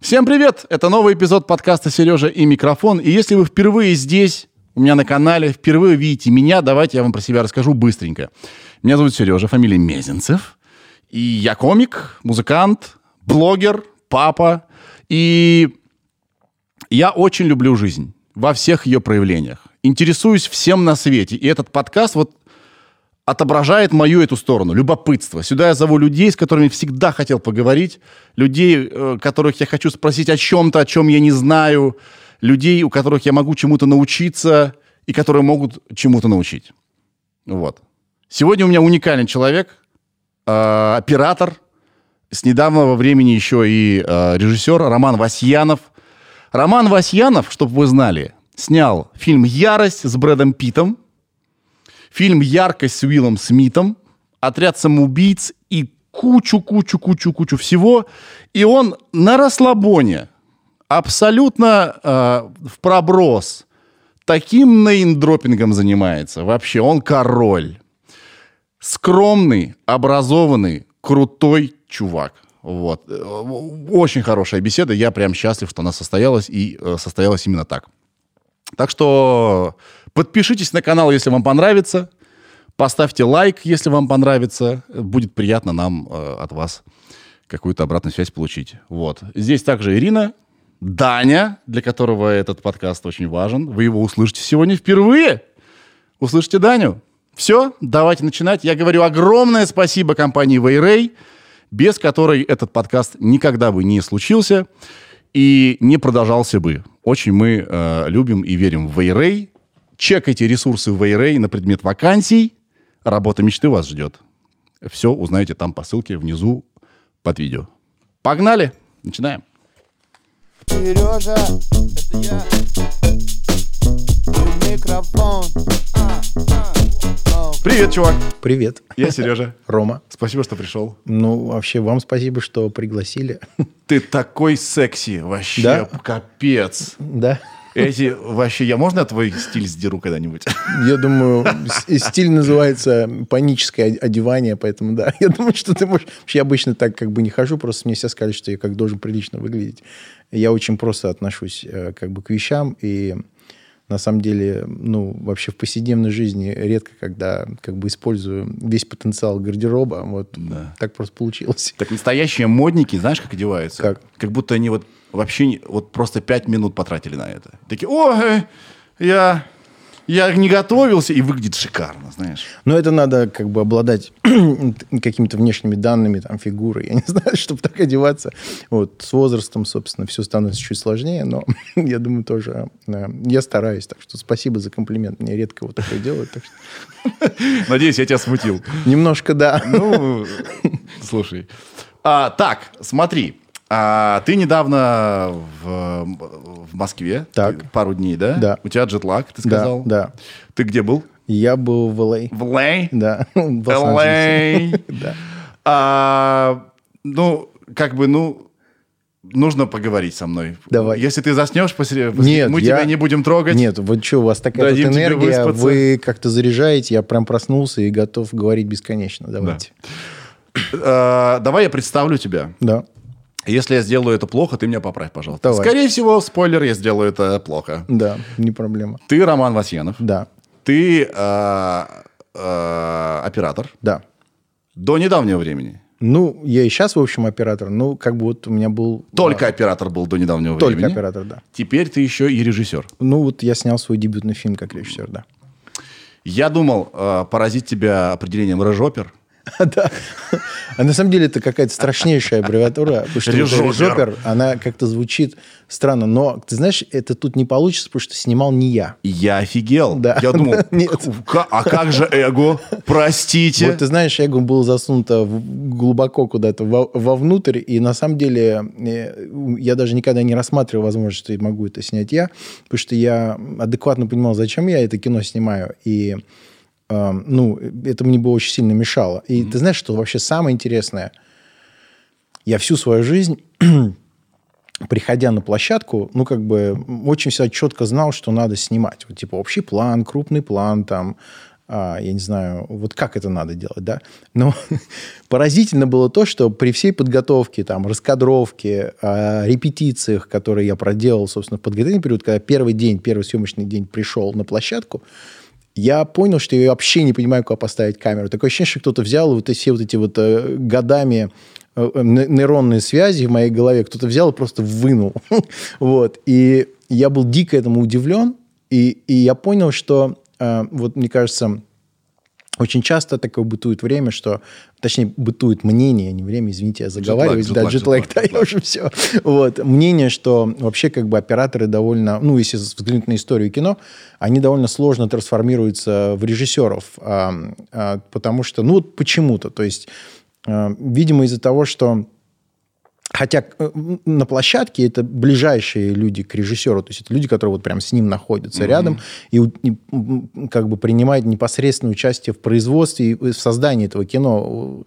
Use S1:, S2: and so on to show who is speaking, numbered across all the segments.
S1: Всем привет! Это новый эпизод подкаста «Сережа и микрофон». И если вы впервые здесь, у меня на канале, впервые видите меня, давайте я вам про себя расскажу быстренько. Меня зовут Сережа, фамилия Мезенцев. И я комик, музыкант, блогер, папа. И я очень люблю жизнь во всех ее проявлениях. Интересуюсь всем на свете. И этот подкаст вот отображает мою эту сторону, любопытство. Сюда я зову людей, с которыми всегда хотел поговорить, людей, э, которых я хочу спросить о чем-то, о чем я не знаю, людей, у которых я могу чему-то научиться и которые могут чему-то научить. Вот. Сегодня у меня уникальный человек, э, оператор, с недавнего времени еще и э, режиссер Роман Васьянов. Роман Васьянов, чтобы вы знали, снял фильм «Ярость» с Брэдом Питом, фильм «Яркость» с Уиллом Смитом, «Отряд самоубийц» и кучу-кучу-кучу-кучу всего. И он на расслабоне, абсолютно э, в проброс, таким неймдропингом занимается. Вообще, он король. Скромный, образованный, крутой чувак. Вот. Очень хорошая беседа. Я прям счастлив, что она состоялась, и э, состоялась именно так. Так что подпишитесь на канал, если вам понравится. Поставьте лайк, если вам понравится. Будет приятно нам э, от вас какую-то обратную связь получить. Вот. Здесь также Ирина, Даня, для которого этот подкаст очень важен. Вы его услышите сегодня впервые. Услышите Даню. Все, давайте начинать. Я говорю огромное спасибо компании Вейрей, без которой этот подкаст никогда бы не случился и не продолжался бы. Очень мы э, любим и верим в Вейрей. Чекайте ресурсы в Вейрей на предмет вакансий. Работа мечты вас ждет. Все узнаете там по ссылке внизу под видео. Погнали! Начинаем. Сережа, это я. Микрофон. Привет, чувак.
S2: Привет.
S1: Я Сережа.
S2: Рома.
S1: Спасибо, что пришел.
S2: Ну, вообще, вам спасибо, что пригласили.
S1: Ты такой секси, вообще, да? капец.
S2: Да.
S1: Эти вообще, я можно твой стиль сдеру когда-нибудь?
S2: Я думаю, стиль называется паническое одевание, поэтому да. Я думаю, что ты можешь... Я обычно так как бы не хожу, просто мне все сказали, что я как должен прилично выглядеть. Я очень просто отношусь э, как бы к вещам, и на самом деле, ну, вообще в повседневной жизни редко, когда как бы использую весь потенциал гардероба. Вот да. так просто получилось.
S1: Так настоящие модники, знаешь, как одеваются?
S2: Как?
S1: Как будто они вот вообще вот просто пять минут потратили на это. Такие, о, э, я я не готовился, и выглядит шикарно, знаешь.
S2: Но это надо как бы обладать какими-то внешними данными, там, фигуры, я не знаю, чтобы так одеваться. Вот, с возрастом, собственно, все становится чуть сложнее, но я думаю, тоже э, я стараюсь, так что спасибо за комплимент. Мне редко вот такое делают, так что...
S1: Надеюсь, я тебя смутил.
S2: Немножко, да.
S1: Ну, слушай. А, так, смотри, а ты недавно в, в Москве,
S2: так.
S1: пару дней, да?
S2: Да.
S1: У тебя джетлаг, ты сказал?
S2: Да, да.
S1: Ты где был?
S2: Я был в Л.А.
S1: В Л.А.?
S2: Да.
S1: В Л.А.
S2: Да.
S1: А, ну, как бы, ну, нужно поговорить со мной.
S2: Давай.
S1: Если ты заснешь, после
S2: Нет,
S1: мы
S2: я...
S1: тебя не будем трогать.
S2: Нет, вот что, у вас такая
S1: Дадим
S2: вот энергия, вы как-то заряжаете, я прям проснулся и готов говорить бесконечно. Давайте.
S1: Да. А, давай я представлю тебя.
S2: Да.
S1: Если я сделаю это плохо, ты меня поправь, пожалуйста.
S2: Давай.
S1: Скорее всего, спойлер, я сделаю это плохо.
S2: Да, не проблема.
S1: Ты Роман Васьянов.
S2: Да.
S1: Ты э, э, оператор.
S2: Да.
S1: До недавнего времени.
S2: Ну, я и сейчас, в общем, оператор. Ну, как бы вот у меня был...
S1: Только а, оператор был до недавнего
S2: только
S1: времени?
S2: Только оператор, да.
S1: Теперь ты еще и режиссер.
S2: Ну, вот я снял свой дебютный фильм как режиссер, да.
S1: Я думал э, поразить тебя определением «рэжопер»,
S2: Да. А на самом деле это какая-то страшнейшая аббревиатура. Потому что режопер, она как-то звучит странно. Но, ты знаешь, это тут не получится, потому что снимал не я.
S1: Я офигел.
S2: Да.
S1: Я думал, а как же эго? Простите.
S2: Вот ты знаешь, эго было засунуто глубоко куда-то вовнутрь. И на самом деле э, я даже никогда не рассматривал возможность, что я могу это снять я. Потому что я адекватно понимал, зачем я это кино снимаю. И ну, это мне бы очень сильно мешало. И mm-hmm. ты знаешь, что вообще самое интересное? Я всю свою жизнь, приходя на площадку, ну, как бы очень всегда четко знал, что надо снимать. Вот, типа, общий план, крупный план, там, а, я не знаю, вот как это надо делать, да. Но поразительно было то, что при всей подготовке, там, раскадровке, а, репетициях, которые я проделал, собственно, в подготовительный период, когда первый день, первый съемочный день пришел на площадку, я понял, что я вообще не понимаю, куда поставить камеру. Такое ощущение, что кто-то взял вот все вот эти вот э, годами э, э, нейронные связи в моей голове, кто-то взял и просто вынул. вот. И я был дико этому удивлен, и, и я понял, что Э, вот мне кажется, очень часто такое бытует время, что, точнее, бытует мнение, не время, извините, я заговариваюсь, да, джетлаг, да, я уже все. Вот, мнение, что вообще как бы операторы довольно, ну, если взглянуть на историю кино, они довольно сложно трансформируются в режиссеров, а, а, потому что, ну, вот почему-то, то есть, а, видимо, из-за того, что Хотя э, на площадке это ближайшие люди к режиссеру, то есть это люди, которые вот прям с ним находятся mm-hmm. рядом и, и как бы принимают непосредственное участие в производстве и в создании этого кино.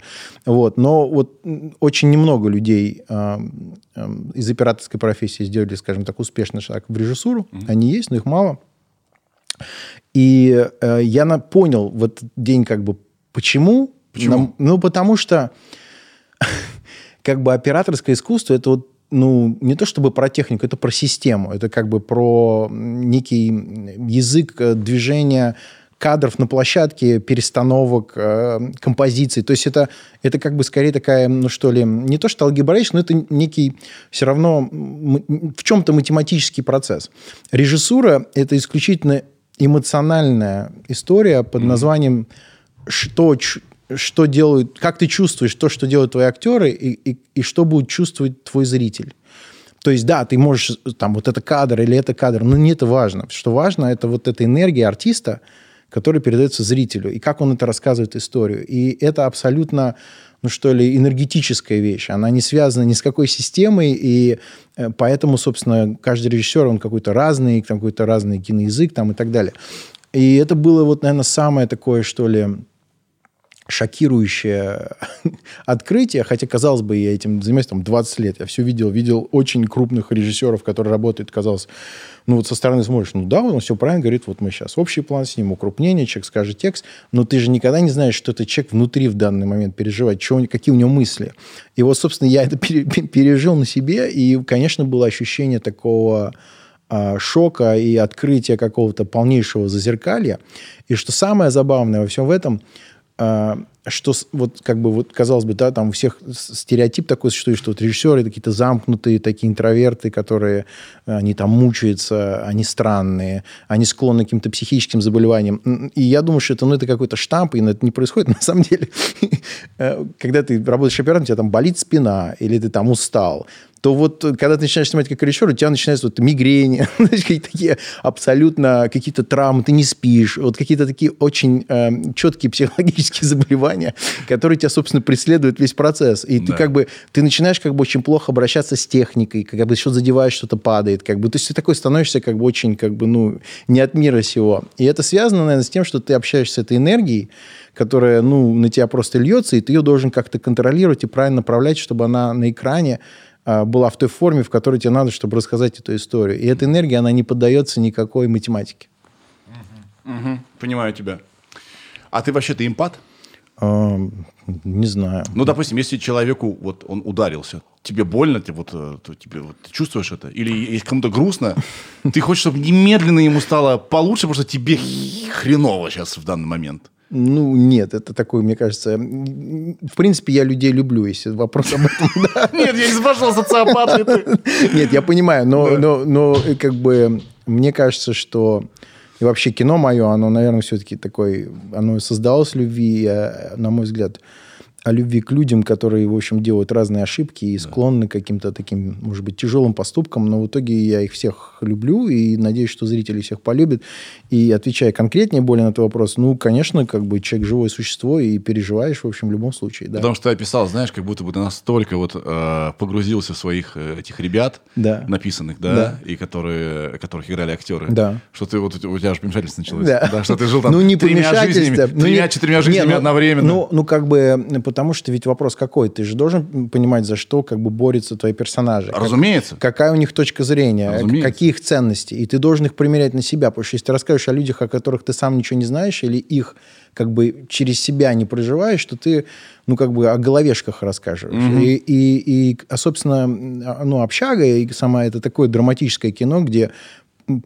S2: Вот. Но вот очень немного людей э, э, из операторской профессии сделали, скажем так, успешный шаг в режиссуру. Mm-hmm. Они есть, но их мало. И э, я на, понял в этот день как бы почему.
S1: Почему?
S2: На, ну, потому что как бы операторское искусство это вот ну, не то чтобы про технику, это про систему. Это как бы про некий язык э, движения кадров на площадке, перестановок, э, композиций. То есть это, это как бы скорее такая, ну что ли, не то что алгебраичный, но это некий все равно в чем-то математический процесс. Режиссура – это исключительно эмоциональная история под названием «что что делают, как ты чувствуешь то, что делают твои актеры, и, и, и что будет чувствовать твой зритель. То есть, да, ты можешь, там, вот это кадр или это кадр, но не это важно. Что важно, это вот эта энергия артиста, которая передается зрителю, и как он это рассказывает историю. И это абсолютно, ну что ли, энергетическая вещь. Она не связана ни с какой системой, и э, поэтому, собственно, каждый режиссер, он какой-то разный, какой-то разный киноязык там, и так далее. И это было вот, наверное, самое такое, что ли, шокирующее открытие, хотя, казалось бы, я этим занимаюсь там 20 лет, я все видел, видел очень крупных режиссеров, которые работают, казалось, ну вот со стороны смотришь, ну да, он все правильно говорит, вот мы сейчас общий план снимем, укрупнение, человек скажет текст, но ты же никогда не знаешь, что этот человек внутри в данный момент переживает, что, какие у него мысли. И вот, собственно, я это пережил на себе, и, конечно, было ощущение такого а, шока и открытия какого-то полнейшего зазеркалья. И что самое забавное во всем в этом – а, что вот как бы вот казалось бы, да, там у всех стереотип такой существует, что вот режиссеры какие-то замкнутые, такие интроверты, которые они там мучаются, они странные, они склонны к каким-то психическим заболеваниям. И я думаю, что это, ну, это какой-то штамп, и это не происходит. На самом деле, э, когда ты работаешь оператором, у тебя там болит спина, или ты там устал, то вот э, когда ты начинаешь снимать как режиссер, у тебя начинаются вот мигрени, какие-то такие абсолютно какие-то травмы, ты не спишь, вот какие-то такие очень э, четкие психологические заболевания, которые тебя, собственно, преследуют весь процесс. И да. ты как бы, ты начинаешь как бы очень плохо обращаться с техникой, как бы что-то задеваешь, что-то падает, как бы, то есть ты такой становишься как бы очень, как бы, ну, не от мира сего. И это связано, наверное, с тем, что ты общаешься с этой энергией, которая, ну, на тебя просто льется, и ты ее должен как-то контролировать и правильно направлять, чтобы она на экране а, была в той форме, в которой тебе надо, чтобы рассказать эту историю. И эта энергия, она не поддается никакой математике.
S1: Угу. Угу. Понимаю тебя. А ты вообще ты эмпат?
S2: А, не знаю.
S1: Ну, допустим, если человеку вот он ударился, тебе больно, ты вот, э, то тебе вот, ты чувствуешь это? Или если кому-то грустно, ты хочешь, чтобы немедленно ему стало получше, потому что тебе хреново сейчас в данный момент?
S2: Ну, нет, это такой, мне кажется... В принципе, я людей люблю, если вопрос об этом.
S1: Нет, я не спрашивал, социопат
S2: Нет, я понимаю, но э, как бы мне кажется, что и вообще кино мое, оно, наверное, все-таки такое... Оно создалось любви, на мой взгляд, о любви к людям, которые, в общем, делают разные ошибки и склонны к каким-то таким, может быть, тяжелым поступкам, но в итоге я их всех люблю и надеюсь, что зрители всех полюбят. И отвечая конкретнее более на этот вопрос, ну, конечно, как бы человек живое существо и переживаешь, в общем, в любом случае. Да.
S1: Потому что ты описал, знаешь, как будто бы ты настолько вот э, погрузился в своих э, этих ребят,
S2: да.
S1: написанных, да, да, и которые, которых играли актеры,
S2: да.
S1: что ты вот у тебя аж помешательство началось, да.
S2: да,
S1: что ты жил там
S2: ну, не
S1: тремя жизнями,
S2: ну,
S1: тремя-четырьмя жизнями
S2: не, ну,
S1: одновременно.
S2: Ну, ну, как бы потому что ведь вопрос какой? Ты же должен понимать, за что как бы борются твои персонажи.
S1: Разумеется.
S2: Как, какая у них точка зрения,
S1: Разумеется.
S2: какие их ценности. И ты должен их примерять на себя. Потому что если ты расскажешь о людях, о которых ты сам ничего не знаешь, или их как бы через себя не проживаешь, то ты, ну, как бы о головешках рассказываешь.
S1: Мгм.
S2: И, и, и, а, собственно, ну, «Общага» и сама это такое драматическое кино, где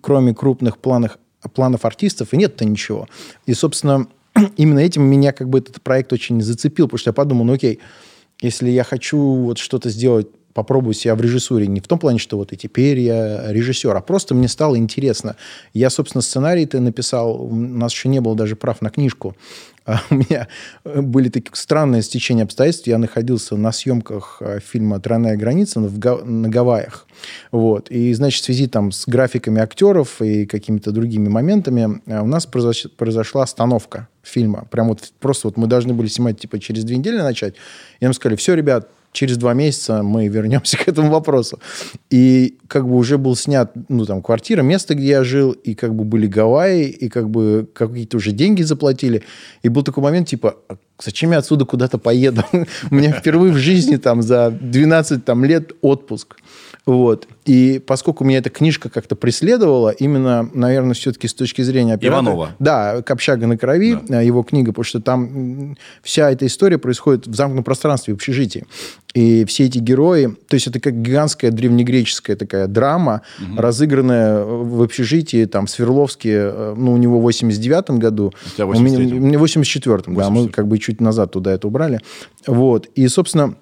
S2: кроме крупных планов, планов артистов и нет-то ничего. И, собственно, именно этим меня как бы этот проект очень зацепил, потому что я подумал, ну, окей, если я хочу вот что-то сделать, попробую себя в режиссуре, не в том плане, что вот и теперь я режиссер, а просто мне стало интересно. Я, собственно, сценарий-то написал, у нас еще не было даже прав на книжку. А У меня были такие странные стечения обстоятельств. Я находился на съемках э, фильма «Тройная граница» на Гавайях. Вот. И, значит, в связи там с графиками актеров и какими-то другими моментами э, у нас произош- произошла остановка фильма. Прям вот просто вот мы должны были снимать типа через две недели начать. И нам сказали, все, ребят, через два месяца мы вернемся к этому вопросу. И как бы уже был снят, ну, там, квартира, место, где я жил, и как бы были Гавайи, и как бы какие-то уже деньги заплатили. И был такой момент, типа, «А зачем я отсюда куда-то поеду? У меня впервые в жизни там за 12 там, лет отпуск. Вот. И поскольку меня эта книжка как-то преследовала, именно, наверное, все-таки с точки зрения оператора...
S1: Иванова.
S2: Да, «Общага на крови», э, его книга, потому что там вся эта история происходит в замкнутом пространстве, в общежитии. И все эти герои... То есть это как гигантская древнегреческая такая драма, разыгранная в общежитии, там, в Свердловске, э, ну, у него в 89 году.
S1: У тебя в
S2: У меня,
S1: 83-м.
S2: у меня в 84-м, да, мы
S1: 84-м.
S2: как бы чуть назад туда это убрали. Вот. И, собственно,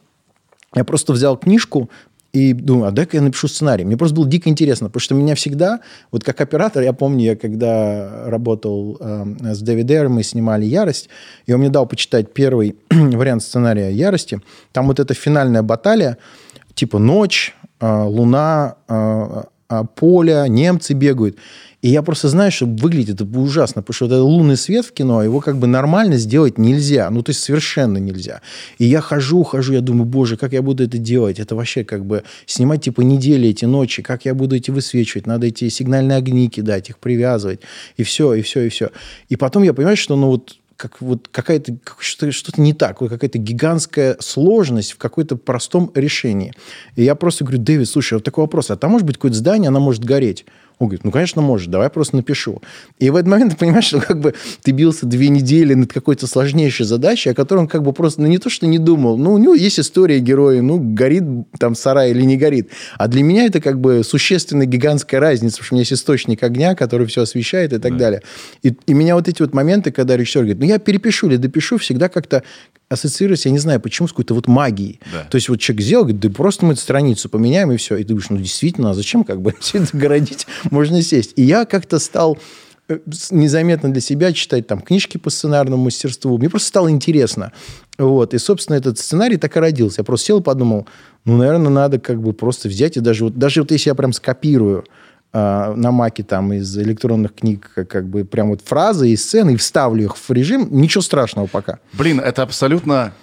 S2: я просто взял книжку и думаю, а дай-ка я напишу сценарий. Мне просто было дико интересно, потому что меня всегда, вот как оператор, я помню, я когда работал э, с Дэвид Эйр, мы снимали «Ярость», и он мне дал почитать первый вариант сценария «Ярости». Там вот эта финальная баталия, типа ночь, э, луна, э, э, поле, немцы бегают. И я просто знаю, что выглядит это ужасно, потому что вот этот лунный свет в кино, его как бы нормально сделать нельзя. Ну, то есть совершенно нельзя. И я хожу, хожу, я думаю, боже, как я буду это делать? Это вообще как бы снимать типа недели эти ночи, как я буду эти высвечивать? Надо эти сигнальные огни кидать, их привязывать. И все, и все, и все. И потом я понимаю, что ну вот как вот какая-то как что-то, что-то не так, вот какая-то гигантская сложность в какой-то простом решении. И я просто говорю, Дэвид, слушай, вот такой вопрос, а там может быть какое-то здание, оно может гореть? Он говорит, ну, конечно, может, давай просто напишу. И в этот момент ты понимаешь, что как бы ты бился две недели над какой-то сложнейшей задачей, о которой он как бы просто, ну, не то, что не думал, ну, у него есть история героя, ну, горит там сарай или не горит. А для меня это как бы существенная гигантская разница, потому что у меня есть источник огня, который все освещает и так далее. И, и меня вот эти вот моменты, когда режиссер говорит, ну, я перепишу или допишу, всегда как-то ассоциируется, я не знаю почему, с какой-то вот магией.
S1: Да.
S2: То есть вот человек сделал, говорит, да просто мы эту страницу поменяем, и все. И ты думаешь, ну, действительно, а зачем как бы все это городить? Можно сесть. И я как-то стал э, незаметно для себя читать там книжки по сценарному мастерству. Мне просто стало интересно. Вот. И, собственно, этот сценарий так и родился. Я просто сел и подумал, ну, наверное, надо как бы просто взять и даже вот, даже вот если я прям скопирую на маке там из электронных книг как, как бы прям вот фразы и сцены и вставлю их в режим, ничего страшного пока.
S1: Блин, это абсолютно...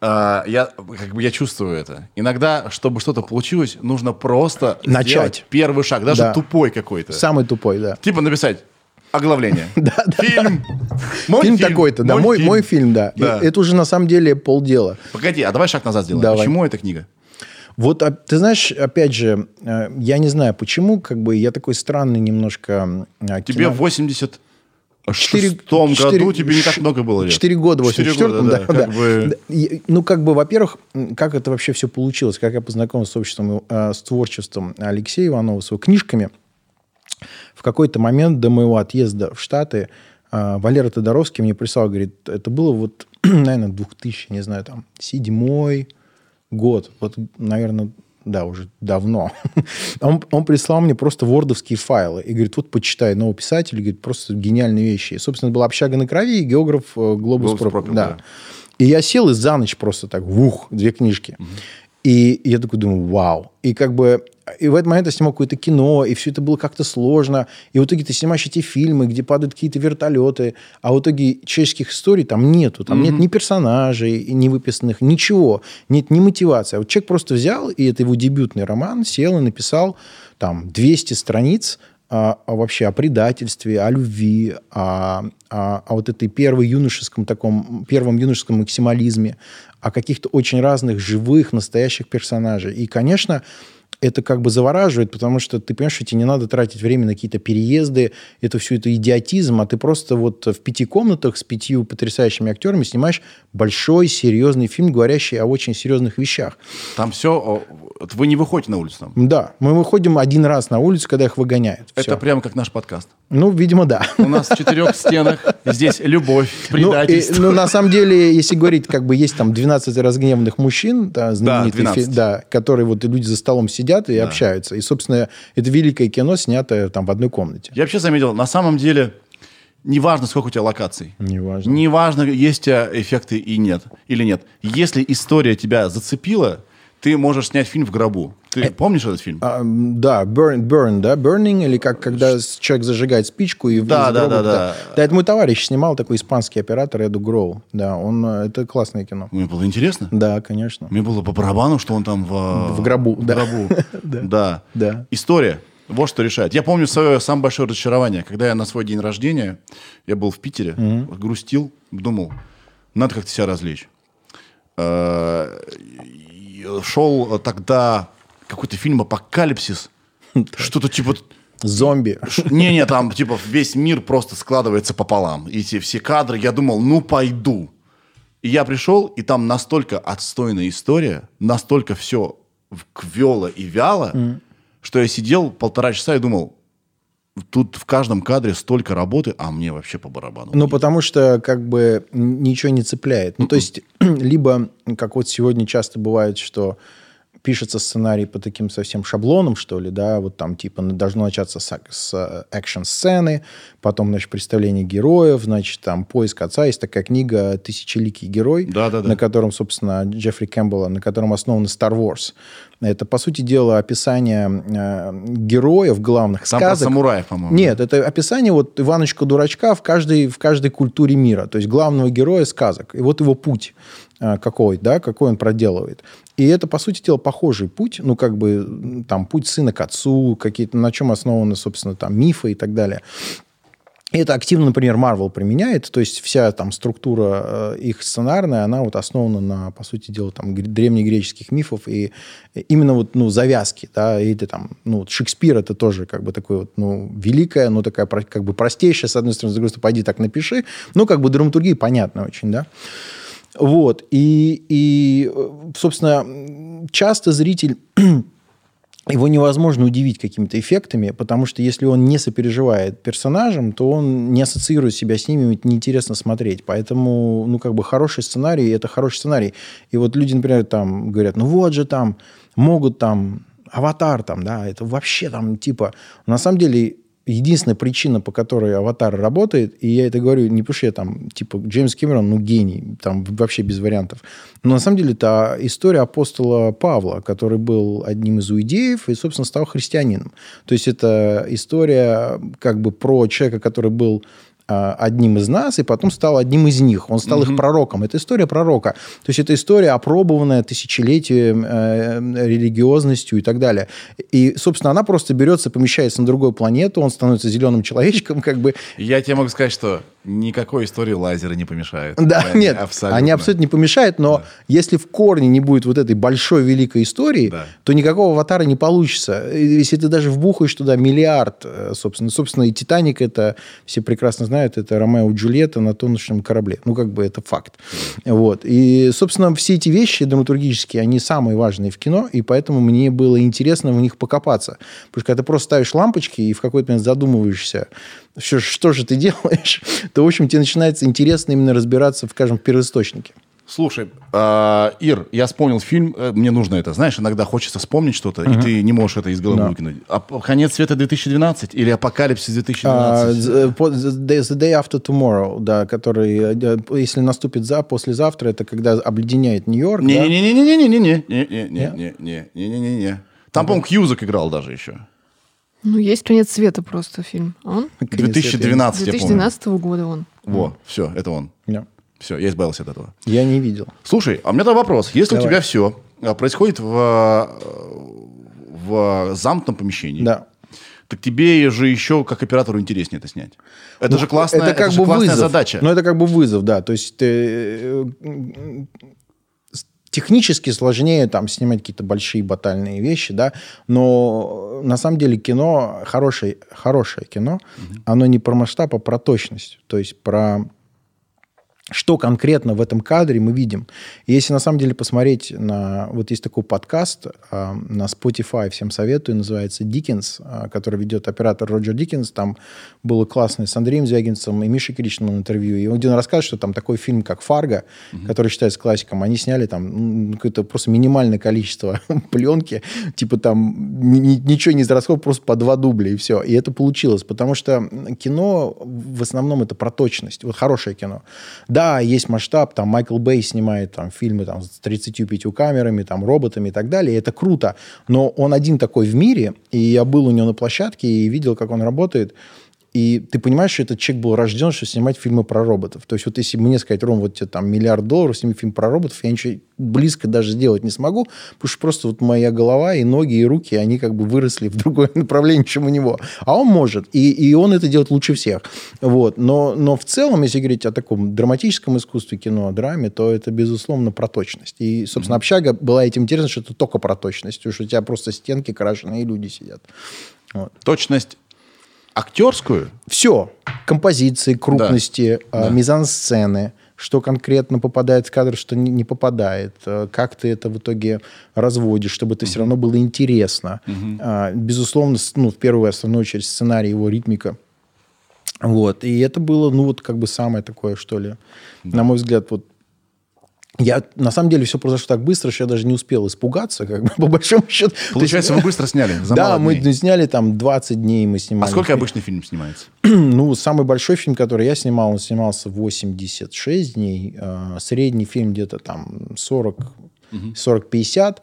S1: а, я, как бы я чувствую это. Иногда, чтобы что-то получилось, нужно просто
S2: Начать.
S1: первый шаг, даже
S2: Да.
S1: тупой какой-то.
S2: Самый тупой, да.
S1: Типа написать оглавление.
S2: Да, да,
S1: Фильм. Мой
S2: фильм, такой-то, да, мой,
S1: фильм.
S2: да. Это уже на самом деле полдела.
S1: Погоди, а давай шаг назад сделаем. Почему эта книга?
S2: Вот, а, ты знаешь, опять же, э, я не знаю, почему, как бы, я такой странный немножко э,
S1: Тебе
S2: кино-
S1: в 86
S2: Четыре-
S1: году тебе не так много было лет.
S2: Четыре года в
S1: Четыре
S2: 84-м,
S1: года,
S2: да.
S1: как
S2: да.
S1: бы-
S2: Да. Ну, как бы, во-первых, как это вообще все получилось, как я познакомился с обществом, э, с творчеством Алексея Иванова, с его книжками. В какой-то момент до моего отъезда в Штаты э, Валера Тодоровский мне прислал, говорит, это было вот, наверное, 2000, не знаю, там, седьмой год, вот, наверное, да, уже давно. Он, он прислал мне просто вордовские файлы и говорит, вот почитай нового писателя, говорит, просто гениальные вещи. И, собственно, была «Общага на крови» и географ э, «Глобус,
S1: «Глобус
S2: пропил».
S1: пропил»,
S2: да.
S1: да.
S2: И я сел и за ночь просто так, вух, две книжки. И я такой думаю, вау. И как бы... И в этот момент я снимал какое-то кино, и все это было как-то сложно. И в итоге ты снимаешь эти фильмы, где падают какие-то вертолеты, а в итоге человеческих историй там нету. Там нет ни персонажей, ни выписанных, ничего. Нет ни мотивации. А вот человек просто взял, и это его дебютный роман, сел и написал там 200 страниц а, а вообще о предательстве, о любви, о, о, о вот этой первой юношеском таком, первом юношеском максимализме, о каких-то очень разных живых, настоящих персонажей. И, конечно, это как бы завораживает, потому что ты понимаешь, что тебе не надо тратить время на какие-то переезды, это все это идиотизм, а ты просто вот в пяти комнатах с пятью потрясающими актерами снимаешь большой, серьезный фильм, говорящий о очень серьезных вещах.
S1: Там все... Вы не выходите на улицу там?
S2: Да, мы выходим один раз на улицу, когда их выгоняют.
S1: Это
S2: Всё.
S1: прямо как наш подкаст.
S2: Ну, видимо, да.
S1: У нас в четырех стенах здесь любовь,
S2: Ну, и-
S1: предательство.
S2: Ну, на самом деле, если говорить, как бы есть там 12 разгневанных мужчин, да, знаменитый
S1: 12.
S2: фи- да, которые вот люди за столом сидят и общаются. И, собственно, это великое кино, снятое там в одной комнате.
S1: Я вообще заметил, на самом деле, неважно, сколько у тебя локаций.
S2: Неважно.
S1: Неважно, есть у тебя эффекты и нет, или нет. Если история тебя зацепила, ты можешь снять фильм в гробу. Ты помнишь этот фильм?
S2: А, да, burn, burn, да, burning, или как когда человек зажигает спичку и...
S1: Да, да,
S2: гроба-
S1: да, да.
S2: Да, это мой товарищ снимал, такой испанский оператор Эду Гроу. Да, он, э, это классное кино.
S1: Мне было интересно.
S2: Да, конечно.
S1: Мне было по барабану, что он там в,
S2: В гробу,
S1: в
S2: да.
S1: гробу. Да.
S2: Да.
S1: История. Вот что решает. Я помню свое самое большое разочарование, когда я на свой день рождения, я был в Питере, грустил, думал, надо как-то себя развлечь. Э, Шел тогда какой-то фильм «Апокалипсис», что-то типа...
S2: Зомби.
S1: Не-не, там типа весь мир просто складывается пополам. И эти все кадры, я думал, ну пойду. И я пришел, и там настолько отстойная история, настолько все квело и вяло, что я сидел полтора часа и думал, тут в каждом кадре столько работы, а мне вообще по барабану.
S2: Ну, потому что как бы ничего не цепляет. Ну, то есть, либо, как вот сегодня часто бывает, что пишется сценарий по таким совсем шаблонам, что ли, да, вот там типа должно начаться с, с э, экшн-сцены, потом, значит, представление героев, значит, там поиск отца. Есть такая книга «Тысячеликий герой»,
S1: Да-да-да.
S2: на котором, собственно, Джеффри Кэмпбелла, на котором основан Star Wars. Это, по сути дела, описание э, героев главных
S1: Там про
S2: сказок.
S1: самураев, по-моему.
S2: Нет, это описание вот Иваночка-дурачка в каждой, в каждой культуре мира. То есть главного героя сказок. И вот его путь какой, да, какой он проделывает. И это, по сути дела, похожий путь, ну, как бы, там, путь сына к отцу, какие-то, на чем основаны, собственно, там, мифы и так далее. И это активно, например, Marvel применяет, то есть вся там структура э, их сценарная, она вот основана на, по сути дела, там гре- древнегреческих мифов и именно вот, ну, завязки, да, и это там, ну, Шекспир это тоже как бы такое вот, ну, великая, ну, такая как бы простейшая, с одной стороны, с другой стороны, пойди так напиши, ну, как бы драматургия понятна очень, да. Вот, и, и, собственно, часто зритель его невозможно удивить какими-то эффектами, потому что если он не сопереживает персонажам, то он не ассоциирует себя с ними, ведь неинтересно смотреть. Поэтому, ну, как бы хороший сценарий – это хороший сценарий. И вот люди, например, там говорят, ну, вот же там могут там аватар там, да, это вообще там типа... На самом деле единственная причина, по которой «Аватар» работает, и я это говорю не потому, что я там, типа, Джеймс Кэмерон, ну, гений, там вообще без вариантов. Но на самом деле это история апостола Павла, который был одним из иудеев и, собственно, стал христианином. То есть это история как бы про человека, который был одним из нас, и потом стал одним из них. Он стал их пророком. Это история пророка. То есть это история, опробованная тысячелетием, э, религиозностью и так далее. И, собственно, она просто берется, помещается на другую планету, он становится зеленым человечком, как бы.
S1: Я тебе могу сказать, что никакой истории лазеры не помешают.
S2: Да,
S1: Они
S2: нет,
S1: абсолютно.
S2: они абсолютно не помешают, но если в корне не будет вот этой большой великой истории,
S1: Да.
S2: то никакого аватара не получится. Если ты даже вбухаешь туда миллиард, э, собственно, собственно, и Титаник это все прекрасно знают, это Ромео и Джульетта на тонущем корабле. Ну, как бы это факт. Вот. И, собственно, все эти вещи драматургические, они самые важные в кино, и поэтому мне было интересно в них покопаться. Потому что когда ты просто ставишь лампочки и в какой-то момент задумываешься, что, что же ты делаешь, то, в общем, тебе начинается интересно именно разбираться, скажем, в первоисточнике.
S1: Слушай, а, Ир, я вспомнил фильм, э, мне нужно это, знаешь, иногда хочется вспомнить что-то, и ты не можешь это из головы
S2: Да.
S1: выкинуть. А «Конец света 2012» или «Апокалипсис 2012»?
S2: А, the, по- the day- the day after tomorrow, да, который, э, если наступит за, послезавтра, это когда обледеняет Нью-Йорк. да?
S1: Не-не-не-не-не-не-не-не-не-не-не-не-не. Там, по-моему, Кьюзак играл даже еще.
S3: Ну, есть «Конец света» просто фильм. А он?
S2: Конец света.
S1: 2012, я помню.
S3: 2012 года он.
S1: Во, все, это он.
S2: Да.
S1: Все, я избавился от этого.
S2: Я не видел.
S1: Слушай, а у меня тогда вопрос. Если у
S2: Давай.
S1: тебя все происходит в, в замкнутом помещении,
S2: Да.
S1: так тебе же еще как оператору интереснее это снять. Это
S2: Ну,
S1: же классная,
S2: это как
S1: же
S2: бы
S1: классная
S2: вызов.
S1: задача.
S2: Ну, это как бы вызов, да. То есть ты, э, с- технически сложнее там снимать какие-то большие батальные вещи, да, но на самом деле кино, хорошее, хорошее кино, оно не про масштаб, а про точность. То есть про что конкретно в этом кадре мы видим. И если на самом деле посмотреть на... Вот есть такой подкаст а, на Spotify, всем советую, называется «Диккенс», а, который ведет оператор Роджер Диккенс. Там было классно с Андреем Звягинцем и Мишей Кричным интервью. И он он рассказывает, что там такой фильм, как «Фарго», который считается классиком, они сняли там м, какое-то просто минимальное количество пленки, типа там ни- ни- ничего не израсходовал, просто по два дубля, и все. И это получилось, потому что кино в основном это про точность. Вот хорошее кино. Да, есть масштаб, там Майкл Бэй снимает там фильмы там, с 35 камерами, там роботами и так далее, это круто, но он один такой в мире, и я был у него на площадке и видел, как он работает, и ты понимаешь, что этот человек был рожден, чтобы снимать фильмы про роботов. То есть вот если мне сказать, Ром, вот тебе там миллиард долларов, сними фильм про роботов, я ничего близко даже сделать не смогу, потому что просто вот моя голова и ноги, и руки, они как бы выросли в другое направление, чем у него. А он может, и, и он это делает лучше всех. Вот. Но, но в целом, если говорить о таком драматическом искусстве кино, о драме, то это, безусловно, про точность. И, собственно, «Общага» была этим интересна, что это только про точность, что у тебя просто стенки крашеные, и люди сидят. Вот.
S1: Точность актерскую,
S2: Все. Композиции, крупности,
S1: Да.
S2: э, мизансцены, что конкретно попадает в кадр, что не, попадает, э, как ты это в итоге разводишь, чтобы это все равно было интересно. А, Безусловно, ну, в первую и основную очередь сценарий, его ритмика. Вот. И это было, ну, вот как бы самое такое, что ли, на мой взгляд, вот я, на самом деле, все произошло так быстро, что я даже не успел испугаться, как бы, по большому счету.
S1: Получается, вы быстро сняли,
S2: да, мы
S1: дней.
S2: сняли там 20 дней, мы
S1: А
S2: снимали.
S1: сколько обычный фильм снимается?
S2: Ну, самый большой фильм, который я снимал, он снимался 86 дней. Э, Средний фильм где-то там 40, 40-50.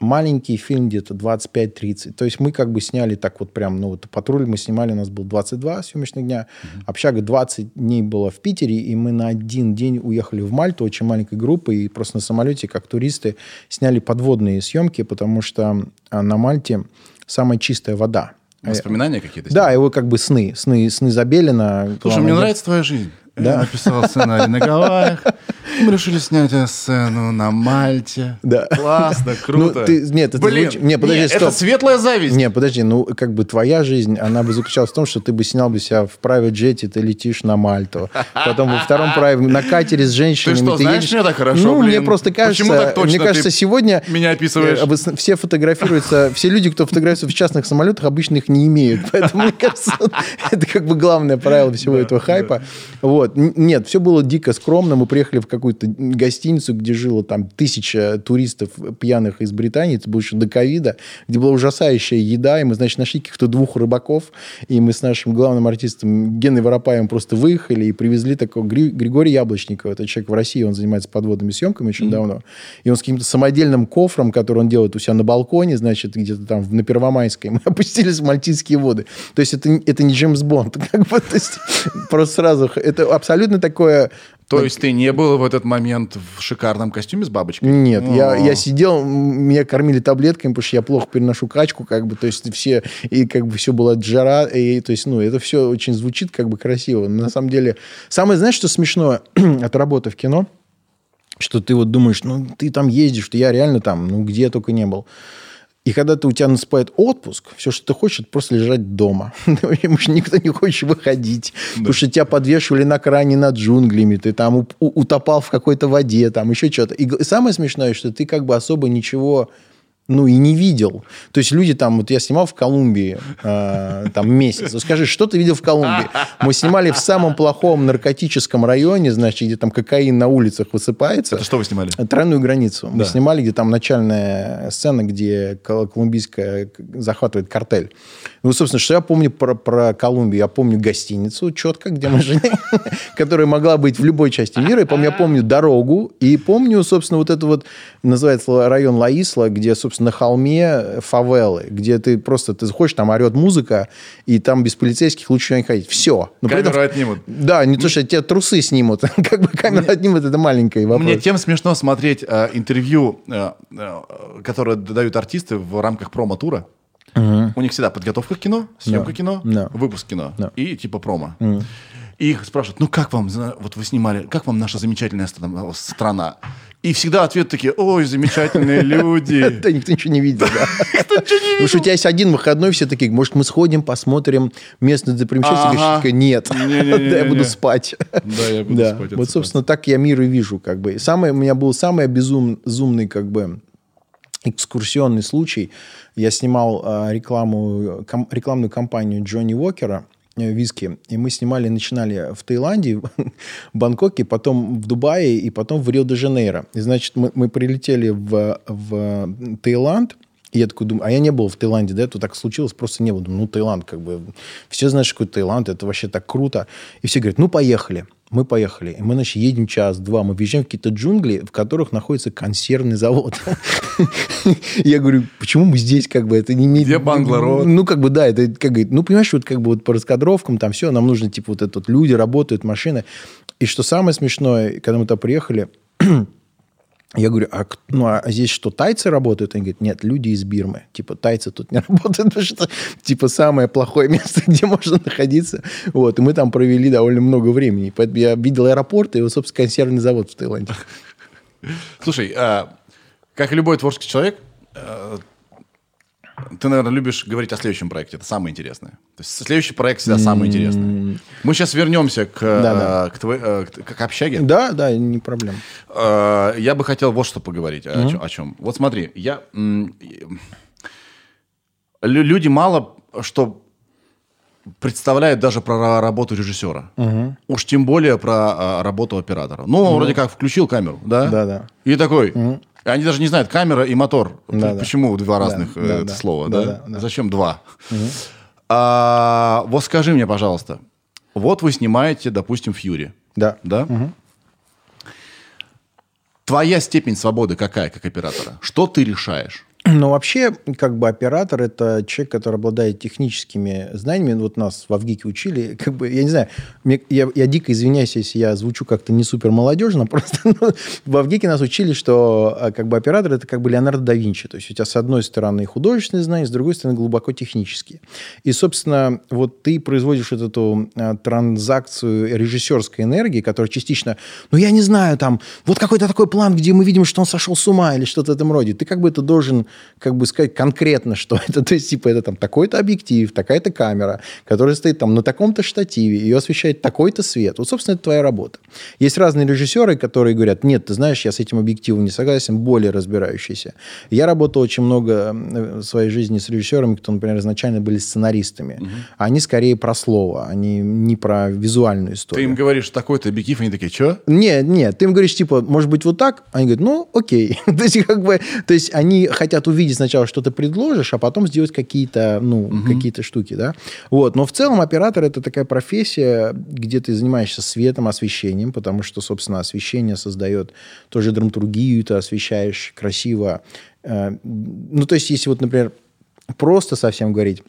S2: Маленький фильм где-то 25-30. То есть мы как бы сняли так вот прям, ну вот патруль мы снимали, у нас был 22 съемочных дня. Общага 20 дней была в Питере, и мы на один день уехали в Мальту, очень маленькой группой, и просто на самолете, как туристы, сняли подводные съемки, потому что а, на Мальте самая чистая вода.
S1: Воспоминания какие-то?
S2: Да, его как бы сны, сны, сны Забелина.
S1: Слушай, мне нравится твоя жизнь.
S2: Да.
S1: Я написал сценарий на Гавайях. Мы решили снять сцену на Мальте.
S2: Да.
S1: Классно, круто.
S2: Ну, ты- нет, это
S1: Блин,
S2: звучит- не, подожди,
S1: нет,
S2: стоп.
S1: это светлая зависть.
S2: Не, подожди, ну, как бы твоя жизнь, она бы заключалась в том, что ты бы снял бы себя в private джете, ты летишь на Мальту. Потом во втором private, на катере с женщинами.
S1: что, знаешь
S2: едешь.
S1: меня так хорошо,
S2: Ну, мне
S1: блин?
S2: просто кажется,
S1: Почему так точно
S2: мне кажется,
S1: ты
S2: сегодня...
S1: меня описываешь?
S2: э, обос- Все фотографируются, все люди, кто фотографируется в частных самолетах, обычно их не имеют. Поэтому, мне кажется, это как бы главное правило всего этого хайпа. Вот. Нет, все было дико скромно. Мы приехали в какую-то гостиницу, где жило там тысяча туристов пьяных из Британии. Это было еще до ковида, где была ужасающая еда. И мы, значит, нашли каких-то двух рыбаков. И мы с нашим главным артистом Геной Воропаевым просто выехали и привезли такого Гри- Григория Яблочникова. Это человек в России, он занимается подводными съемками очень давно. И он с каким-то самодельным кофром, который он делает у себя на балконе, значит, где-то там на Первомайской, мы опустились в Мальтийские воды. То есть это, не- это не Джеймс Бонд. Как бы, то есть, просто сразу... Это абсолютно такое...
S1: То есть ты не был в этот момент в шикарном костюме с бабочкой?
S2: Нет, я, я сидел, меня кормили таблетками, потому что я плохо переношу качку, как бы, то есть все, и как бы все было жара, и, то есть, ну, это все очень звучит как бы красиво. Но на самом деле, самое, знаешь, что смешное от работы в кино, что ты вот думаешь, ну, ты там ездишь, что я реально там, ну, где я только не был. И когда ты, у тебя наступает отпуск, все, что ты хочешь, это просто лежать дома. Потому что никто не хочет выходить. Потому что тебя подвешивали на кране над джунглями, ты там утопал в какой-то воде, там еще что-то. И самое смешное, что ты как бы особо ничего ну, и не видел. То есть люди там, вот я снимал в Колумбии э, там месяц. Вот скажи, что ты видел в Колумбии? Мы снимали в самом плохом наркотическом районе, значит, где там кокаин на улицах высыпается.
S1: Это что вы снимали?
S2: Тройную границу. Мы
S1: Да.
S2: снимали, где там начальная сцена, где кол- колумбийская захватывает картель. Ну, собственно, что я помню про, про Колумбию? Я помню гостиницу четко, где мы жили, которая могла быть в любой части мира. Я помню, я помню дорогу. И помню, собственно, вот это вот, называется район Лаисла, где, собственно, на холме фавелы, где ты просто, ты заходишь, там орет музыка, и там без полицейских лучше не ходить. Все. Но при этом-
S1: Камеру отнимут.
S2: Да, не то, что тебе трусы снимут. Как бы камеру отнимут, это маленький вопрос.
S1: Мне тем смешно смотреть э, интервью, э, э, которые дают артисты в рамках промо-тура. У них всегда подготовка к кино, съемка
S2: Да.
S1: кино,
S2: Да.
S1: выпуск кино
S2: Да.
S1: и типа промо. И их спрашивают, ну как вам, вот вы снимали, как вам наша замечательная страна? страна?» И всегда ответ такие, ой, замечательные люди.
S2: Да, никто ничего не видел, да. Потому что у тебя есть один выходной, все такие, может, мы сходим, посмотрим местную достопримечательность? Нет, я буду спать.
S1: Да, я буду спать,
S2: вот, собственно, так я мир и вижу, как бы. Самое, у меня был самый безумный, как бы, экскурсионный случай. Я снимал а, рекламу, ком- рекламную кампанию Джонни Уокера, э, виски. И мы снимали, начинали в Таиланде, в Бангкоке, потом в Дубае и потом в Рио-де-Жанейро. И, значит, мы, мы прилетели в, в Таиланд, и я такой думаю, а я не был в Таиланде, да, это так случилось, просто не был. Думаю, ну, Таиланд, как бы, все знают, что такое Таиланд, это вообще так круто. И все говорят, ну, поехали. Мы поехали. И мы, значит, едем час-два. Мы въезжаем в какие-то джунгли, в которых находится консервный завод. Я говорю, почему мы здесь, как бы, это не имеет...
S1: Где Банглород?
S2: Ну, как бы, да, это, как говорит, ну, понимаешь, вот как бы вот по раскадровкам там все, нам нужно, типа, вот это вот люди работают, машины. И что самое смешное, когда мы туда приехали, я говорю, а, ну, а здесь что, тайцы работают? Они говорят, нет, люди из Бирмы. Типа, тайцы тут не работают, потому что, типа, самое плохое место, где можно находиться. Вот, и мы там провели довольно много времени. Поэтому я видел аэропорт и, собственно, консервный завод в Таиланде.
S1: Слушай, а, как любой творческий человек, э, ты, наверное, любишь говорить о следующем проекте. Это самое интересное. То есть следующий проект всегда самый интересный. Мы сейчас вернемся к,
S2: Да-да.
S1: э, к, твоей- э, к- к общаге.
S2: Да, да, не проблема.
S1: Э, Я бы хотел вот что поговорить. О, чё- о чем. Вот смотри, я... Люди мало что представляют даже про работу режиссера. Уж тем более про а, работу оператора. Ну, он вроде как включил камеру, да?
S2: Да-да.
S1: И такой... Они даже не знают, камера и мотор.
S2: Да-да.
S1: Почему два разных э,
S2: да,
S1: это
S2: да.
S1: слова, да?
S2: Да-да, да.
S1: Зачем два? А, вот скажи мне, пожалуйста, вот вы снимаете, допустим, Фьюри,
S2: Да.
S1: да? Твоя степень свободы какая, как оператора? Что ты решаешь?
S2: Но вообще, как бы оператор – это человек, который обладает техническими знаниями. Вот нас в Авгике учили. Как бы, я не знаю, мне- я, я дико извиняюсь, если я звучу как-то не супер молодежно, просто ну, в Авгике нас учили, что а, как бы оператор – это как бы Леонардо да Винчи. То есть у тебя с одной стороны художественные знания, с другой стороны глубоко технические. И, собственно, вот ты производишь вот эту а, транзакцию режиссерской энергии, которая частично, ну, я не знаю, там, вот какой-то такой план, где мы видим, что он сошел с ума или что-то в этом роде. Ты как бы это должен, как бы сказать конкретно, что это. То есть, типа, это там такой-то объектив, такая-то камера, которая стоит там на таком-то штативе, ее освещает такой-то свет. Вот, собственно, это твоя работа. Есть разные режиссеры, которые говорят, нет, ты знаешь, я с этим объективом не согласен, более разбирающиеся. Я работал очень много в своей жизни с режиссерами, кто, например, изначально были сценаристами. Они скорее про слово, они не про визуальную
S1: Ты
S2: историю.
S1: им говоришь, такой-то объектив, они такие, что?
S2: Нет, нет, ты им говоришь, типа, может быть, вот так? Они говорят, ну, окей. то, есть, как бы, то есть, они хотят увидеть сначала, что ты предложишь, а потом сделать какие-то, ну, какие-то штуки, да. Вот, но в целом оператор – это такая профессия, где ты занимаешься светом, освещением, потому что, собственно, освещение создает тоже драматургию, ты освещаешь красиво. Э, Ну, то есть, если вот, например, просто совсем говорить,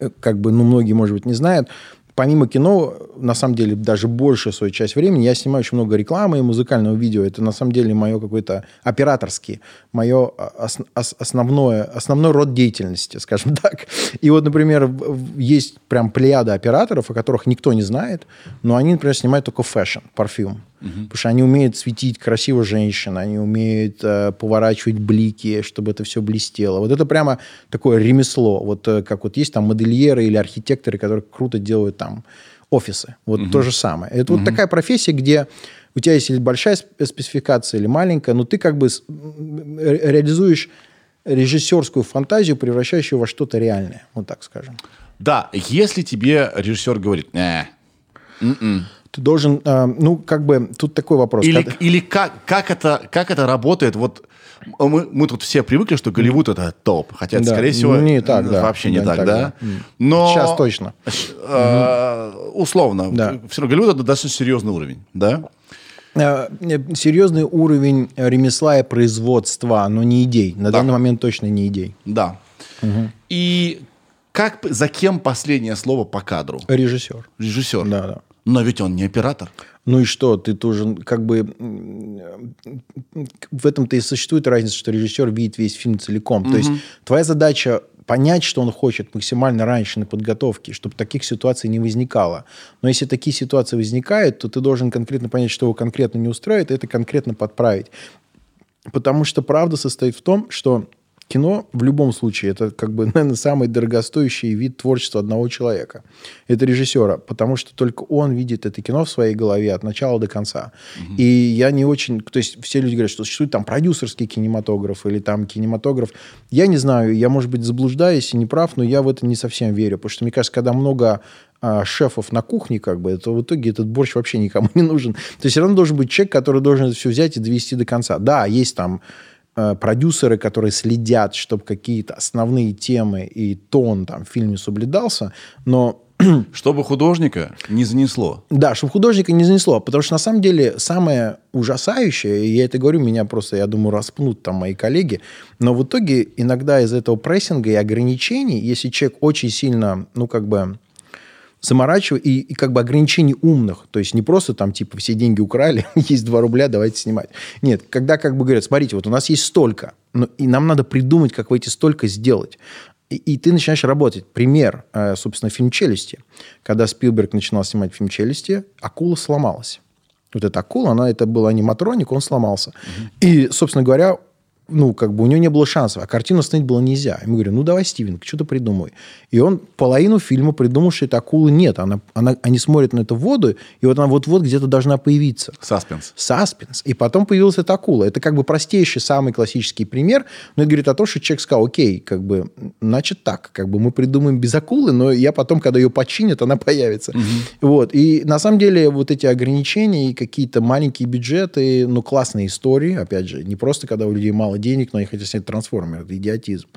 S2: э, как бы, ну, многие, может быть, не знают, помимо кино, на самом деле, даже большую свою часть времени я снимаю очень много рекламы и музыкального видео. Это, на самом деле, мое какое-то операторский, мое ос- ос- основное, основной род деятельности, скажем так. И вот, например, есть прям плеяда операторов, о которых никто не знает, но они, например, снимают только fashion, парфюм. Потому что они умеют светить красиво женщин, они умеют э, поворачивать блики, чтобы это все блестело. Вот это прямо такое ремесло. Вот э, как вот есть там модельеры или архитекторы, которые круто делают там офисы. Вот то же самое. Это вот такая профессия, где у тебя есть или большая сп- спецификация, или маленькая, но ты как бы реализуешь режиссерскую фантазию, превращающую во что-то реальное. Вот так скажем.
S1: Да, если тебе режиссер говорит, «Э,
S2: Ты должен, э, ну, как бы, тут такой вопрос.
S1: Или,
S2: Когда-
S1: или как, как, это, как это работает? Вот мы, мы тут все привыкли, что Голливуд это топ. Хотя,
S2: Да,
S1: скорее всего,
S2: не так, да.
S1: вообще не
S2: не
S1: так,
S2: так,
S1: да?
S2: да.
S1: Но,
S2: Сейчас точно.
S1: э, условно.
S2: Да.
S1: Все равно Голливуд это достаточно серьезный уровень, да?
S2: Э, серьезный уровень ремесла и производства, но не идей. На
S1: Да.
S2: данный момент точно не идей.
S1: Да. И как, за кем последнее слово по кадру?
S2: Режиссер.
S1: Режиссер.
S2: Да, да.
S1: Но ведь он не оператор.
S2: Ну и что, ты тоже как бы в этом-то и существует разница, что режиссер видит весь фильм целиком. То есть твоя задача понять, что он хочет максимально раньше на подготовке, чтобы таких ситуаций не возникало. Но если такие ситуации возникают, то ты должен конкретно понять, что его конкретно не устраивает, и это конкретно подправить. Потому что правда состоит в том, что кино в любом случае это как бы, наверное, самый дорогостоящий вид творчества одного человека. Это режиссера, потому что только он видит это кино в своей голове от начала до конца. Угу. И я не очень... То есть все люди говорят, что существует там продюсерский кинематограф или там кинематограф. Я не знаю, я, может быть, заблуждаюсь и не прав, но я в это не совсем верю. Потому что, мне кажется, когда много а, шефов на кухне, как бы, то в итоге этот борщ вообще никому не нужен. То есть все равно должен быть человек, который должен это все взять и довести до конца. Да, есть там продюсеры, которые следят, чтобы какие-то основные темы и тон там в фильме соблюдался, но
S1: чтобы художника не занесло.
S2: Да, чтобы художника не занесло. Потому что, на самом деле, самое ужасающее, и я это говорю, меня просто, я думаю, распнут там мои коллеги, но в итоге иногда из этого прессинга и ограничений, если человек очень сильно, ну, как бы заморачивать и, и как бы ограничений умных. То есть не просто там типа все деньги украли, есть 2 рубля, давайте снимать. Нет, когда как бы говорят, смотрите, вот у нас есть столько, но, и нам надо придумать, как вы эти столько сделать. И, и ты начинаешь работать. Пример, э, собственно, фильм «Челюсти». Когда Спилберг начинал снимать фильм «Челюсти», акула сломалась. Вот эта акула, она, это был аниматроник, он сломался. Угу. И, собственно говоря, ну, как бы у него не было шансов, а картину остановить было нельзя. Ему говорю, ну, давай, Стивен, что-то придумай. И он половину фильма придумал, что эта акулы нет. Она, она, они смотрят на эту воду, и вот она вот-вот где-то должна появиться.
S1: Саспенс.
S2: Саспенс. И потом появилась эта акула. Это как бы простейший, самый классический пример, но это говорит о том, что человек сказал, окей, как бы, значит так, как бы мы придумаем без акулы, но я потом, когда ее починят, она появится. Угу. Вот. И на самом деле вот эти ограничения и какие-то маленькие бюджеты, ну, классные истории, опять же, не просто когда у людей мало мало денег, но они хотят снять трансформер. Это идиотизм.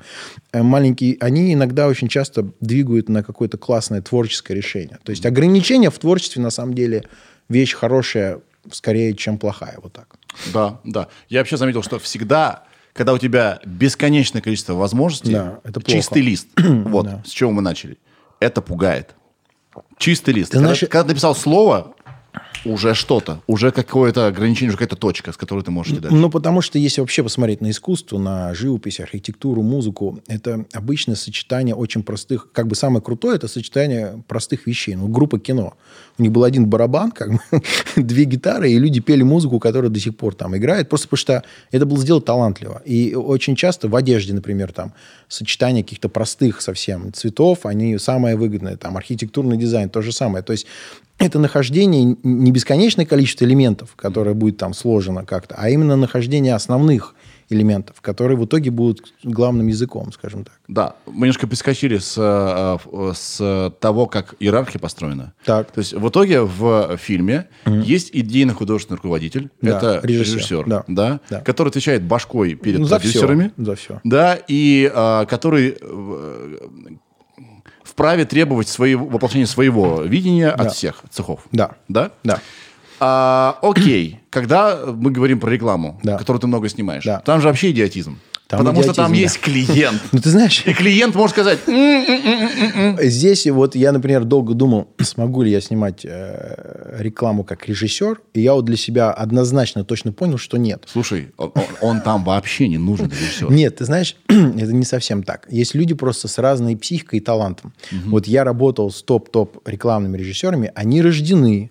S2: Э, маленькие, они иногда очень часто двигают на какое-то классное творческое решение. То есть ограничения в творчестве, на самом деле, вещь хорошая, скорее, чем плохая. Вот так.
S1: Да, да. Я вообще заметил, что всегда когда у тебя бесконечное количество возможностей, да, это чистый лист, вот да. с чего мы начали, это пугает. Чистый лист. Ты когда, знаешь... когда написал слово, уже что-то, уже какое-то ограничение, уже какая-то точка, с которой ты можешь идти дальше.
S2: Ну, потому что если вообще посмотреть на искусство, на живопись, архитектуру, музыку, это обычное сочетание очень простых, как бы самое крутое, это сочетание простых вещей. Ну, группа кино. У них был один барабан, как бы, две гитары, и люди пели музыку, которая до сих пор там играет, просто потому что это было сделано талантливо. И очень часто в одежде, например, там, сочетание каких-то простых совсем цветов, они самое выгодное. Там, архитектурный дизайн, то же самое. То есть это нахождение не бесконечное количество элементов, которое будет там сложено как-то, а именно нахождение основных элементов, которые в итоге будут главным языком, скажем так.
S1: Да, мы немножко перескочили с, э, с того, как иерархия построена.
S2: Так.
S1: То есть в итоге в фильме mm есть идейный художественный руководитель, да, это режиссер, режиссер да. Да, да. который отвечает башкой перед ну, продюсерами.
S2: За все.
S1: Да, и а, который э, вправе требовать свои, воплощения своего видения да. от всех цехов.
S2: Да.
S1: Да?
S2: Да.
S1: А, окей, когда мы говорим про рекламу, да. которую ты много снимаешь, да. там же вообще идиотизм. Там Потому идиотизм, что там да. есть клиент.
S2: Ну, ты знаешь...
S1: И клиент может сказать...
S2: Здесь вот я, например, долго думал, смогу ли я снимать э, рекламу как режиссер, и я вот для себя однозначно точно понял, что нет.
S1: Слушай, он, он там вообще не нужен режиссер.
S2: Нет, ты знаешь, это не совсем так. Есть люди просто с разной психикой и талантом. Угу. Вот я работал с топ-топ рекламными режиссерами, они рождены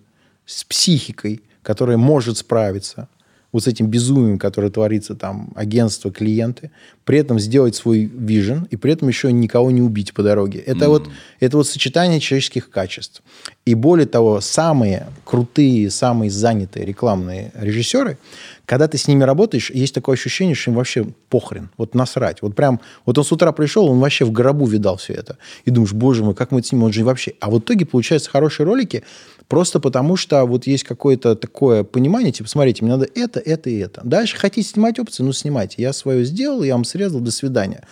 S2: с психикой, которая может справиться вот с этим безумием, которое творится там, агентство, клиенты, при этом сделать свой вижен и при этом еще никого не убить по дороге. Это, mm-hmm. вот, это вот сочетание человеческих качеств. И более того, самые крутые, самые занятые рекламные режиссеры, когда ты с ними работаешь, есть такое ощущение, что им вообще похрен, вот насрать. Вот прям, вот он с утра пришел, он вообще в гробу видал все это. И думаешь, боже мой, как мы с ним, он же вообще... А в итоге получаются хорошие ролики, Просто потому что вот есть какое-то такое понимание, типа, смотрите, мне надо это, это и это. Дальше хотите снимать опции, ну, снимайте. Я свое сделал, я вам срезал, до свидания.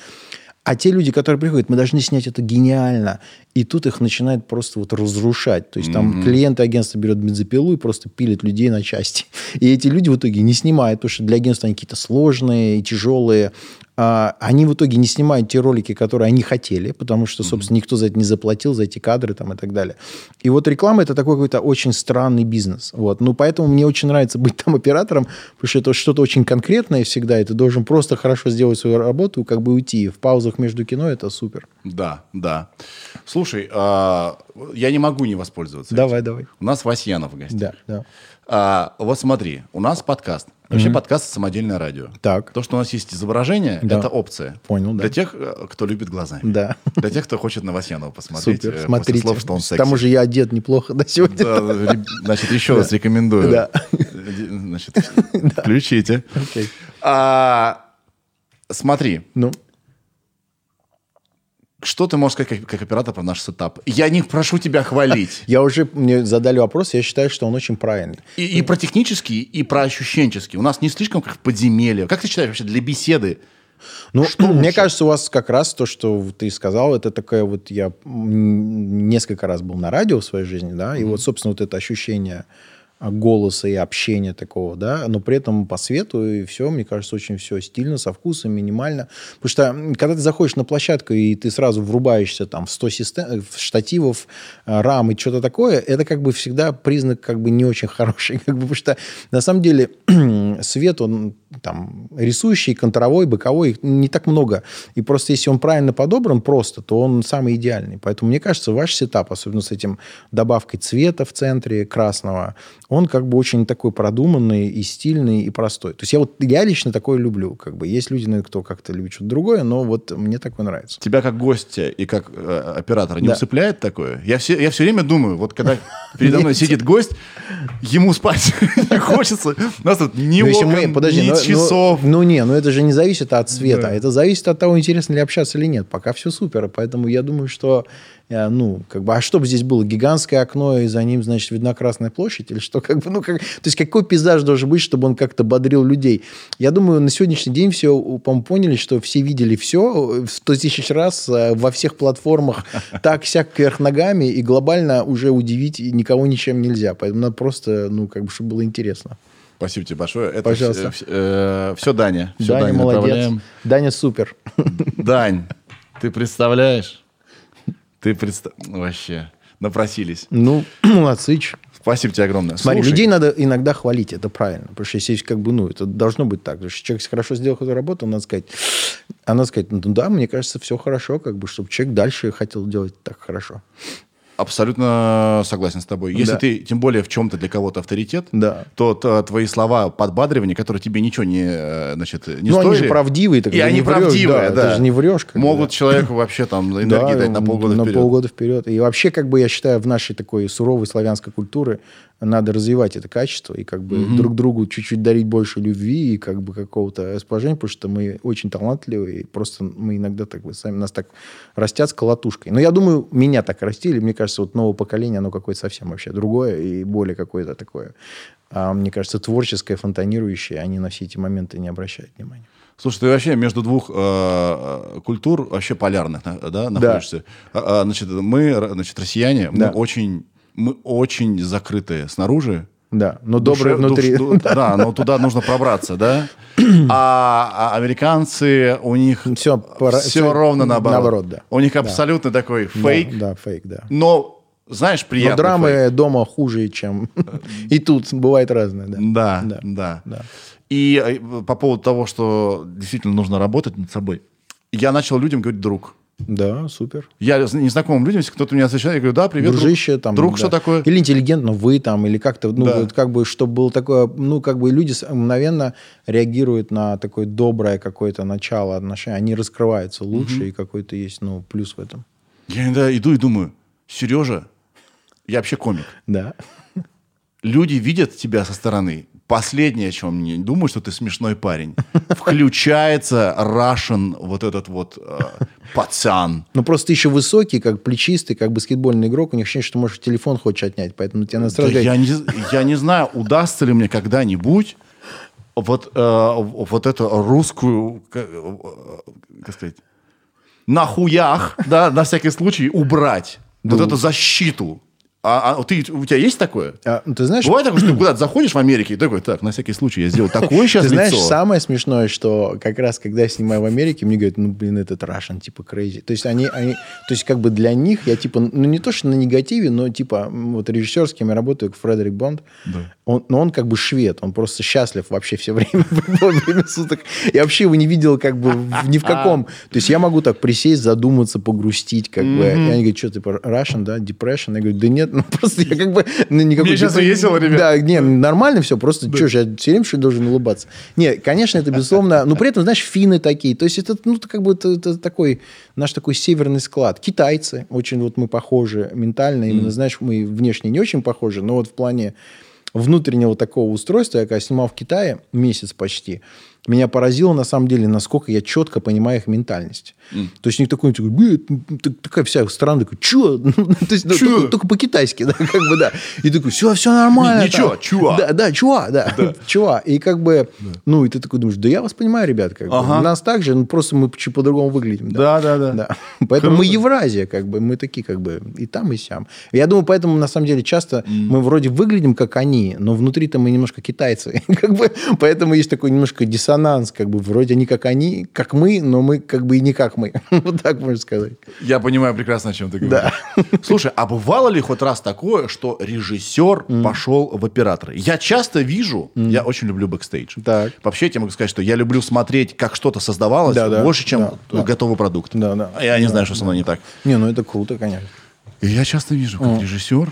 S2: А те люди, которые приходят, мы должны снять это гениально. И тут их начинает просто вот разрушать. То есть там mm-hmm. клиенты агентства берет бензопилу и просто пилит людей на части. И эти люди в итоге не снимают, потому что для агентства они какие-то сложные и тяжелые. А, они в итоге не снимают те ролики, которые они хотели, потому что, собственно, никто за это не заплатил, за эти кадры там и так далее. И вот реклама это такой какой-то очень странный бизнес. Вот. Ну, поэтому мне очень нравится быть там оператором, потому что это что-то очень конкретное всегда, и ты должен просто хорошо сделать свою работу как бы уйти. В паузах между кино это супер.
S1: Да, да. Слушай, а, я не могу не воспользоваться.
S2: Давай,
S1: этим.
S2: давай.
S1: У нас Васьянов в гостях.
S2: Да, да.
S1: А, вот смотри, у нас подкаст. Вообще подкаст самодельное радио.
S2: Так.
S1: То, что у нас есть изображение,
S2: Да.
S1: это опция.
S2: Понял, да.
S1: Для тех, э, кто любит глазами.
S2: Да.
S1: Для тех, кто хочет на Васьянова посмотреть.
S2: Супер,
S1: э, после
S2: смотрите.
S1: слов, что он
S2: К
S1: секси.
S2: тому же я одет неплохо да, сегодня.
S1: Да, реб- значит, еще раз рекомендую.
S2: Да.
S1: Значит, включите.
S2: Окей.
S1: А, смотри,
S2: Ну,
S1: что ты можешь сказать как, как оператор про наш сетап? Я не прошу тебя хвалить.
S2: я уже, мне задали вопрос, я считаю, что он очень правильный.
S1: И, и про технический, и про ощущенческий. У нас не слишком как в подземелье. Как ты считаешь вообще для беседы?
S2: Ну,
S1: Что
S2: мне
S1: лучше?
S2: кажется, у вас как раз то, что ты сказал, это такая вот я несколько раз был на радио в своей жизни, да, и вот, собственно, вот это ощущение голоса и общения такого, да, но при этом по свету и все, мне кажется, очень все стильно, со вкусом, минимально. Потому что когда ты заходишь на площадку и ты сразу врубаешься там в 100 систем, в штативов, а, рам и что-то такое, это как бы всегда признак как бы не очень хороший, как бы, потому что на самом деле свет, он там рисующий, контровой, боковой, их не так много. И просто если он правильно подобран просто, то он самый идеальный. Поэтому мне кажется, ваш сетап, особенно с этим добавкой цвета в центре красного, он как бы очень такой продуманный и стильный, и простой. То есть я вот я лично такое люблю. Как бы есть люди, кто как-то любит что-то другое, но вот мне такое нравится.
S1: Тебя как гостя и как э, оператора не
S2: Да.
S1: усыпляет такое? Я все, я все время думаю, вот когда передо мной сидит гость, ему спать не хочется. У нас тут ни
S2: Ну,
S1: окон, ни
S2: ну,
S1: часов.
S2: Ну, ну не, ну это же не зависит от цвета. Это зависит от того, интересно ли общаться или нет. Пока все супер. Поэтому я думаю, что, ну, как бы, а что бы здесь было? Гигантское окно, и за ним, значит, видна Красная площадь? Или что? Как бы, ну, как, то есть какой пейзаж должен быть, чтобы он как-то бодрил людей? Я думаю, на сегодняшний день все, по-моему, поняли, что все видели все в 100 тысяч раз э, во всех платформах так, сяк, кверх ногами, и глобально уже удивить никого ничем нельзя. Поэтому надо просто, ну, как бы, чтобы было интересно.
S1: Спасибо тебе большое. Это
S2: Пожалуйста.
S1: все, Даня. Все
S2: Даня
S1: Дане
S2: молодец.
S1: направляем.
S2: Даня супер.
S1: Дань, ты представляешь? Ты представ... Вообще, напросились.
S2: Ну, молодцы. чё.
S1: Спасибо тебе огромное.
S2: Смотри,
S1: Слушай,
S2: людей надо иногда хвалить, это правильно. Потому что если есть как бы, ну, это должно быть так. Потому что человек хорошо сделал какую-то работу, надо сказать, а надо сказать, ну да, мне кажется, все хорошо, как бы, чтобы человек дальше хотел делать так хорошо.
S1: Абсолютно согласен с тобой. Если
S2: Да.
S1: ты, тем более, в чем-то для кого-то авторитет,
S2: Да.
S1: то, т- твои слова подбадривания, которые тебе ничего не, э, значит, не
S2: ну,
S1: стоили...
S2: они же правдивые. так
S1: И они правдивые, да.
S2: Ты же не врешь. как
S1: Могут
S2: да.
S1: человеку вообще там энергии
S2: Да,
S1: дать на полгода
S2: на
S1: вперед.
S2: полгода вперед. И вообще, как бы я считаю, в нашей такой суровой славянской культуре надо развивать это качество и как бы друг другу чуть-чуть дарить больше любви и как бы какого-то расположения, потому что мы очень талантливые, и просто мы иногда так бы сами нас так растят с колотушкой. Но я думаю, меня так растили, мне кажется, вот новое поколение, оно какое-то совсем вообще другое и более какое-то такое, а, мне кажется, творческое, фонтанирующее, они на все эти моменты не обращают внимания.
S1: Слушай, ты вообще между двух э, э, культур вообще полярных, да, находишься. А, а, значит, мы, значит, россияне, мы
S2: Да.
S1: очень, мы очень закрытые снаружи.
S2: Да, но
S1: Душе-
S2: внутри.
S1: душ- ду- да, но туда нужно пробраться, да. А, а американцы, у них
S2: пора-
S1: все
S2: всё
S1: ровно наоборот.
S2: наоборот, да.
S1: У них
S2: Да.
S1: абсолютно такой
S2: Да,
S1: фейк,
S2: Да, фейк, да.
S1: но, знаешь,
S2: Но
S1: приятный
S2: драмы
S1: фейк.
S2: дома хуже, чем... И тут бывает разное, да.
S1: Да,
S2: Да.
S1: да,
S2: Да.
S1: И э, по поводу того, что действительно нужно работать над собой, я начал людям говорить «друг».
S2: Да, супер.
S1: Я незнакомым людям, если кто-то меня встречает, я говорю, да, привет, друг».
S2: Дружище там.
S1: Друг,
S2: да.
S1: что такое?
S2: Или интеллигентно вы там, или как-то, ну,
S1: Да.
S2: вот как бы, чтобы было такое, ну, как бы люди мгновенно реагируют на такое доброе какое-то начало отношений, они раскрываются лучше, и какой-то есть, ну, плюс в этом.
S1: Я иногда иду и думаю, Сережа, я вообще комик.
S2: Да.
S1: Люди видят тебя со стороны. Последнее, о чем мне думаю, что ты смешной парень. Включается Russian вот этот вот э, пацан.
S2: Ну, просто ты еще высокий, как плечистый, как баскетбольный игрок, у них ощущение, что можешь телефон хочешь отнять, поэтому тебе надо сразу
S1: Да я, не, я не знаю, удастся ли мне когда-нибудь вот, э, вот эту русскую, как, э, как сказать, на хуях, да, на всякий случай убрать. Вот эту защиту. А, а ты, у тебя есть такое?
S2: А, ну, ты знаешь,
S1: Бывает такое, что ты куда-то заходишь в Америке и такой, так, на всякий случай я сделал такое сейчас
S2: Ты знаешь,
S1: лицо.
S2: самое смешное, что как раз когда я снимаю в Америке, мне говорят, ну, блин, этот Russian, типа, crazy. То есть они, они, то есть как бы для них я, типа, ну, не то, что на негативе, но, типа, вот режиссер, с кем я работаю, Фредерик Бонд, он, но он как бы швед, он просто счастлив вообще все время, время суток. Я вообще его не видел как бы ни в каком. То есть я могу так присесть, задуматься, погрустить, как бы. И они говорят, что, типа, Russian, да, depression? Я говорю, да нет, ну, просто я как бы... ну, никакой
S1: щас
S2: депр-
S1: весело, ребят.
S2: Да, не, нормально все, просто что ж, я все время что должен улыбаться? Не, конечно, это безусловно, но при этом, знаешь, финны такие, то есть это, ну, это как бы это, это такой, наш такой северный склад. Китайцы, очень вот мы похожи ментально, именно, знаешь, мы внешне не очень похожи, но вот в плане внутреннего такого устройства, я когда снимал в Китае месяц почти, меня поразило, на самом деле, насколько я четко понимаю их ментальность. То есть у них такой, такой, «Блин, ты- такая вся страна, такой, чё? Ну, То есть, ну,
S1: Чё?
S2: только, только по-китайски, да, как бы, да. И такой, все, все нормально.
S1: Не- ничего,
S2: там».
S1: чуа.
S2: Да, да, чуа, да, чуа. И как бы, ну, и ты такой думаешь, да я вас понимаю, ребят, как бы.
S1: Ага.
S2: У нас так же, ну, просто мы чуть по-другому выглядим.
S1: Да, да, да.
S2: Да. Поэтому мы
S1: Круто.
S2: Евразия, как бы, мы такие, как бы, и там, и сям. Я думаю, поэтому, на самом деле, часто мы вроде выглядим, как они, но внутри-то мы немножко китайцы. Как бы, поэтому есть такой немножко диссонанс, как бы, вроде они как они, как мы, но мы как бы и не как мы. Вот так можно сказать.
S1: Я понимаю прекрасно, о чем ты говоришь.
S2: Да.
S1: Слушай, а бывало ли хоть раз такое, что режиссер пошел в операторы? Я часто вижу, я очень люблю бэкстейдж.
S2: Так.
S1: Вообще, я тебе могу сказать, что я люблю смотреть, как что-то создавалось
S2: Да, да.
S1: больше, чем
S2: Да, да.
S1: готовый продукт.
S2: Да, да.
S1: Я не знаю, что со мной не так.
S2: Не, ну это круто, конечно.
S1: И я часто вижу, как режиссер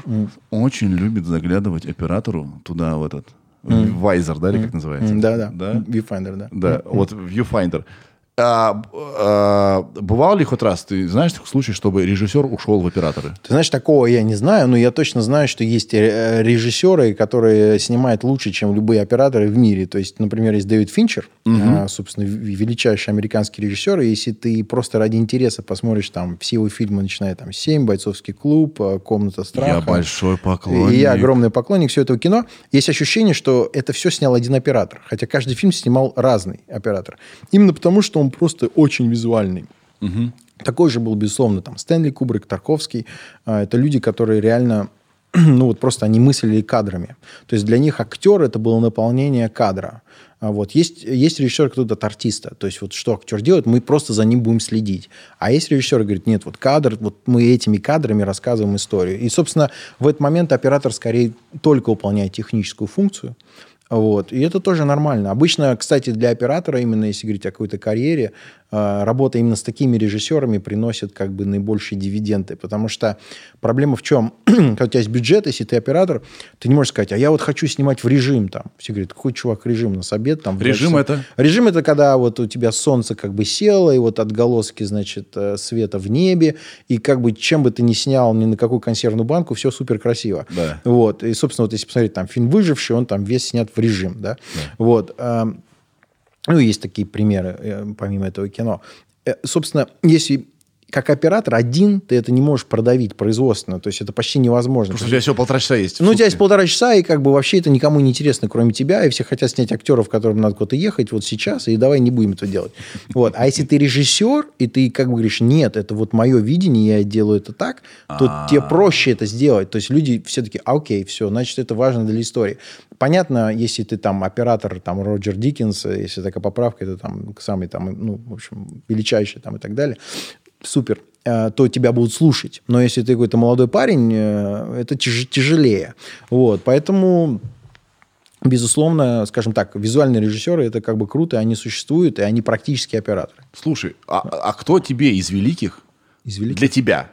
S1: очень любит заглядывать оператору туда, в этот вайзер, да, или как называется?
S2: Да, да.
S1: Да?
S2: Viewfinder, да.
S1: Да, вот Viewfinder. А, а, бывало ли хоть раз, ты знаешь случай, чтобы режиссер ушел в операторы?
S2: Ты знаешь, такого я не знаю, но я точно знаю, что есть э, режиссеры, которые снимают лучше, чем любые операторы в мире. То есть, например, есть Дэвид Финчер, а, собственно, величайший американский режиссер. И если ты просто ради интереса посмотришь там все его фильмы, начиная там «Семь», «Бойцовский клуб», э, «Комната страха».
S1: Я большой поклонник.
S2: И я огромный поклонник всего этого кино. Есть ощущение, что это все снял один оператор. Хотя каждый фильм снимал разный оператор. Именно потому, что он просто очень визуальный. Такой же был, безусловно, там Стэнли Кубрик, Тарковский. А, Это люди, которые реально, ну вот просто они мыслили кадрами. То есть для них актер это было наполнение кадра. А вот есть, есть режиссер, кто от артиста. То есть вот что актер делает, мы просто за ним будем следить. А есть режиссер, говорит, нет, вот кадр, вот мы этими кадрами рассказываем историю. И, собственно, в этот момент оператор скорее только выполняет техническую функцию. Вот. И это тоже нормально. Обычно, кстати, для оператора, именно если говорить о какой-то карьере, работа именно с такими режиссерами приносит как бы наибольшие дивиденды. Потому что проблема в чем? Когда у тебя есть бюджет, если ты оператор, ты не можешь сказать, а я вот хочу снимать в режим там. Все говорят, какой чувак режим? На обед там.
S1: Режим
S2: часа».
S1: это?
S2: Режим это когда вот у тебя солнце как бы село, и вот отголоски, значит, э, света в небе, и как бы чем бы ты ни снял, ни на какую консервную банку, все супер красиво.
S1: Да.
S2: Вот. И, собственно, вот если посмотреть там фильм «Выживший», он там весь снят в режим, да. Вот. Ну, есть такие примеры, э, помимо этого кино. Э, Собственно, если как оператор один ты это не можешь продавить производственно, то есть это почти невозможно.
S1: Потому что у тебя всего полтора часа есть.
S2: Ну, у тебя есть полтора часа, и как бы вообще это никому не интересно, кроме тебя, и все хотят снять актеров, которым надо куда-то ехать вот сейчас, и давай не будем это делать. Вот. А если ты режиссер, и ты как бы говоришь, нет, это вот мое видение, я делаю это так, то тебе проще это сделать. То есть люди все таки а, окей, все, значит, это важно для истории. Понятно, если ты там оператор, там, Роджер Диккенс, если такая поправка, это там самый там, ну, в общем, величайший там и так далее, супер, э, то тебя будут слушать. Но если ты какой-то молодой парень, э, это тяж- тяжелее. Вот, поэтому безусловно, скажем так, визуальные режиссеры это как бы круто, они существуют, и они практически операторы.
S1: Слушай, а, а кто тебе из великих,
S2: Из великих.
S1: для тебя,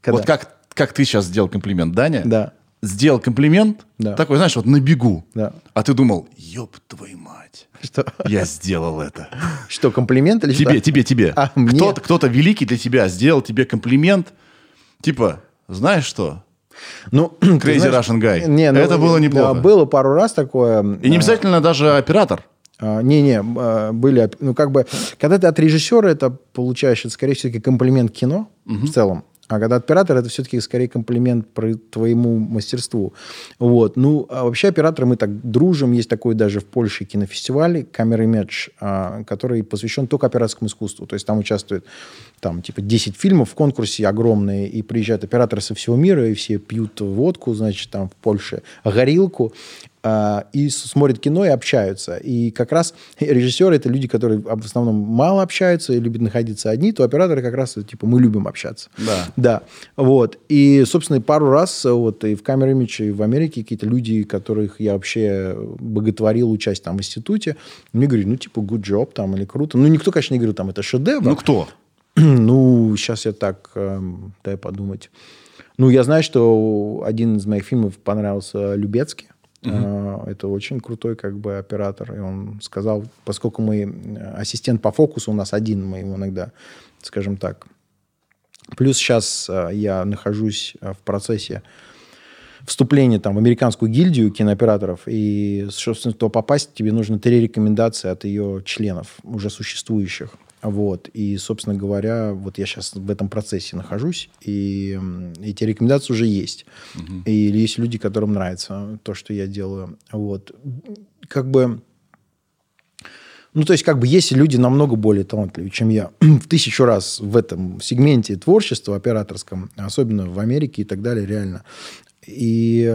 S2: Когда?
S1: вот как, как ты сейчас сделал комплимент Даня,
S2: Да.
S1: Сделал комплимент,
S2: Да.
S1: такой, знаешь, вот на бегу,
S2: Да.
S1: а ты думал, ёб твою мать,
S2: Что?
S1: я сделал это.
S2: Что, комплимент или
S1: Тебе,
S2: что?
S1: тебе, тебе.
S2: А?
S1: Кто-то, кто-то великий для тебя сделал тебе комплимент, типа, знаешь что,
S2: Ну,
S1: Crazy
S2: знаешь,
S1: Russian Guy.
S2: Не, ну,
S1: Это было неплохо.
S2: да, Было пару раз такое.
S1: и не обязательно даже оператор.
S2: Не-не, а, были, оп- ну как бы, когда ты от режиссера это получаешь, это скорее всего комплимент кино в целом. А когда оператор, это все-таки скорее комплимент про твоему мастерству. Вот. Ну, а вообще операторы мы так дружим. Есть такой даже в Польше кинофестиваль Camera Image, а, который посвящен только операторскому искусству. То есть там участвует там, типа, 10 фильмов в конкурсе огромные, и приезжают операторы со всего мира, и все пьют водку, значит, там в Польше, горилку, и смотрят кино и общаются. И как раз режиссеры это люди, которые в основном мало общаются и любят находиться одни, то операторы как раз типа мы любим общаться.
S1: Да.
S2: Да. Вот. И, собственно, пару раз вот и в камере Image, и в Америке какие-то люди, которых я вообще боготворил, участь там в институте, мне говорили, ну, типа, good job там, или круто. Ну, никто, конечно, не говорил, там, это шедевр.
S1: Ну, кто?
S2: Ну, сейчас я так, эм, дай подумать. Ну, я знаю, что один из моих фильмов понравился Любецкий. Uh-huh. Это очень крутой как бы оператор. И он сказал, поскольку мы э, ассистент по фокусу у нас один, мы его иногда, скажем так. Плюс сейчас э, я нахожусь в процессе вступления там, в американскую гильдию кинооператоров, и, собственно, то попасть тебе нужно три рекомендации от ее членов, уже существующих. Вот. И, собственно говоря, вот я сейчас в этом процессе нахожусь, и эти рекомендации уже есть. Угу. И есть люди, которым нравится то, что я делаю. Вот. Как бы... Ну, то есть, как бы, есть люди намного более талантливые, чем я. в тысячу раз в этом сегменте творчества операторском, особенно в Америке и так далее, реально. И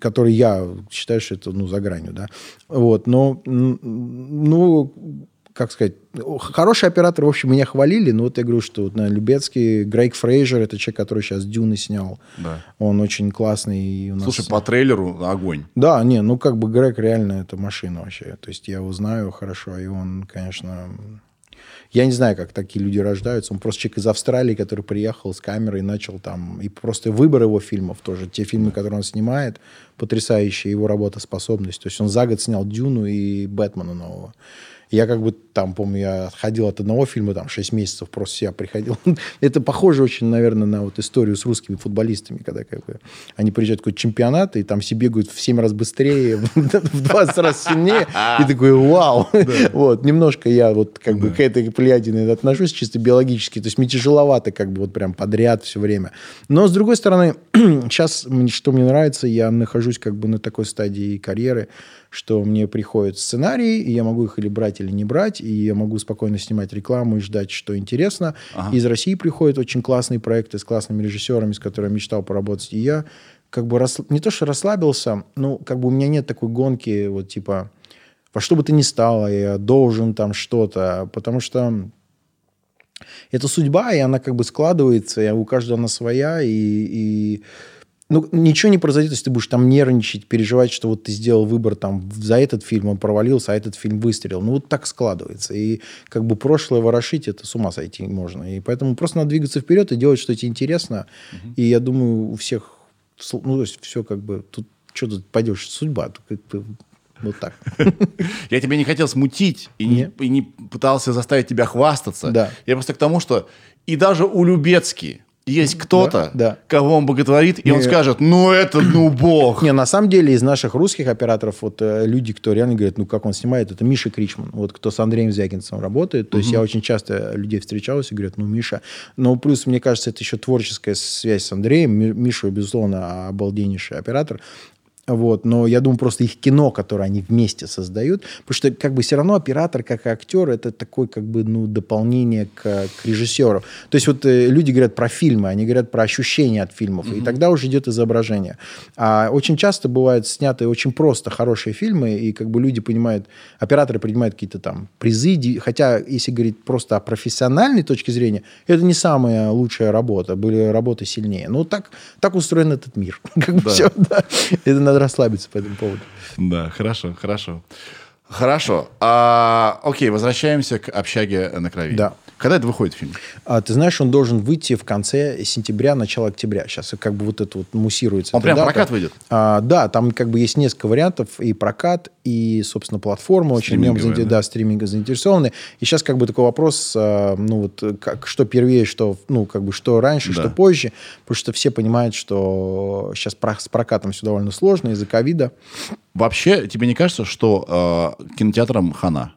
S2: который я считаю, что это, ну, за гранью, да. Вот, но, ну, как сказать, хорошие операторы, в общем, меня хвалили, но вот я говорю, что вот, на Любецкий, Грейг Фрейжер, это человек, который сейчас Дюны снял.
S1: Да.
S2: Он очень классный. И у нас...
S1: Слушай, по трейлеру огонь.
S2: Да, не, ну как бы Грег реально это машина вообще. То есть я его знаю хорошо, и он, конечно... Я не знаю, как такие люди рождаются. Он просто человек из Австралии, который приехал с камерой и начал там... И просто выбор его фильмов тоже. Те фильмы, которые он снимает, потрясающая его работоспособность. То есть он за год снял «Дюну» и «Бэтмена» нового. Я как бы там, помню, я ходил от одного фильма, там, 6 месяцев просто себя приходил. Это похоже очень, наверное, на вот историю с русскими футболистами, когда как бы они приезжают в какой-то чемпионат, и там все бегают в 7 раз быстрее, в 20 раз сильнее, и такой, вау! Вот, немножко я вот как бы к этой плеяде отношусь чисто биологически, то есть мне тяжеловато как бы вот прям подряд все время. Но, с другой стороны, сейчас, что мне нравится, я нахожусь как бы на такой стадии карьеры, что мне приходят сценарии, и я могу их или брать, или не брать, и я могу спокойно снимать рекламу и ждать, что интересно. Ага. Из России приходят очень классные проекты с классными режиссерами, с которыми я мечтал поработать. И я как бы рас... не то, что расслабился, но как бы у меня нет такой гонки, вот типа, во что бы ты ни стало, я должен там что-то, потому что это судьба, и она как бы складывается, и у каждого она своя, и, и ну, ничего не произойдет, если ты будешь там нервничать, переживать, что вот ты сделал выбор там за этот фильм, он провалился, а этот фильм выстрелил. Ну, вот так складывается. И как бы прошлое ворошить, это с ума сойти можно. И поэтому просто надо двигаться вперед и делать что-то интересно. Угу. И я думаю, у всех, ну, то есть все как бы, тут что тут пойдешь, судьба. Вот так.
S1: Я тебя не хотел смутить и не, и не пытался заставить тебя хвастаться.
S2: Да.
S1: Я просто к тому, что и даже у Любецки есть кто-то,
S2: да, да.
S1: кого он боготворит, и не, он скажет, ну это, ну бог.
S2: Не, на самом деле из наших русских операторов вот э, люди, кто реально говорят, ну как он снимает, это Миша Кричман, вот кто с Андреем Звягинцем работает. То угу. есть я очень часто людей встречался и говорят, ну Миша. Но плюс, мне кажется, это еще творческая связь с Андреем. Миша, безусловно, обалденнейший оператор. Вот, но я думаю, просто их кино, которое они вместе создают, потому что как бы все равно оператор, как и актер, это такое как бы ну дополнение к, к режиссеру. То есть вот э, люди говорят про фильмы, они говорят про ощущения от фильмов, mm-hmm. и тогда уже идет изображение. А очень часто бывают сняты очень просто хорошие фильмы, и как бы люди понимают, операторы принимают какие-то там призы, хотя если говорить просто о профессиональной точке зрения, это не самая лучшая работа, были работы сильнее. Но так, так устроен этот мир. Как бы все, да. Это надо расслабиться по этому поводу.
S1: Да, хорошо, хорошо. Хорошо. А, окей, возвращаемся к общаге на крови.
S2: Да.
S1: Когда это выходит фильм?
S2: А, ты знаешь, он должен выйти в конце сентября, начало октября. Сейчас как бы вот это вот муссируется.
S1: Он прям дата. прокат выйдет?
S2: А, да, там как бы есть несколько вариантов. И прокат, и, собственно, платформа очень в нем да? да, стриминга заинтересованы. И сейчас как бы такой вопрос, а, ну вот, как, что первее, что, ну, как бы, что раньше, да. что позже. Потому что все понимают, что сейчас с прокатом все довольно сложно из-за ковида.
S1: Вообще, тебе не кажется, что э, кинотеатрам хана?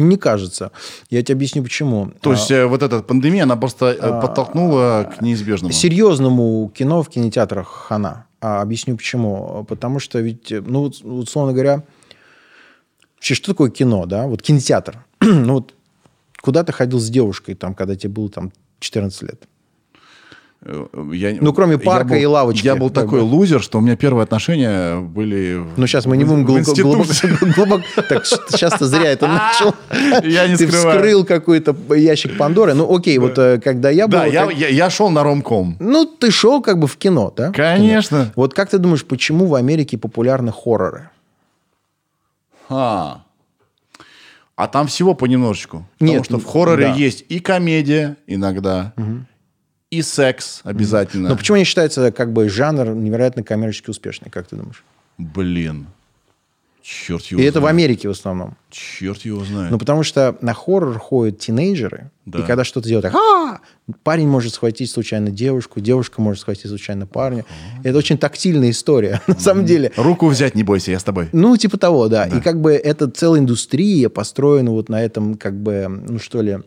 S2: Не кажется. Я тебе объясню, почему.
S1: То есть э, вот эта пандемия, она просто
S2: А,
S1: э, подтолкнула к неизбежному.
S2: Серьезному кино в кинотеатрах хана. А объясню почему. Потому что ведь, э, ну, условно говоря, вообще, что такое кино, да? Вот кинотеатр. ну, вот куда ты ходил с девушкой, там, когда тебе было там 14 лет?
S1: Э, Я,
S2: Ну, кроме парка
S1: был-
S2: и лавочки,
S1: Я был такой
S2: бы.
S1: лузер, что у меня первые отношения были...
S2: Ну, сейчас мы не будем глубоко... глубоко, так, сейчас-то зря это начал.
S1: Я не
S2: Ты вскрыл какой-то ящик Пандоры. Ну, окей, вот э, когда я был...
S1: Да, я, шел на ромком.
S2: Ну, ты шел как бы в кино, да?
S1: Конечно.
S2: Вот как ты думаешь, почему в Америке популярны хорроры?
S1: А. А там всего понемножечку.
S2: Нет,
S1: Потому что в хорроре
S2: да.
S1: есть и комедия иногда, и секс обязательно.
S2: Но почему они считаются как бы жанр невероятно коммерчески успешный, как ты думаешь?
S1: Блин. Черт его
S2: И это в
S1: знает.
S2: Америке в основном.
S1: Черт его знает.
S2: Ну, потому что на хоррор ходят тинейджеры,
S1: Да.
S2: и когда что-то делают, так, «А!» парень может схватить случайно девушку, девушка может схватить случайно парня. Это очень тактильная история, на самом деле.
S1: Руку взять не бойся, я с тобой.
S2: Ну, типа того, да. И как бы это целая индустрия построена вот на этом, как бы, ну что ли,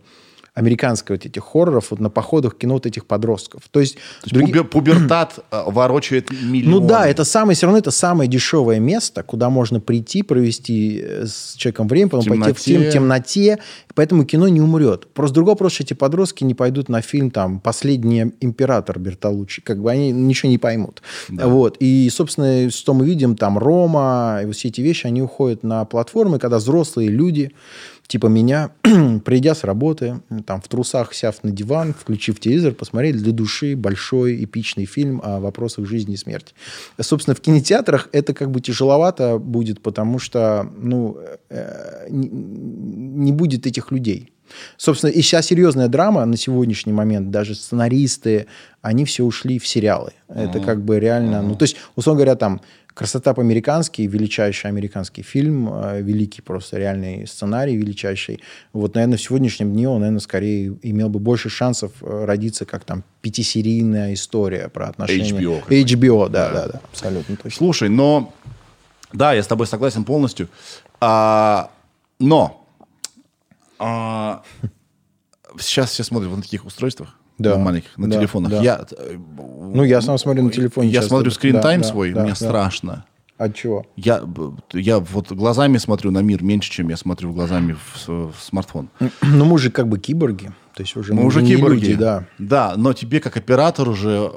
S2: американской вот этих хорроров, вот на походах в кино вот этих подростков. То есть,
S1: То есть
S2: други-
S1: пубер- пубертат э, ворочает миллионы.
S2: Ну да, это самое, все равно это самое дешевое место, куда можно прийти, провести э, с человеком время, потом пойти в
S1: темноте.
S2: тем, темноте, поэтому кино не умрет. Просто другой вопрос, что эти подростки не пойдут на фильм там «Последний император» Бертолуччи, как бы они ничего не поймут. Вот. И, собственно, что мы видим, там Рома, и все эти вещи, они уходят на платформы, когда взрослые люди, типа меня, придя с работы, там в трусах сяв на диван, включив телевизор, посмотрели для души большой эпичный фильм о вопросах жизни и смерти. Собственно, в кинотеатрах это как бы тяжеловато будет, потому что, ну, э, не, не будет этих людей. Собственно, и вся серьезная драма на сегодняшний момент, даже сценаристы, они все ушли в сериалы. Это как бы реально... Ну, то есть, условно говоря, там «Красота по-американски», величайший американский фильм, э, великий просто реальный сценарий, величайший. Вот, наверное, в сегодняшнем дне он, наверное, скорее имел бы больше шансов э, родиться как там пятисерийная история про отношения.
S1: HBO.
S2: HBO, да, да, да, абсолютно точно.
S1: Слушай, но... Да, я с тобой согласен полностью. А, но... а, сейчас все смотрят вот на таких устройствах.
S2: Да,
S1: на маленьких, на
S2: да,
S1: телефонах.
S2: да.
S1: Я, э,
S2: Ну, я сам смотрю на телефоне
S1: Я смотрю скрин
S2: Да,
S1: свой,
S2: да,
S1: мне
S2: да.
S1: страшно.
S2: От чего?
S1: Я, б- я вот глазами смотрю на мир меньше, чем я смотрю глазами в, в смартфон.
S2: Ну, мы же как бы киборги. То есть уже
S1: Мы уже
S2: не
S1: киборги.
S2: люди, да.
S1: Да, но тебе как оператор уже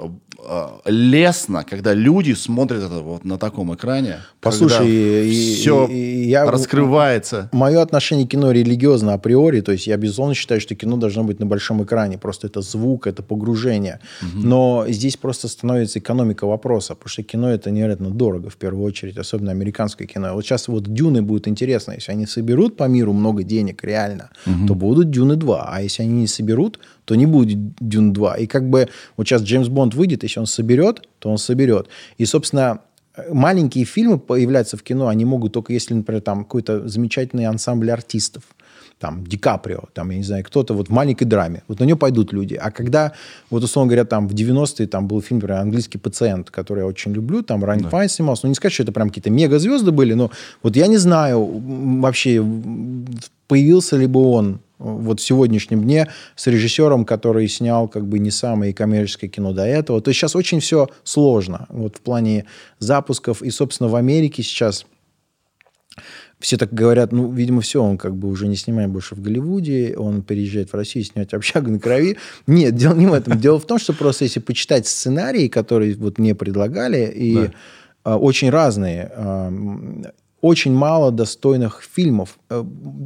S1: э, лестно, когда люди смотрят это вот на таком экране.
S2: Послушай,
S1: все
S2: я-
S1: раскрывается.
S2: Мое отношение к кино религиозно априори, то есть я безусловно считаю, что кино должно быть на большом экране, просто это звук, это погружение. Но здесь просто становится экономика вопроса, потому что кино это невероятно дорого в первую очередь, особенно американское кино. Вот сейчас вот Дюны будет интересно, если они соберут по миру много денег реально, то будут Дюны 2, а если они не соберут, то не будет Дюн 2. И как бы вот сейчас Джеймс Бонд выйдет, если он соберет, то он соберет. И, собственно, маленькие фильмы появляются в кино, они могут только если, например, там какой-то замечательный ансамбль артистов, там, Ди Каприо, там, я не знаю, кто-то вот в маленькой драме, вот на нее пойдут люди. А когда, вот, условно говоря, там в 90-е там был фильм, например, «Английский пациент», который я очень люблю, там Райан Файн снимался, ну, не сказать, что это прям какие-то мегазвезды были, но вот я не знаю вообще, появился ли бы он вот в сегодняшнем дне с режиссером, который снял как бы не самое коммерческое кино до этого. То есть сейчас очень все сложно вот в плане запусков. И, собственно, в Америке сейчас все так говорят, ну, видимо, все, он как бы уже не снимает больше в Голливуде, он переезжает в Россию снимать «Общагу на крови». Нет, дело не в этом. Дело в том, что просто если почитать сценарии, которые вот мне предлагали, и а, очень разные, а, очень мало достойных фильмов э,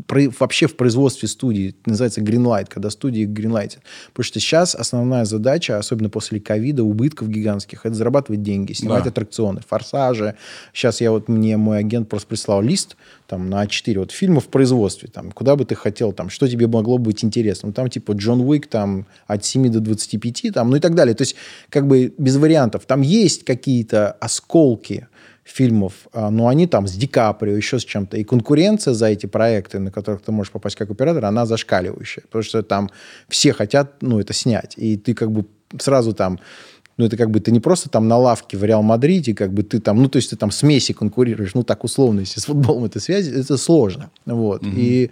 S2: про- вообще в производстве студии. Это называется Greenlight, когда студии Greenlight. Потому что сейчас основная задача, особенно после ковида, убытков гигантских, это зарабатывать деньги, снимать
S1: Да.
S2: аттракционы, форсажи. Сейчас я вот, мне мой агент просто прислал лист там на А4 вот фильмов в производстве, там, куда бы ты хотел, там, что тебе могло быть интересно. Ну, там типа Джон Уик, там, от 7 до 25, там, ну и так далее. То есть, как бы без вариантов. Там есть какие-то осколки фильмов, а, но они там с Ди Каприо, еще с чем-то. И конкуренция за эти проекты, на которых ты можешь попасть как оператор, она зашкаливающая. Потому что там все хотят, ну, это снять. И ты как бы сразу там Ну, это как бы ты не просто там на лавке в Реал Мадриде, как бы ты там, ну, то есть ты там с Месси конкурируешь, ну, так условно, если с футболом это связи, это сложно. Вот. И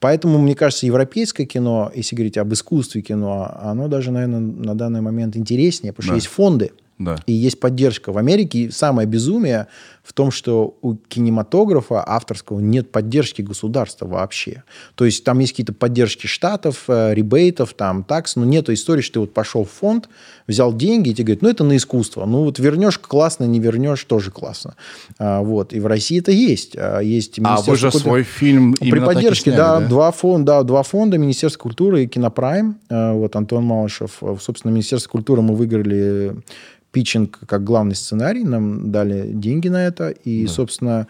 S2: поэтому, мне кажется, европейское кино, если говорить об искусстве кино, оно даже, наверное, на данный момент интереснее, потому что
S1: Да.
S2: есть фонды,
S1: Да.
S2: и есть поддержка. В Америке самое безумие в том, что у кинематографа авторского нет поддержки государства вообще. То есть там есть какие-то поддержки штатов, э, ребейтов, там, такс, но нет истории, что ты вот пошел в фонд, взял деньги, и тебе говорят, ну, это на искусство. Ну, вот вернешь классно, не вернешь тоже классно. А, вот. И в России это есть. А, есть
S1: А вы же
S2: культуры-
S1: свой фильм
S2: при
S1: и
S2: поддержке,
S1: сняли,
S2: да,
S1: да?
S2: два фонда, да, два фонда, Министерство культуры и Кинопрайм. Э, Вот Антон Малышев. Э, Собственно, Министерство культуры мы выиграли питчинг как главный сценарий, нам дали деньги на это, и, собственно,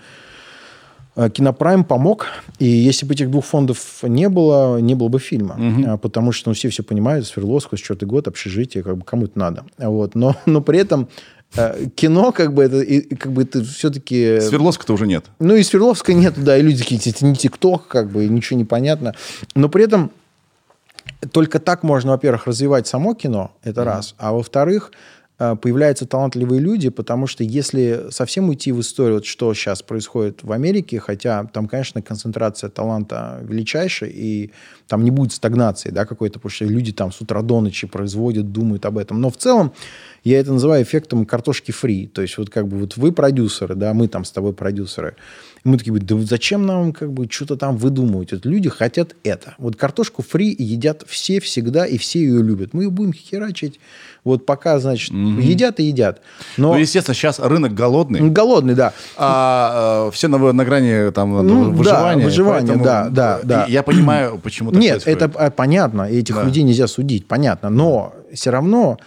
S2: э, Кинопрайм помог, и если бы этих двух фондов не было, не было бы фильма, А, потому что ну, все все понимают, Свердловского, четвертый год, общежитие, как бы кому это надо. Вот. Но, но при этом э, кино, как бы это, и- как бы это все-таки...
S1: Свердловска-то уже нет.
S2: Ну, и Свердловска нет, да, и люди такие, это не ТикТок, как бы, ничего не понятно. Но при этом только так можно, во-первых, развивать само кино, это раз. А во-вторых, появляются талантливые люди, потому что если совсем уйти в историю, вот что сейчас происходит в Америке, хотя там, конечно, концентрация таланта величайшая, и там не будет стагнации да, какой-то, потому что люди там с утра до ночи производят, думают об этом. Но в целом я это называю эффектом картошки фри. То есть вот как бы вот вы продюсеры, да, мы там с тобой продюсеры. И мы такие, да зачем нам как бы что-то там выдумывать? Вот люди хотят это. Вот картошку фри едят все всегда, и все ее любят. Мы ее будем херачить. Вот пока, значит, едят и едят. Но
S1: Ну, естественно, сейчас рынок голодный.
S2: голодный, да.
S1: А э, все на, на грани там
S2: Ну,
S1: выживания.
S2: да, выживания, да, да, да.
S1: Я понимаю, почему так
S2: Нет,
S1: происходит.
S2: это а, понятно, этих
S1: Да.
S2: людей нельзя судить, понятно. Но все равно,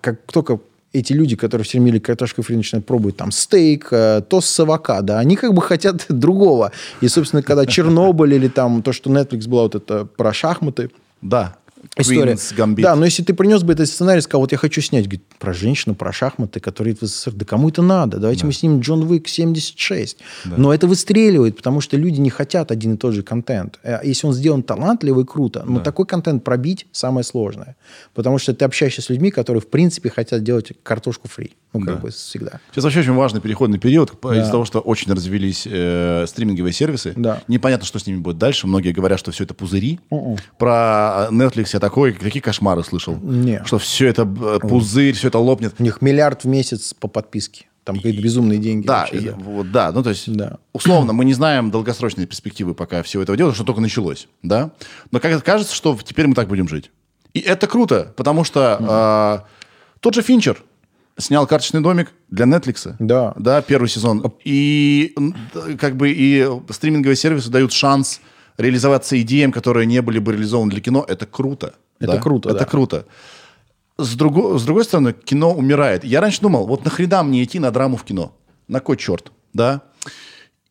S2: как только эти люди, которые все время картошку фри начинают пробовать там стейк, э, тост с авокадо, они как бы хотят другого. И, собственно, когда Чернобыль или там то, что Netflix была вот это про шахматы,
S1: Да.
S2: История.
S1: Gambit.
S2: Да, но если ты принес бы этот сценарий, сказал, вот я хочу снять, говорит, про женщину, про шахматы, которые в СССР, да кому это надо? Давайте мы снимем Джон Уик 76. Но это выстреливает, потому что люди не хотят один и тот же контент. Э, Если он сделан талантливо и круто, но такой контент пробить самое сложное. Потому что ты общаешься с людьми, которые, в принципе, хотят делать картошку фри. Ну, как
S1: Да.
S2: бы всегда.
S1: Сейчас вообще очень важный переходный период из-за того, что очень развелись э, стриминговые сервисы.
S2: Да.
S1: Непонятно, что с ними будет дальше. Многие говорят, что все это пузыри.
S2: Мгм.
S1: Про Netflix я такой, какие кошмары слышал.
S2: Не.
S1: Что все это э, пузырь, все это лопнет.
S2: У них миллиард в месяц по подписке. Там какие-то безумные деньги.
S1: Да,
S2: вообще,
S1: и-
S2: да.
S1: вот, да, ну то есть,
S2: Да.
S1: условно, мы не знаем долгосрочные перспективы пока всего этого дела, что только началось, да. Но как кажется, что теперь мы так будем жить. И это круто, потому что а, тот же Финчер снял карточный домик для Netflix.
S2: Да.
S1: Да, первый сезон. И как бы и стриминговые сервисы дают шанс реализоваться идеям, которые не были бы реализованы для кино. Это круто.
S2: Это
S1: да?
S2: круто,
S1: Это
S2: да.
S1: круто. С, друго- с другой стороны, кино умирает. Я раньше думал, вот нахрена мне идти на драму в кино? На кой черт? Да?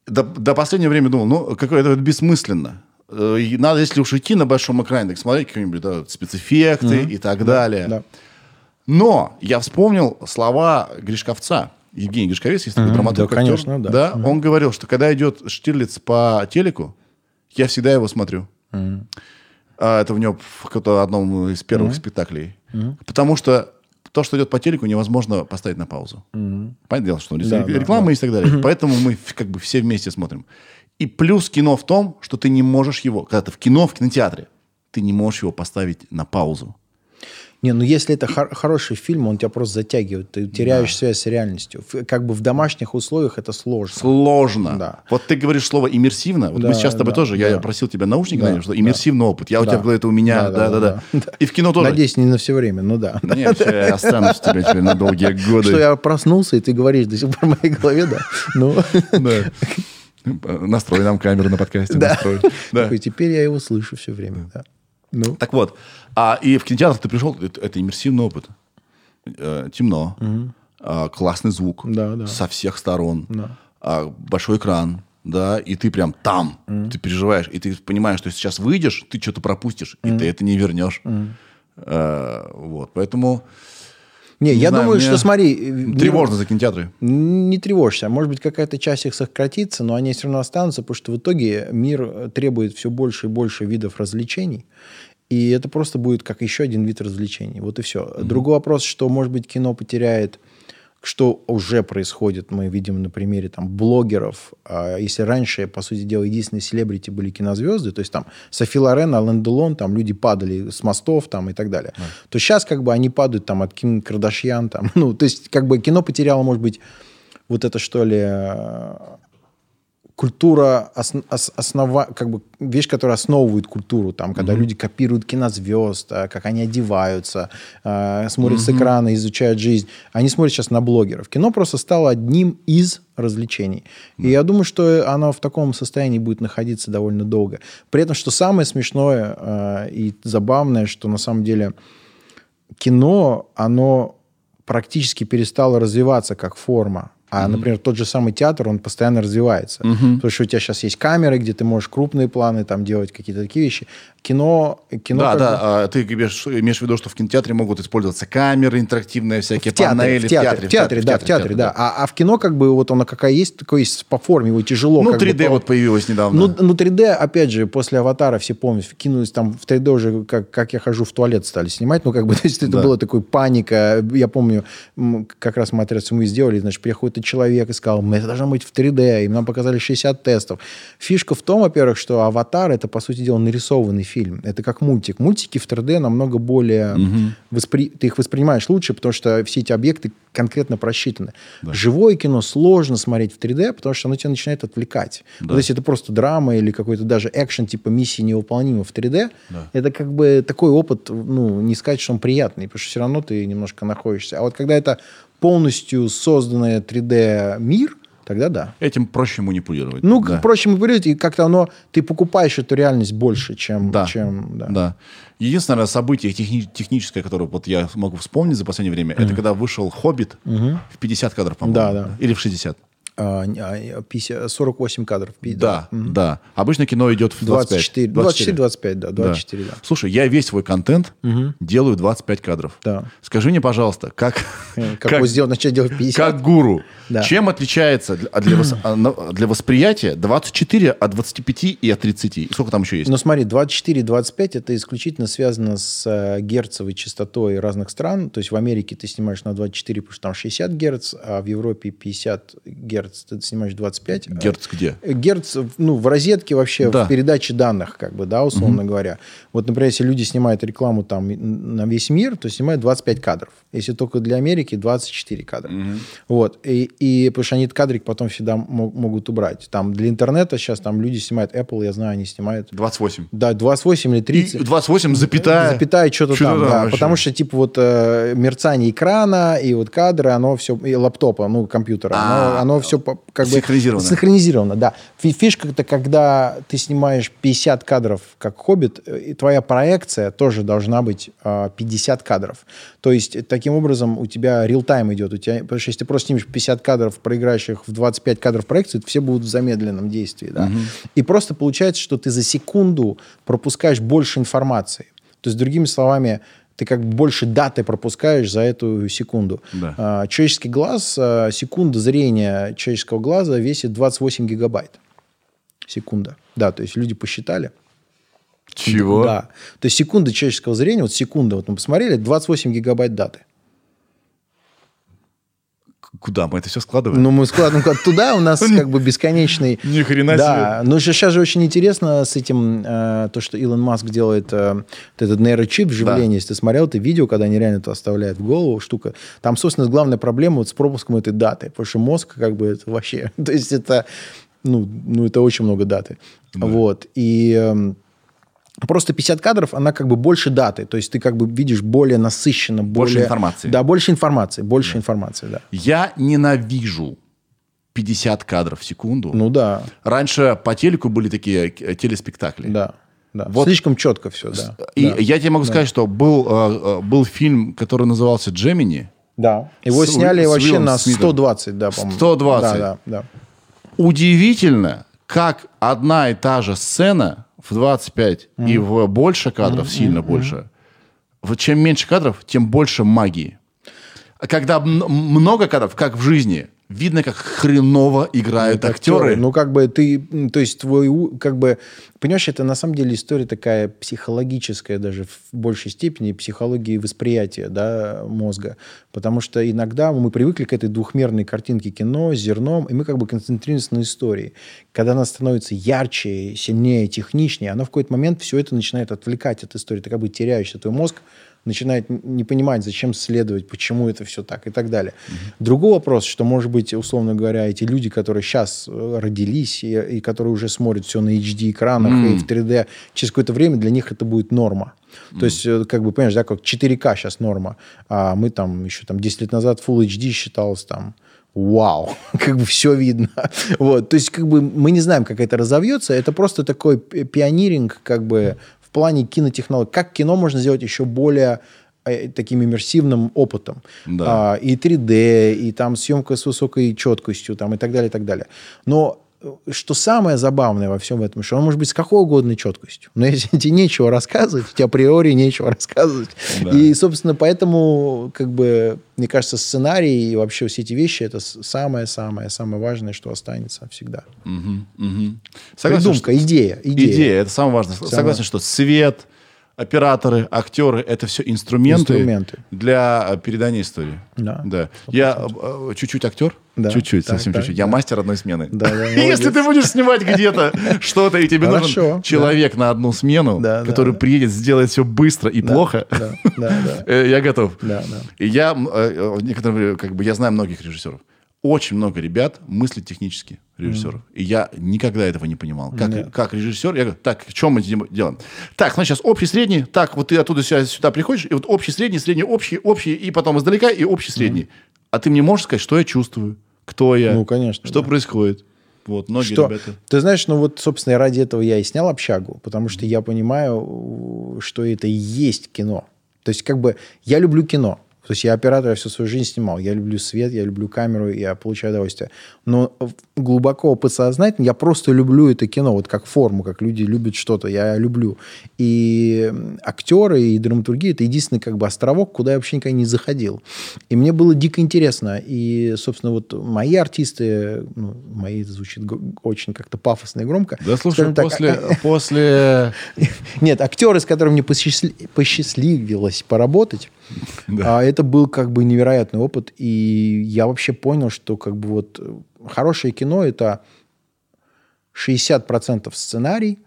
S1: До, до последнего времени думал, ну, какое это бессмысленно. Э, и Надо, если уж идти на большом экране, так смотреть какие-нибудь да, спецэффекты и так далее.
S2: да.
S1: Но я вспомнил слова Гришковца. Евгений Гришковец, есть такой драматург,
S2: да,
S1: актер.
S2: конечно, да.
S1: Он говорил, что когда идет Штирлиц по телеку, я всегда его смотрю. А, это в него в одном из первых спектаклей. Потому что то, что идет по телеку, невозможно поставить на паузу. Понятное дело, что
S2: Да, да,
S1: реклама есть и так далее. Поэтому мы как бы все вместе смотрим. И плюс кино в том, что ты не можешь его, когда ты в кино, в кинотеатре, ты не можешь его поставить на паузу.
S2: Не, ну если это хор- хороший фильм, он тебя просто затягивает, ты теряешь связь с реальностью. Как бы в домашних условиях это сложно.
S1: Сложно.
S2: Да.
S1: Вот ты говоришь слово иммерсивно. Вот
S2: Да,
S1: мы сейчас с тобой
S2: да,
S1: тоже, я
S2: да.
S1: просил тебя наушники,
S2: Да,
S1: что
S2: да.
S1: иммерсивный опыт. Я у
S2: Да.
S1: тебя в голове, это у меня,
S2: Да, да,
S1: да-да-да.
S2: да, да.
S1: И в кино тоже.
S2: Надеюсь, не на все время, ну да.
S1: Нет, я останусь у тебя теперь на долгие годы.
S2: Что я проснулся, и ты говоришь до сих пор в моей голове, да. Ну,
S1: Да. Настрой нам камеру на подкасте.
S2: да.
S1: настрой. Да.
S2: Такой, теперь я его слышу все время, да. Ну,
S1: Так вот, а и в кинотеатр ты пришел, это, это иммерсивный опыт. Э, темно, а, классный звук
S2: Да, да.
S1: со всех сторон,
S2: Да.
S1: а, большой экран, да, и ты прям там, ты переживаешь, и ты понимаешь, что сейчас выйдешь, ты что-то пропустишь, и ты это не вернешь. Э, вот, поэтому
S2: не, я
S1: знаю,
S2: думаю, что, смотри... э,
S1: тревожно за кинотеатры.
S2: Не тревожься. Может быть, какая-то часть их сократится, но они все равно останутся, потому что в итоге мир э, требует все больше и больше видов развлечений. И это просто будет как еще один вид развлечений. Вот и все. Другой вопрос, что, может быть, кино потеряет что уже происходит, мы видим на примере там, блогеров. А если раньше, по сути дела, единственные селебрити были кинозвезды, то есть там Софи Лорен, Ален Делон, там люди падали с мостов там, и так далее, да. то сейчас как бы они падают там, от Ким Кардашьян. Там, ну, то есть как бы кино потеряло, может быть, вот это что ли культура основ, основа, как бы вещь, которая основывает культуру, там, когда mm-hmm. люди копируют кинозвезд, а, как они одеваются, э, смотрят mm-hmm. с экрана, изучают жизнь. Они смотрят сейчас на блогеров. Кино просто стало одним из развлечений. Mm-hmm. И я думаю, что оно в таком состоянии будет находиться довольно долго. При этом, что самое смешное э, и забавное, что на самом деле кино, оно практически перестало развиваться как форма. А, mm-hmm. например, тот же самый театр, он постоянно развивается. Mm-hmm. Потому что у тебя сейчас есть камеры, где ты можешь крупные планы там делать, какие-то такие вещи кино... кино
S1: да, да, а, ты имеешь, имеешь в виду, что в кинотеатре могут использоваться камеры интерактивные, всякие
S2: в театре,
S1: панели.
S2: В театре, в театре, в театре, да, в театре, да. А, а в кино как бы вот оно какая есть, такое есть по форме, его тяжело.
S1: Ну, 3D бы, вот появилось недавно.
S2: Ну, ну, 3D, опять же, после «Аватара» все помнят, кинулись там в 3D уже, как, как я хожу в туалет стали снимать, ну, как бы, то есть это да. была такой паника. Я помню, как раз мы отряд мы сделали, значит, приходит человек и сказал, мы это должно быть в 3D, и нам показали 60 тестов. Фишка в том, во-первых, что «Аватар» — это, по сути дела, нарисованный фильм. Это как мультик мультик. Мультики в 3D намного более... Угу. Воспри... Ты их воспринимаешь лучше, потому что все эти объекты конкретно просчитаны. Да. Живое кино сложно смотреть в 3D, потому что оно тебя начинает отвлекать. Да. Вот если это просто драма или какой-то даже экшен типа «Миссии невыполнима» в 3D, да. это как бы такой опыт, ну, не сказать, что он приятный, потому что все равно ты немножко находишься. А вот когда это полностью созданный 3D-мир – тогда да.
S1: Этим проще манипулировать.
S2: Ну,
S1: да.
S2: проще манипулировать, и как-то оно, ты покупаешь эту реальность больше, чем...
S1: Да,
S2: чем,
S1: да. да. Единственное событие техни- техническое, которое вот я могу вспомнить за последнее время, mm-hmm. это когда вышел «Хоббит» mm-hmm. в 50 кадров, по-моему.
S2: Да, да.
S1: Или в 60.
S2: 48 а, кадров.
S1: Да, да. да. Обычно кино идет в 25.
S2: 24, 25, да, 24, да. да.
S1: Слушай, я весь свой контент угу. делаю 25 кадров.
S2: Да.
S1: Скажи мне, пожалуйста, как...
S2: Как, как сделать, начать делать 50?
S1: Как гуру. Да. Чем отличается для, для, а, для восприятия 24 от 25 и от 30? Сколько там еще есть?
S2: Ну смотри, 24 и 25 это исключительно связано с э, герцовой частотой разных стран. То есть в Америке ты снимаешь на 24, потому что там 60 герц, а в Европе 50 герц герц, ты снимаешь 25.
S1: Герц где?
S2: Герц, ну, в розетке вообще, да. в передаче данных, как бы, да, условно угу. говоря. Вот, например, если люди снимают рекламу там на весь мир, то снимают 25 кадров. Если только для Америки, 24 кадра. Угу. Вот. И, и потому что они этот кадрик потом всегда могут убрать. Там для интернета сейчас там люди снимают Apple, я знаю, они снимают...
S1: 28.
S2: Да, 28 или 30. И
S1: 28 запятая.
S2: Запятая что-то, что там, да. Вообще. Потому что, типа, вот э, мерцание экрана и вот кадры, оно все... И лаптопа, ну, компьютера, оно, а, оно все как бы...
S1: Синхронизировано.
S2: Синхронизировано, да. Фишка это когда ты снимаешь 50 кадров как «Хоббит», э, и твоя проекция тоже должна быть 50 а, кадров. То есть, таким образом, у тебя реал-тайм идет. У тебя, потому что если ты просто снимешь 50 кадров, проиграешь их в 25 кадров проекции, все будут в замедленном действии. Да? Угу. И просто получается, что ты за секунду пропускаешь больше информации. То есть, другими словами, ты как бы больше даты пропускаешь за эту секунду. Да. А, человеческий глаз, а, секунда зрения человеческого глаза весит 28 гигабайт. Секунда. Да, то есть люди посчитали.
S1: Чего?
S2: Да. То есть секунда человеческого зрения, вот секунда, вот мы посмотрели, 28 гигабайт даты.
S1: Куда мы это все складываем?
S2: Ну, мы складываем туда, у нас как бы бесконечный...
S1: Ни хрена себе.
S2: Да, но сейчас же очень интересно с этим, э, то, что Илон Маск делает э, этот нейрочип вживление. Да. Если ты смотрел это видео, когда они реально это оставляют в голову, штука. Там, собственно, главная проблема вот с пропуском этой даты, потому что мозг как бы это вообще... То есть это, ну, ну это очень много даты. Да. Вот. И... Э, Просто 50 кадров, она как бы больше даты. То есть ты как бы видишь более насыщенно. Более,
S1: больше информации.
S2: Да, больше информации. Больше да. информации, да.
S1: Я ненавижу 50 кадров в секунду.
S2: Ну да.
S1: Раньше по телеку были такие э, телеспектакли.
S2: Да. Да. Вот. Слишком четко все, да.
S1: И
S2: да.
S1: я тебе могу да. сказать, что был, э, э, был фильм, который назывался «Джемини».
S2: Да. Его с, сняли с вообще на 120, да,
S1: по-моему. 120. Да, да, да. Удивительно, как одна и та же сцена в 25 mm-hmm. и в больше кадров, mm-hmm. сильно mm-hmm. больше. Вот чем меньше кадров, тем больше магии. Когда много кадров, как в жизни, видно, как хреново играют
S2: Вот
S1: актеры.
S2: Ну, как бы ты, то есть твой, как бы, понимаешь, это на самом деле история такая психологическая даже в большей степени, психологии восприятия, да, мозга. Потому что иногда мы привыкли к этой двухмерной картинке кино с зерном, и мы как бы концентрируемся на истории. Когда она становится ярче, сильнее, техничнее, она в какой-то момент все это начинает отвлекать от истории. Ты как бы теряешься, твой мозг начинает не понимать, зачем следовать, почему это все так и так далее. Другой вопрос, что, может быть, условно говоря, эти люди, которые сейчас родились и, и которые уже смотрят все на HD-экранах и в 3D, через какое-то время для них это будет норма. То есть, э, как бы, понимаешь, да, как 4К сейчас норма, а мы там еще там 10 лет назад Full HD считалось там вау, как бы все видно. Вот, то есть, как бы мы не знаем, как это разовьется. Это просто такой пи- пионеринг, как бы в плане кинотехнологий. Как кино можно сделать еще более э, таким иммерсивным опытом.
S1: Да.
S2: А, и 3D, и там съемка с высокой четкостью, там, и так далее, и так далее. Но что самое забавное во всем этом, что он может быть с какой угодно четкостью. Но если тебе нечего рассказывать, тебе априори нечего рассказывать.
S1: Да.
S2: И, собственно, поэтому, как бы, мне кажется, сценарий и вообще все эти вещи это самое-самое-самое важное, что останется всегда.
S1: Мгм, мгм. Согласен,
S2: Придумка,
S1: что-
S2: идея, идея.
S1: Идея, это самое важное. Согласен, что свет, операторы, актеры – это все инструменты,
S2: Инструменты.
S1: для э, передания истории.
S2: Да.
S1: Да. Я э, чуть-чуть актер,
S2: Да.
S1: чуть-чуть,
S2: Так,
S1: совсем чуть-чуть. Я
S2: да.
S1: мастер одной смены.
S2: Да, да,
S1: Если ты будешь снимать где-то что-то, и тебе
S2: Хорошо,
S1: нужен человек на одну смену,
S2: Да,
S1: который
S2: да.
S1: приедет, сделает все быстро и
S2: Да,
S1: плохо,
S2: Да, да, да.
S1: э, я готов.
S2: Да, да.
S1: И я, э, э, некоторые, как бы, я знаю многих режиссеров. Очень много ребят мыслят технически, режиссеров. И я никогда этого не понимал. Как,
S2: Нет.
S1: как режиссер, я говорю, так, что мы делаем? Так, ну сейчас общий, средний, так, вот ты оттуда сюда, сюда приходишь, и вот общий, средний, средний, общий, общий, и потом издалека, и общий, средний. А ты мне можешь сказать, что я чувствую, кто я,
S2: Ну, конечно,
S1: что
S2: да.
S1: происходит? Вот, многие
S2: Что?
S1: ребята...
S2: Ты знаешь, ну вот, собственно, и ради этого я и снял общагу, потому что я понимаю, что это и есть кино. То есть, как бы, я люблю кино. То есть я оператор, я всю свою жизнь снимал. Я люблю свет, я люблю камеру, я получаю удовольствие. Но глубоко подсознательно я просто люблю это кино, вот как форму, как люди любят что-то, я люблю. И актеры, и драматургия – это единственный как бы островок, куда я вообще никогда не заходил. И мне было дико интересно. И, собственно, вот мои артисты, ну, мои это звучит очень как-то пафосно и громко.
S1: Да, слушай,
S2: так,
S1: после, после...
S2: нет, актеры, с которыми мне посчастли- посчастливилось поработать,
S1: Да.
S2: а, это был как бы невероятный опыт. И я вообще понял, что как бы вот э, хорошее кино – это 60% сценарий,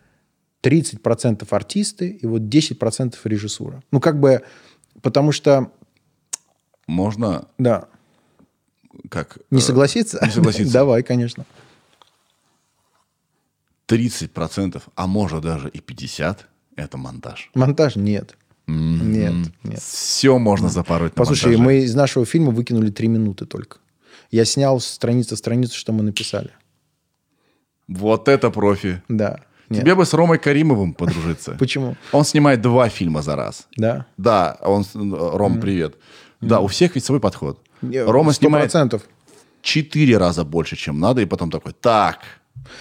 S2: 30% артисты и вот 10% режиссура. Ну, как бы, потому что,
S1: Можно,
S2: да,
S1: как...
S2: не
S1: э,
S2: согласиться?
S1: не согласиться.
S2: Давай, конечно.
S1: 30%, а может даже и 50% это монтаж.
S2: Монтаж нет. Нет, нет.
S1: Все можно запороть
S2: Послушай, мы из нашего фильма выкинули три минуты только. Я снял страница страницу, что мы написали.
S1: Вот это профи.
S2: Да. Нет.
S1: Тебе бы с Ромой Каримовым подружиться.
S2: Почему?
S1: Он снимает два фильма за раз.
S2: Да.
S1: Да, он, Ром, привет. Да, у всех ведь свой подход. Рома снимает четыре раза больше, чем надо, и потом такой, так,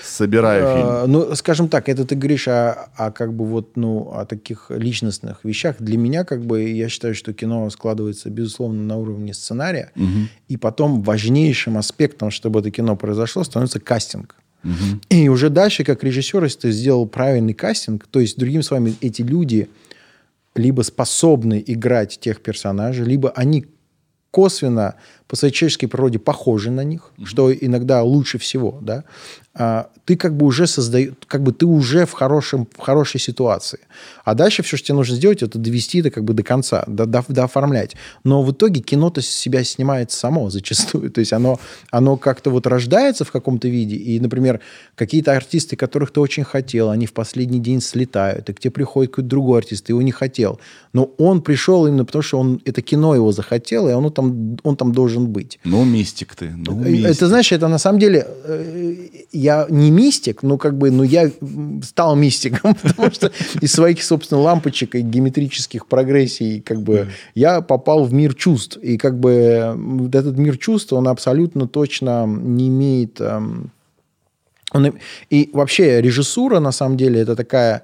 S1: собираю фильм.
S2: Э, Ну, скажем так, это ты говоришь о, о как бы вот, ну, о таких личностных вещах. Для меня, как бы, я считаю, что кино складывается, безусловно, на уровне сценария. И потом важнейшим аспектом, чтобы это кино произошло, становится кастинг. И уже дальше, как режиссер, если ты сделал правильный кастинг, то есть, другими словами, эти люди либо способны играть тех персонажей, либо они косвенно по своей человеческой природе похожи на них, что иногда лучше всего, да, а, ты как бы уже создаешь, как бы ты уже в, хорошем, в хорошей ситуации. А дальше все, что тебе нужно сделать, это довести это как бы до конца, до, до- дооформлять. Но в итоге кино-то себя снимает само зачастую. То есть оно, оно как-то вот рождается в каком-то виде, и, например, какие-то артисты, которых ты очень хотел, они в последний день слетают, и к тебе приходит какой-то другой артист, ты его не хотел. Но он пришел именно потому, что он, это кино его захотело, и оно там, он там должен быть.
S1: Ну, мистик ты, ну, мистик.
S2: Это, знаешь, это на самом деле, э, я не мистик, но как бы, но я стал мистиком, потому что из своих, собственно, лампочек и геометрических прогрессий, как бы, я попал в мир чувств. И как бы вот этот мир чувств, он абсолютно точно не имеет... эм, он и вообще режиссура, на самом деле, это такая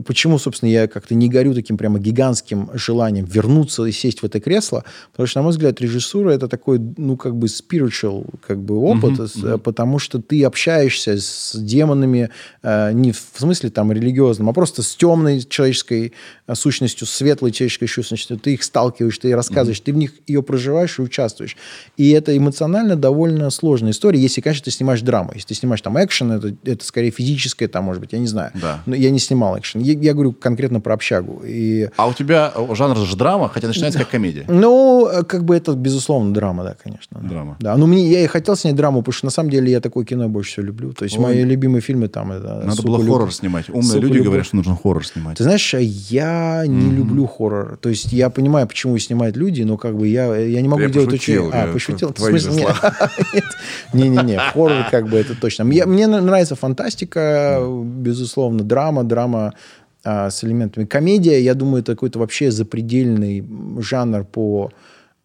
S2: почему, собственно, я как-то не горю таким прямо гигантским желанием вернуться и сесть в это кресло, потому что, на мой взгляд, режиссура это такой, ну, как бы spiritual как бы опыт,
S1: мгм.
S2: потому что ты общаешься с демонами э, не в смысле там религиозном, а просто с темной человеческой э, сущностью, с светлой человеческой сущностью. Ты их сталкиваешь, ты рассказываешь, ты в них ее проживаешь и участвуешь. И это эмоционально довольно сложная история, если, конечно, ты снимаешь драму. Если ты снимаешь там экшен, это, это скорее физическое, там, может быть, я не знаю.
S1: Да.
S2: Но я не снимал экшен. Я, я говорю конкретно про общагу. И,
S1: А у тебя жанр же драма, хотя начинается как комедия.
S2: ну, э, как бы это, безусловно, драма, да, конечно. да.
S1: Драма.
S2: Да, ну мне, я и хотел снять драму, потому что на самом деле я такое кино больше всего люблю. То есть
S1: Ой.
S2: мои любимые фильмы там это...
S1: Надо
S2: «Сука,
S1: было
S2: любовь».
S1: хоррор снимать. Умные
S2: «Сука,
S1: люди
S2: любовь».
S1: говорят, что нужно хоррор снимать.
S2: Ты знаешь, я не люблю хоррор. То есть я понимаю, почему снимают люди, но как бы я, я не могу
S1: Я
S2: делать
S1: пошутил,
S2: очень... А,
S1: я-
S2: пошутил?
S1: твои.
S2: Не-не-не, хоррор как бы это точно. Мне нравится фантастика, безусловно, драма, драма а, с элементами. Комедия, я думаю, это какой-то вообще запредельный жанр по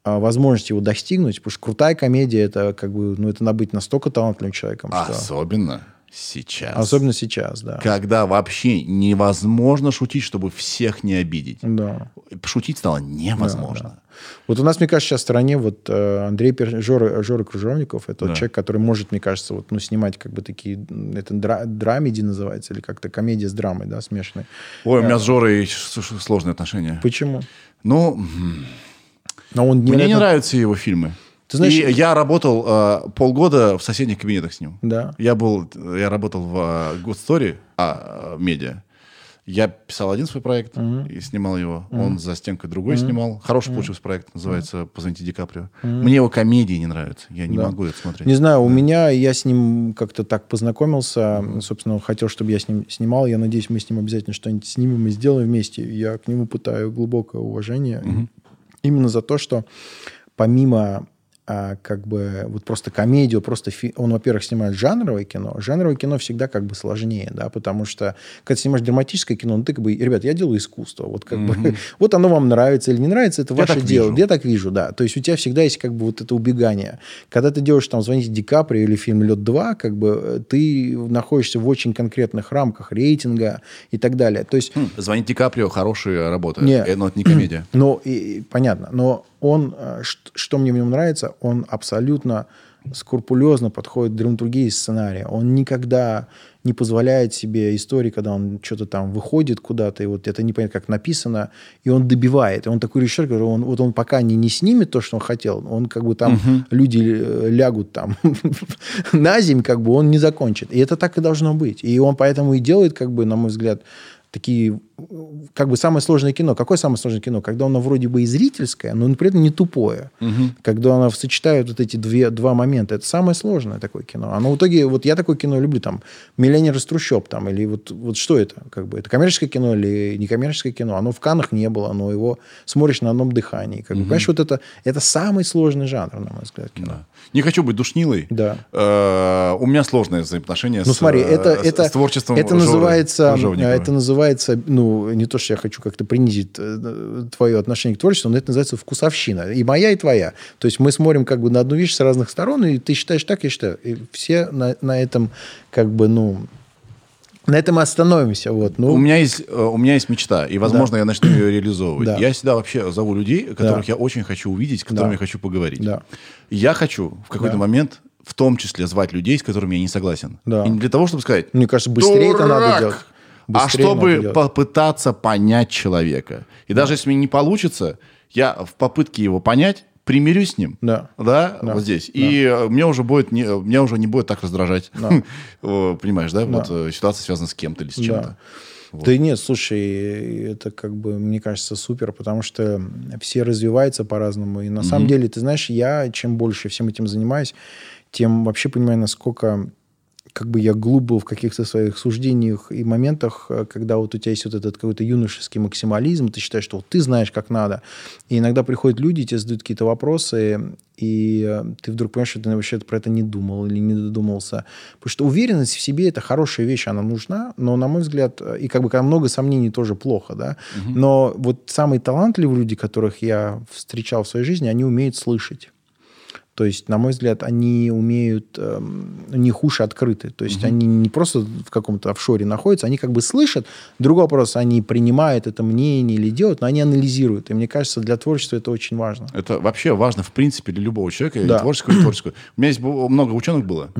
S2: а, возможности его достигнуть, потому что крутая комедия, это как бы, ну, это надо быть настолько талантливым человеком, что...
S1: Особенно сейчас.
S2: Особенно сейчас, да.
S1: Когда вообще невозможно шутить, чтобы всех не обидеть.
S2: Да.
S1: Шутить стало невозможно.
S2: Вот у нас, мне кажется, сейчас в стране вот э, Андрей Пер... Жора, Жора Кружовников, это
S1: Да.
S2: человек, который может, мне кажется, вот, ну, снимать как бы такие, это дра... драмеди называется, или как-то комедия с драмой, да, смешанной.
S1: Ой, у меня с Жорой сложные отношения.
S2: Почему?
S1: Ну,
S2: Но он
S1: мне не нравятся его фильмы.
S2: Ты знаешь-
S1: И я работал э, полгода в соседних кабинетах с ним.
S2: Да.
S1: Я был, я работал в э, Good Story, а, э, медиа. Я писал один свой проект и снимал его. Он за стенкой другой снимал. Хороший получился проект, называется «Позвоните Ди Каприо». Мне его комедии не нравятся. Я не
S2: Да.
S1: могу это смотреть.
S2: Не знаю, у меня, я с ним как-то так познакомился, собственно, он хотел, чтобы я с ним снимал, я надеюсь, мы с ним обязательно что-нибудь снимем и сделаем вместе. Я к нему пытаю глубокое уважение. Именно за то, что помимо а, как бы вот просто комедию, просто фи- он, во-первых, снимает жанровое кино. Жанровое кино всегда как бы сложнее, да, потому что когда ты снимаешь драматическое кино, ну ты как бы, ребят, я делаю искусство, вот как бы, вот оно вам нравится или не нравится, это
S1: Я
S2: ваше дело.
S1: вижу.
S2: Я так вижу, да. То есть у тебя всегда есть как бы вот это убегание. Когда ты делаешь там «Звоните Ди Каприо» или фильм «Лед 2», как бы э, ты находишься в очень конкретных рамках рейтинга и так далее. То есть
S1: Хм, «Звонить Ди Каприо» хорошая работа.
S2: Не.
S1: Э, Но это не комедия.
S2: ну, и понятно. Но он, э, что мне в нем нравится, он абсолютно скрупулезно подходит к драматургии сценария. Он никогда не позволяет себе истории, когда он что-то там выходит куда-то, и вот это непонятно как написано, и он добивает. И он такой режиссер, который он, вот он пока не, не снимет то, что он хотел, он как бы там люди э, лягут там на земь, как бы он не закончит. И это так и должно быть. И он поэтому и делает, как бы, на мой взгляд, такие, как бы самое сложное кино. Какое самое сложное кино? Когда оно вроде бы и зрительское, но при этом не тупое. Когда оно сочетает вот эти две, два момента. Это самое сложное такое кино. Оно в итоге, вот я такое кино люблю, там, «Миллионер из трущоб», там, или вот, вот что это? Как бы, это коммерческое кино или некоммерческое кино? Оно в Канах не было, но его смотришь на одном дыхании. Как бы, Понимаешь, вот это, это самый сложный жанр, на мой взгляд, кино.
S1: Да. Не хочу быть душнилой.
S2: Да.
S1: Э, У меня сложные взаимоотношения
S2: Ну
S1: с,
S2: смотри,
S1: э,
S2: это,
S1: с-
S2: это,
S1: с творчеством
S2: это
S1: Жоры
S2: называется, это называется, ну, не то, что я хочу как-то принизить э, твое отношение к творчеству, но это называется вкусовщина. И моя, и твоя. То есть мы смотрим как бы на одну вещь с разных сторон, и ты считаешь так, я считаю. И все на, на этом как бы, ну, на этом и остановимся. Вот. Ну,
S1: У меня есть, э, у меня есть мечта, и, возможно, я начну ее реализовывать.
S2: Да.
S1: Я всегда вообще зову людей, которых
S2: Да.
S1: я очень хочу увидеть, с которыми
S2: Да.
S1: я хочу поговорить.
S2: Да.
S1: Я хочу в какой-то
S2: Да.
S1: момент в том числе звать людей, с которыми я не согласен.
S2: Да.
S1: И не для того, чтобы сказать,
S2: Мне кажется, быстрее это надо
S1: «Дурак!»,
S2: делать.
S1: А чтобы
S2: делать.
S1: попытаться понять человека. И даже если мне не получится, я в попытке его понять примирюсь с ним.
S2: Да.
S1: Да,
S2: Да.
S1: вот здесь. И э, мне уже будет не, меня уже не будет так раздражать. Э, Понимаешь, да? Вот э, ситуация связана с кем-то или с чем-то.
S2: Да нет, слушай, это как бы, мне кажется, супер, потому что все развиваются по-разному. И на самом деле, ты знаешь, я чем больше всем этим занимаюсь, тем вообще понимаю, насколько как бы я глуп был в каких-то своих суждениях и моментах, э, когда вот у тебя есть вот этот какой-то юношеский максимализм, ты считаешь, что вот ты знаешь, как надо. И иногда приходят люди, тебе задают какие-то вопросы, и э, ты вдруг понимаешь, что ты вообще про это не думал или не додумался. Потому что уверенность в себе – это хорошая вещь, она нужна, но, на мой взгляд, э, и как бы когда много сомнений тоже плохо, да. Но вот самые талантливые люди, которых я встречал в своей жизни, они умеют слышать. То есть, на мой взгляд, они умеют, эм, у них уши открыты. То есть, они не просто в каком-то офшоре находятся, они как бы слышат. Другой вопрос, они принимают это мнение или делают, но они анализируют. И мне кажется, для творчества это очень важно.
S1: Это вообще важно, в принципе, для любого человека, и
S2: Да.
S1: творческого, и творческого. У меня здесь много ученых было,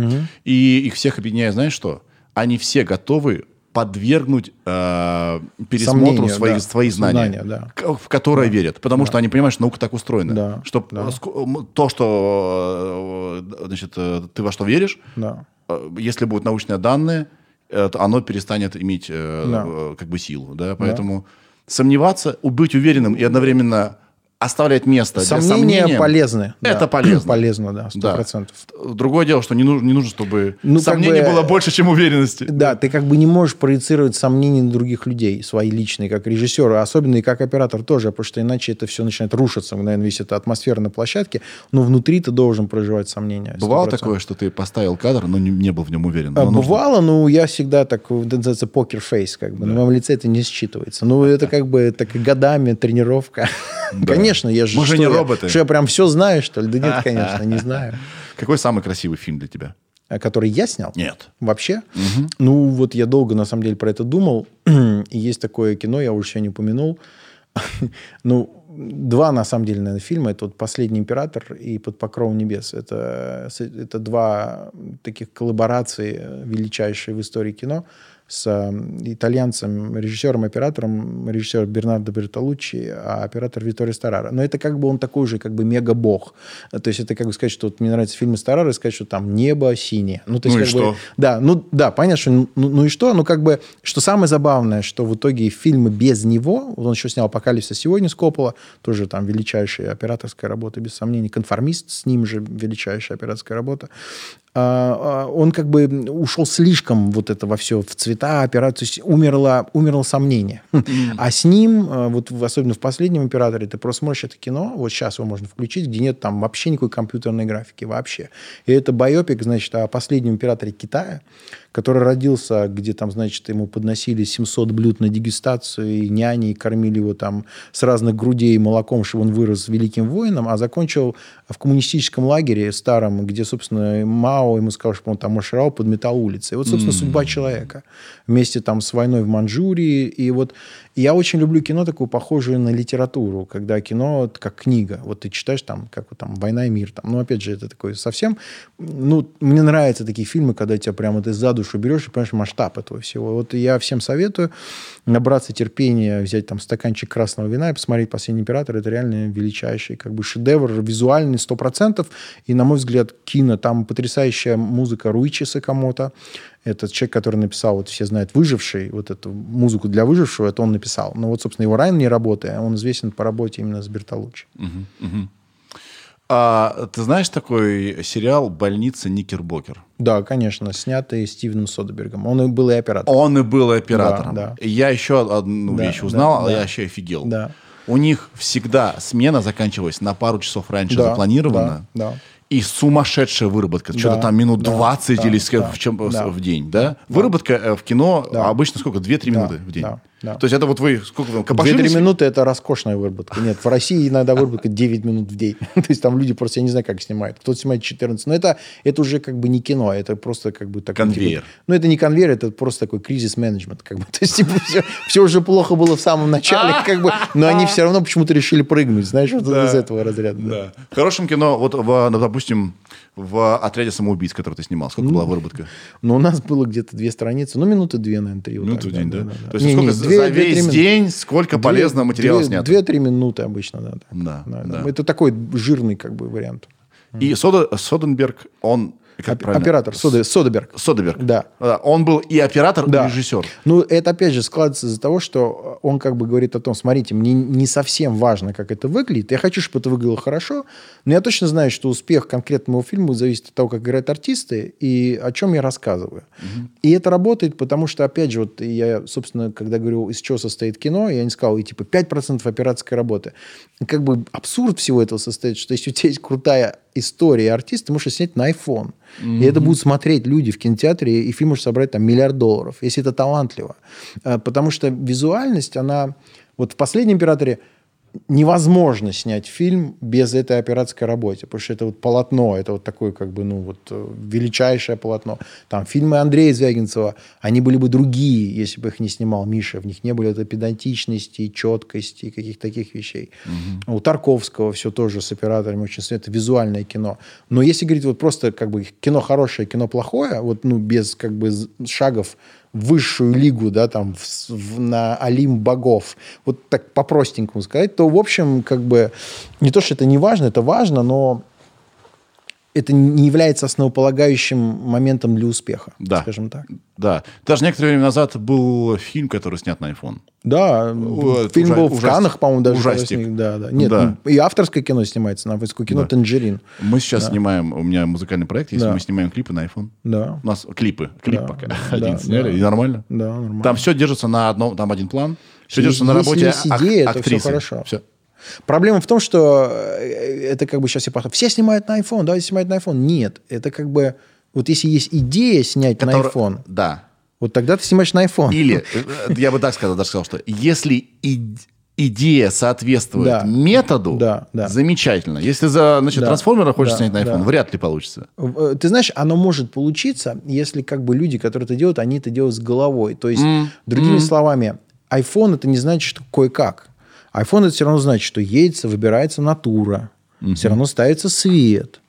S1: и их всех объединяет, знаешь что? Они все готовы подвергнуть э, пересмотру
S2: Сомнению,
S1: своих,
S2: да.
S1: свои знания,
S2: Знания, да.
S1: в которые верят. Потому что они понимают, что наука так устроена.
S2: Да,
S1: Что
S2: да.
S1: м, то, что э, значит, э, ты во что веришь,
S2: Да.
S1: э, если будут научные данные, э, оно перестанет иметь э,
S2: Да.
S1: э, как бы силу. Да? Поэтому сомневаться, быть уверенным и одновременно оставлять место для
S2: Сомнения
S1: сомнения
S2: полезны.
S1: Это
S2: да.
S1: полезно.
S2: Полезно, да, сто
S1: Да.
S2: процентов.
S1: Другое дело, что не нужно, не нужно чтобы
S2: Ну, как
S1: сомнений
S2: бы-
S1: было больше, чем уверенности.
S2: Да, ты как бы не можешь проецировать сомнения на других людей, свои личные, как режиссер, а особенно и как оператор тоже, потому что иначе это все начинает рушиться, наверное, весь эта атмосфера на площадке, но внутри ты должен проживать сомнения.
S1: Бывало
S2: 100%.
S1: такое, что ты поставил кадр, но не, не был в нем уверен.
S2: А,
S1: Но нужно-
S2: Бывало, но я всегда так, называется покер-фейс, как бы, на моем лице это не считывается. Ну, это как бы так годами тренировка. Конечно, я же...
S1: Мы же не роботы.
S2: Что я прям все знаю, что ли? Да нет, конечно, не знаю.
S1: Какой самый красивый фильм для тебя?
S2: А Который я снял?
S1: Нет.
S2: Вообще? Ну, вот я долго, на самом деле, про это думал. И есть такое кино, я уже сегодня упомянул. Ну, два, на самом деле, наверное, фильма. Это вот «Последний император» и «Под покровом небес». Это, с- это два таких коллаборации э, величайшие в истории кино с э, итальянцем, режиссером, оператором, режиссер Бернардо Бертолуччи, а оператор Витторио Старара. Но это как бы он такой же как бы мега-бог. То есть это как бы сказать, что вот мне нравятся фильмы Старара, и сказать, что там небо синее. Ну, то есть
S1: Ну и
S2: как бы-
S1: что?
S2: да, ну да, понятно, что ну, ну и что, ну как бы, что самое забавное, что в итоге фильмы без него, вот он еще снял «Апокалипсис сегодня» с Коппола, тоже там величайшая операторская работа, без сомнений, «Конформист» с ним же величайшая операторская работа, он как бы ушел слишком вот это во все, в цвета операции, то есть умерло, умерло сомнение. А с ним, а, вот особенно в последнем операторе, ты просто смотришь это кино, вот сейчас его можно включить, где нет там вообще никакой компьютерной графики вообще. И это байопик, значит, о последнем императоре Китая, который родился, где там, значит, ему подносили 700 блюд на дегустацию, и няни, и кормили его там с разных грудей молоком, чтобы он вырос великим воином, а закончил в коммунистическом лагере старом, где, собственно, Мао ему сказал, что он там маршировал, подметал улицы. И вот, собственно, судьба человека. Вместе там с войной в Манчжурии. И вот я очень люблю кино такую похожую на литературу, когда кино как книга. Вот ты читаешь там, как там «Война и мир». Там, ну, опять же, это такое совсем... Ну, мне нравятся такие фильмы, когда тебя прямо ты за душу берешь и понимаешь масштаб этого всего. Вот я всем советую набраться терпения, взять там стаканчик красного вина и посмотреть «Последний император». Это реально величайший как бы шедевр, визуальный, сто процентов. И, на мой взгляд, кино, там потрясающая музыка Руичи Сакамото. Этот человек, который написал, вот все знают, «Выживший», вот эту музыку для «Выжившего», это он написал. Но вот, собственно, его Райан не работая, он известен по работе именно с Бертолуччи.
S1: А, ты знаешь такой сериал «Больница Никербокер»?
S2: Да, конечно, снятый Стивеном Содербергом. Он и был и оператором.
S1: Он и был оператором.
S2: Да, да.
S1: И я еще одну
S2: Да,
S1: вещь
S2: да,
S1: узнал, а
S2: да.
S1: я вообще офигел.
S2: Да.
S1: У них всегда смена заканчивалась на пару часов раньше
S2: Да,
S1: запланирована.
S2: да, да.
S1: И сумасшедшая выработка. Что-то
S2: Да,
S1: там минут
S2: да,
S1: 20
S2: да,
S1: или
S2: да,
S1: в, чем,
S2: да.
S1: в день, да? Выработка э, в кино
S2: Да.
S1: обычно сколько? 2-3 минуты в день.
S2: да, да.
S1: То есть это вот вы сколько там,
S2: 2-3
S1: копошились?
S2: минуты – это роскошная выработка. Нет, в России иногда выработка 9 минут в день. То есть там люди просто, я не знаю, как снимают. Кто-то снимает 14. Но это, это уже как бы не кино, это просто как бы... такой,
S1: Конвейер.
S2: типа, ну, это не конвейер, это просто такой кризис-менеджмент. Как бы. То есть типа, все, все уже плохо было в самом начале, как бы, но они все равно почему-то решили прыгнуть. Знаешь, вот
S1: Да.
S2: из этого разряда. да.
S1: Да. В хорошем кино, вот, допустим, в «Отряде самоубийц», который ты снимал, сколько была выработка?
S2: Но у нас было где-то две страницы, ну, минуты две, наверное, три. вот
S1: Минуту
S2: так,
S1: в день, да?
S2: да.
S1: То есть
S2: Не,
S1: сколько
S2: не, две-
S1: за весь
S2: минуты.
S1: день сколько полезного
S2: Две-
S1: материала
S2: две-
S1: снято?
S2: Две-три минуты обычно, да.
S1: Да, да.
S2: Это такой жирный как бы вариант.
S1: И Соденберг, он... Как
S2: Оп-? Оператор Соде- Содерберг.
S1: Содерберг.
S2: Да.
S1: Он был и оператор, и
S2: Да.
S1: режиссер.
S2: Ну, это опять же складывается из-за того, что он как бы говорит о том, смотрите, мне не совсем важно, как это выглядит. Я хочу, чтобы это выглядело хорошо, но я точно знаю, что успех конкретно моего фильма зависеть от того, как играют артисты и о чем я рассказываю. И это работает, потому что, опять же, вот я, собственно, когда говорю, из чего состоит кино, я не сказал, и типа 5% операторской работы. Как бы абсурд всего этого состоит, что если у тебя есть крутая история и артист, ты можешь снять на iPhone. И это будут смотреть люди в кинотеатре, и фильм может собрать там миллиард долларов, если это талантливо. Э, Потому что визуальность, она... Вот в «Последнем императоре» невозможно снять фильм без этой операторской работы, потому что это вот полотно, это вот такое как бы, ну вот э, величайшее полотно. Там фильмы Андрея Звягинцева, они были бы другие, если бы их не снимал Миша, в них не было этой педантичности, четкости, каких-то таких вещей. У Тарковского все тоже с операторами очень это визуальное кино. Но если говорить вот просто как бы кино хорошее, кино плохое, вот ну без как бы шагов высшую лигу, да, там, в- в- на Олимп богов, вот так по-простенькому сказать, то, в общем, как бы, не то, что это не важно, это важно, но это не является основополагающим моментом для успеха,
S1: Да.
S2: скажем так.
S1: Да. Даже некоторое время назад был фильм, который снят на iPhone.
S2: Да,
S1: О,
S2: фильм
S1: ужа-
S2: был в. Каннах, по-моему, даже.
S1: Ужастик.
S2: Да, да. Нет,
S1: Да.
S2: и авторское кино снимается на авторское кино
S1: Да.
S2: «Танжерин».
S1: Мы сейчас снимаем, у меня музыкальный проект, есть,
S2: Да.
S1: мы снимаем клипы на iPhone.
S2: Да,
S1: У нас клипы, клип
S2: Да.
S1: пока.
S2: Да,
S1: Один
S2: да.
S1: сняли, и нормально.
S2: да, нормально.
S1: Там все держится на одном, там один план. Все
S2: Если
S1: держится на работе
S2: есть
S1: ак-
S2: идея,
S1: актрисы.
S2: хорошо.
S1: Всё.
S2: Проблема в том, что э, это как бы сейчас эпоха. Все снимают на iPhone, давайте снимать на iPhone. Нет, это как бы... Вот если есть идея снять на
S1: Который-
S2: iPhone,
S1: Да.
S2: вот тогда ты снимаешь на iPhone.
S1: Или, э, я бы так сказал, даже сказал, что если идея соответствует
S2: Да.
S1: методу,
S2: Да, да.
S1: замечательно. Если за насчет
S2: Да.
S1: трансформера хочешь
S2: Да,
S1: снять на iPhone,
S2: да.
S1: вряд ли получится.
S2: Э, Ты знаешь, оно может получиться, если как бы люди, которые это делают, они это делают с головой. То есть,
S1: М,
S2: другими словами, iPhone это не значит, что кое-как. iPhone это все равно значит, что едется, выбирается натура, все равно ставится свет,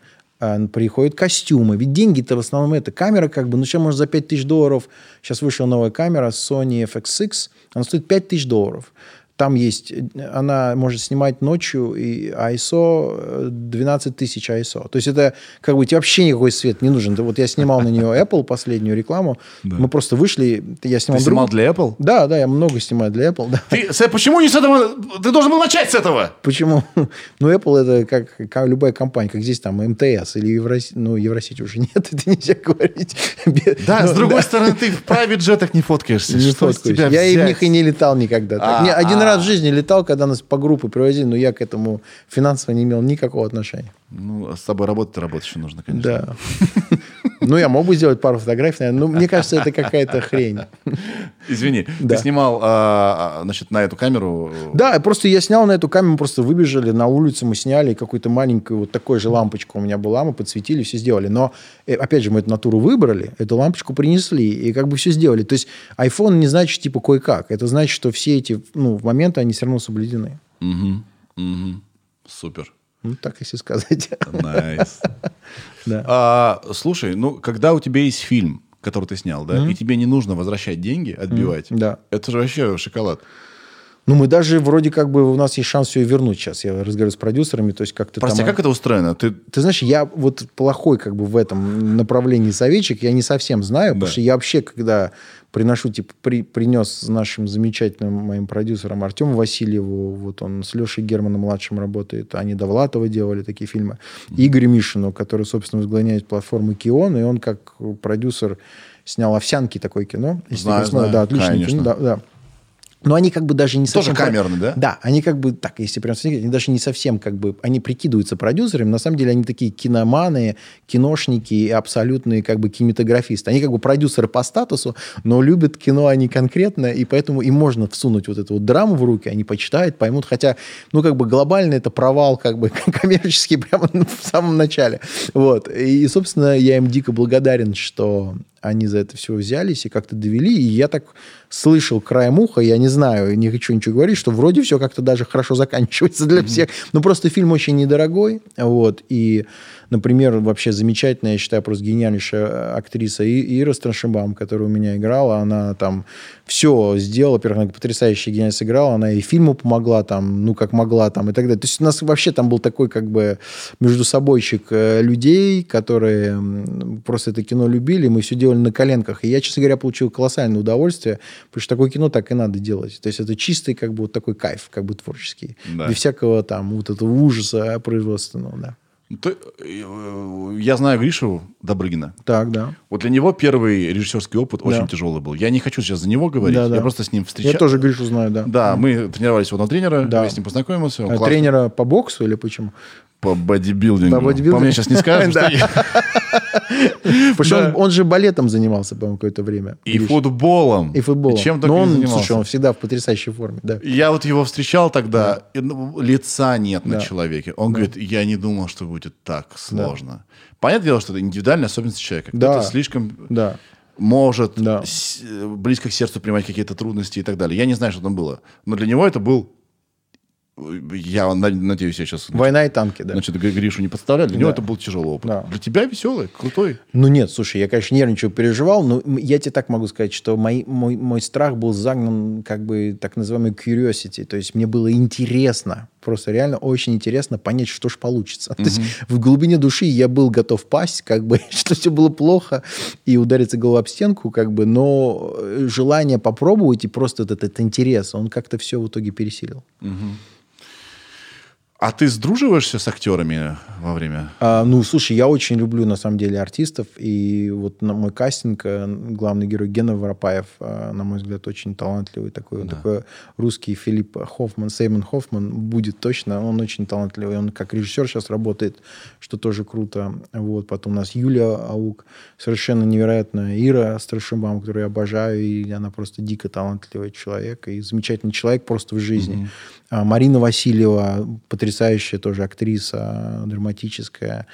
S2: а, приходят костюмы. Ведь деньги-то в основном это. Камера как бы, ну сейчас может за 5000 долларов, сейчас вышла новая камера Sony FX6, она стоит 5000 долларов. Там есть, э, она может снимать ночью и ISO э, 12 тысяч ISO. То есть это как бы тебе вообще никакой свет не нужен. Вот я снимал на нее Apple последнюю рекламу. Мы просто вышли, я снимал
S1: Ты
S2: другую-
S1: снимал для Apple?
S2: Да, да, я много снимаю для Apple. Да.
S1: Ты, почему не с этого? Ты должен был начать с этого.
S2: Почему? Ну, Apple это как, как любая компания, как здесь там МТС или Евросеть. Ну, Евросеть уже нет, это нельзя говорить.
S1: Да,
S2: Ну,
S1: с другой стороны, ты в private джетах не фоткаешься.
S2: Не
S1: Что
S2: фоткаюсь. Я и в
S1: взять?
S2: них и не летал никогда.
S1: А,
S2: не, один
S1: а.
S2: раз в жизни летал, когда нас по группе привозили, но я к этому финансово не имел никакого отношения.
S1: Ну, с тобой работать, работать еще нужно, конечно.
S2: Да. Ну, я мог бы сделать пару фотографий, наверное, но мне кажется, это какая-то хрень.
S1: Извини,
S2: Да.
S1: ты снимал, а, а, значит, на эту камеру...
S2: Да, просто я снял на эту камеру, мы просто выбежали на улицу, мы сняли какую-то маленькую вот такой же лампочку у меня была, мы подсветили, все сделали. Но, э, опять же, мы эту натуру выбрали, эту лампочку принесли и как бы все сделали. То есть iPhone не значит типа кое-как. Это значит, что все эти ну, моменты, они все равно соблюдены.
S1: Мгм, мгм. Супер.
S2: Ну, так если сказать.
S1: Nice.
S2: Да.
S1: А, слушай, ну, когда у тебя есть фильм, который ты снял, да, и тебе не нужно возвращать деньги, отбивать,
S2: Да.
S1: это же вообще шоколад.
S2: Ну, мы даже вроде как бы у нас есть шанс все вернуть сейчас. Я разговариваю с продюсерами, то есть как-то
S1: Прости,
S2: там...
S1: как это устроено? Ты
S2: Ты знаешь, я вот плохой как бы в этом направлении советчик, я не совсем знаю, потому что я вообще, когда приношу, типа, при, принес нашим замечательным моим продюсером Артему Васильеву, вот он с Лешей Германом младшим работает, они Довлатова делали такие фильмы, Игорю Мишину, который, собственно, возглавляет платформу Кион, и он как продюсер снял «Овсянки» такое кино. Если
S1: Знаю, знаю,
S2: да, отличное
S1: конечно.
S2: кино, да, да. Но они как бы даже не
S1: Тоже
S2: совсем...
S1: камерный, да?
S2: Да, они как бы, так, если прям смотреть, они даже не совсем как бы, они прикидываются продюсерами, на самом деле они такие киноманы, киношники и абсолютные как бы кинематографисты. Они как бы продюсеры по статусу, но любят кино они конкретно, и поэтому им можно всунуть вот эту вот драму в руки, они почитают, поймут, хотя, ну, как бы глобально это провал как бы коммерческий прямо в самом начале. Вот. И, собственно, я им дико благодарен, что они за это все взялись и как-то довели. И я так слышал краем уха, я не знаю, не хочу ничего говорить, что вроде все как-то даже хорошо заканчивается для всех. Ну, просто фильм очень недорогой. Вот. И, например, вообще замечательная, я считаю, просто гениальнейшая актриса И- Ира Страшибам, которая у меня играла, она там все сделала, во-первых, она потрясающе гениально сыграла, она и фильму помогла там, ну, как могла там и так далее. То есть у нас вообще там был такой как бы между собойчик э, людей, которые просто это кино любили, мы все делали на коленках. И я, честно говоря, получил колоссальное удовольствие, потому что такое кино так и надо делать. То есть это чистый как бы вот такой кайф, как бы творческий.
S1: Да.
S2: Без всякого там вот этого ужаса производственного, да.
S1: Э, я знаю Гришу Добрыгина.
S2: Так, да.
S1: Вот для него первый режиссерский опыт очень
S2: Да.
S1: тяжелый был. Я не хочу сейчас за него говорить,
S2: Да, да.
S1: я просто с ним встречался.
S2: Я тоже Гришу знаю, да.
S1: Да, мы тренировались у одного тренера,
S2: Да.
S1: я с ним познакомился.
S2: А
S1: классный.
S2: Тренера по боксу или почему?
S1: По бодибилдингу.
S2: По бодибилдингу.
S1: По мне сейчас не скажешь, что я-
S2: Потому он, же балетом занимался, по-моему, какое-то время.
S1: И футболом.
S2: И футболом.
S1: чем только не
S2: он,
S1: занимался.
S2: слушай, он всегда в потрясающей форме, да.
S1: Я вот его встречал тогда, ну, лица нет на человеке. Он говорит, я не думал, что будет так сложно. Понятное дело, что это индивидуальная особенность человека.
S2: Да.
S1: Кто-то слишком
S2: Да.
S1: может
S2: Да.
S1: близко к сердцу принимать какие-то трудности и так далее. Я не знаю, что там было. Но для него это был... Я на- надеюсь, я сейчас
S2: Война и танки, да.
S1: значит, Гришу не подставляю. Для него
S2: Да.
S1: это был тяжелый опыт.
S2: Да.
S1: Для тебя веселый, крутой.
S2: Ну нет, слушай, я, конечно, нервничал, переживал, но я тебе так могу сказать, что мои- мой, мой страх был загнан как бы так называемый curiosity, то есть мне было интересно, просто реально очень интересно понять, что же получится. То есть в глубине души я был готов пасть, как бы, что все было плохо и удариться головой об стенку, как бы, но э, желание попробовать и просто этот, этот интерес, он как-то все в итоге пересилил.
S1: А ты сдруживаешься с актерами во время?
S2: А, ну, слушай, я очень люблю, на самом деле, артистов. И вот на мой кастинг э, главный герой Гена Воропаев, э, на мой взгляд, очень талантливый такой. Он такой русский Филипп Хоффман, Сеймон Хоффман будет точно. Он очень талантливый. Он как режиссер сейчас работает, что тоже круто. Вот. Потом у нас Юлия Аук, совершенно невероятная Ира Страшимбам, которую я обожаю. И она просто дико талантливый человек. И замечательный человек просто в жизни. А Марина Васильева, потрясающая тоже актриса, драматическая.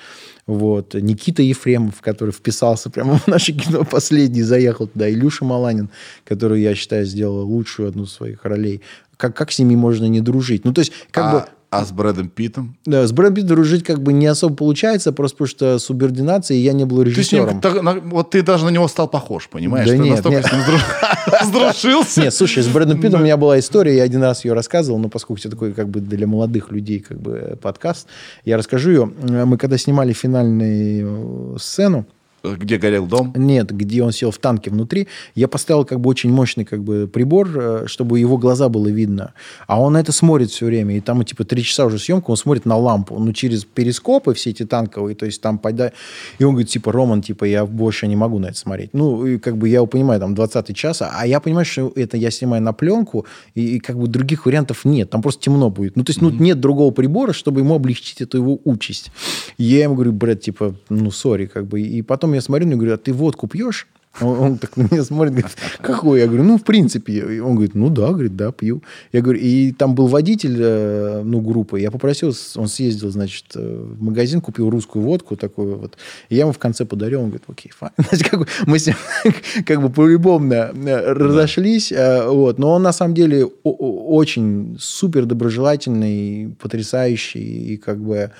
S2: Вот. Никита Ефремов, который вписался прямо в наше кино последний, заехал туда. Илюша Маланин, который, я считаю, сделал лучшую одну из своих ролей. Как, как с ними можно не дружить? Ну, то есть, как
S1: а,
S2: бы...
S1: а с Брэдом Питтом?
S2: Да, с Брэдом Питтом дружить как бы не особо получается, просто потому что субординация, и я не был
S1: Ты с ним,
S2: режиссером.
S1: так- вот ты даже на него стал похож, понимаешь?
S2: Да
S1: ты
S2: нет,
S1: настолько
S2: нет.
S1: с ним сдру- сдружился.
S2: Нет, слушай, с Брэдом Питтом у меня была история, я один раз ее рассказывал, но поскольку все такой как бы для молодых людей как бы подкаст, я расскажу ее. Мы когда снимали финальную э, сцену,
S1: Где горел дом?
S2: нет, где он сел в танке внутри, я поставил как бы очень мощный как бы прибор, э, чтобы его глаза было видно. А он на это смотрит все время. И там типа три часа уже съемка, он смотрит на лампу. Ну, через перископы все эти танковые, то есть там пода... И он говорит, типа, Роман, типа, я больше не могу на это смотреть. Ну, и как бы я его понимаю, там 20 час, а я понимаю, что это я снимаю на пленку, и, и как бы других вариантов нет. Там просто темно будет. Ну, то есть, ну, нет другого прибора, чтобы ему облегчить эту его участь. И я ему говорю, Брэд, типа, ну, сори, как бы. И потом я смотрю, на говорю, а ты водку пьешь? Он, он так на меня смотрит, говорит, какой? Я говорю, ну, в принципе. Он говорит, ну, да, говорит, да, пью. Я говорю, и там был водитель, э, ну, группы. Я попросил, он съездил, значит, э, в магазин, купил русскую водку такую вот. И я ему в конце подарил, он говорит, окей, файн. Как бы мы с ним как бы полюбовно э, разошлись, э, вот. Но он, на самом деле, очень супер доброжелательный, потрясающий, и как бы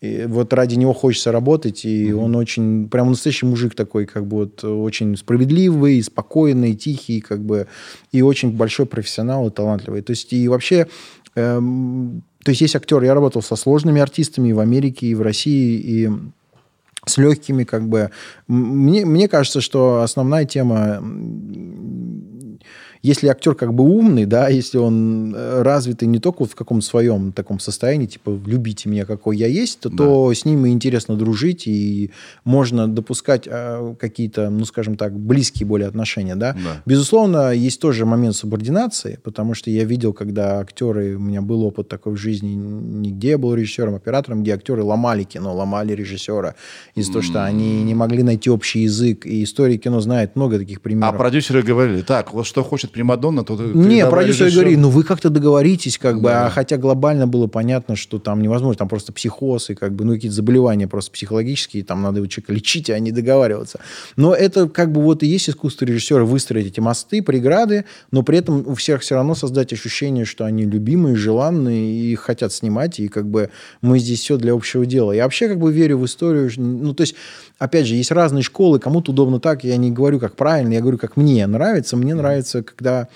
S2: и вот ради него хочется работать, и он очень, прям настоящий мужик такой, как бы вот очень справедливый, спокойный, тихий, как бы, и очень большой профессионал и талантливый. То есть и вообще, эм, то есть есть актер, я работал со сложными артистами и в Америке, и в России, и с легкими, как бы. Мне, мне кажется, что основная тема, если актер как бы умный, да, если он э, развитый не только вот в каком-то своем таком состоянии, типа «любите меня, какой я есть», то, то с ним интересно дружить, и можно допускать э, какие-то, ну, скажем так, близкие более отношения, да.
S1: Да.
S2: Безусловно, есть тоже момент субординации, потому что я видел, когда актеры, у меня был опыт такой в жизни, нигде я был режиссером, оператором, где актеры ломали кино, ломали режиссера из-за того, что они не могли найти общий язык. И история кино знает много таких
S1: А
S2: примеров.
S1: продюсеры говорили, так, вот что хочет Примадонна, то ты
S2: Не,
S1: режиссер.
S2: говорили, ну вы как-то договоритесь, как бы,
S1: Да.
S2: а хотя глобально было понятно, что там невозможно, там просто психоз и как бы, ну какие-то заболевания просто психологические, там надо его человека лечить, а не договариваться. Но это как бы вот и есть искусство режиссера выстроить эти мосты, преграды, но при этом у всех все равно создать ощущение, что они любимые, желанные и хотят снимать, и как бы мы здесь все для общего дела. Я вообще как бы верю в историю, ну то есть, опять же, есть разные школы, кому-то удобно так, я не говорю как правильно, я говорю как мне нравится, мне нравится, когда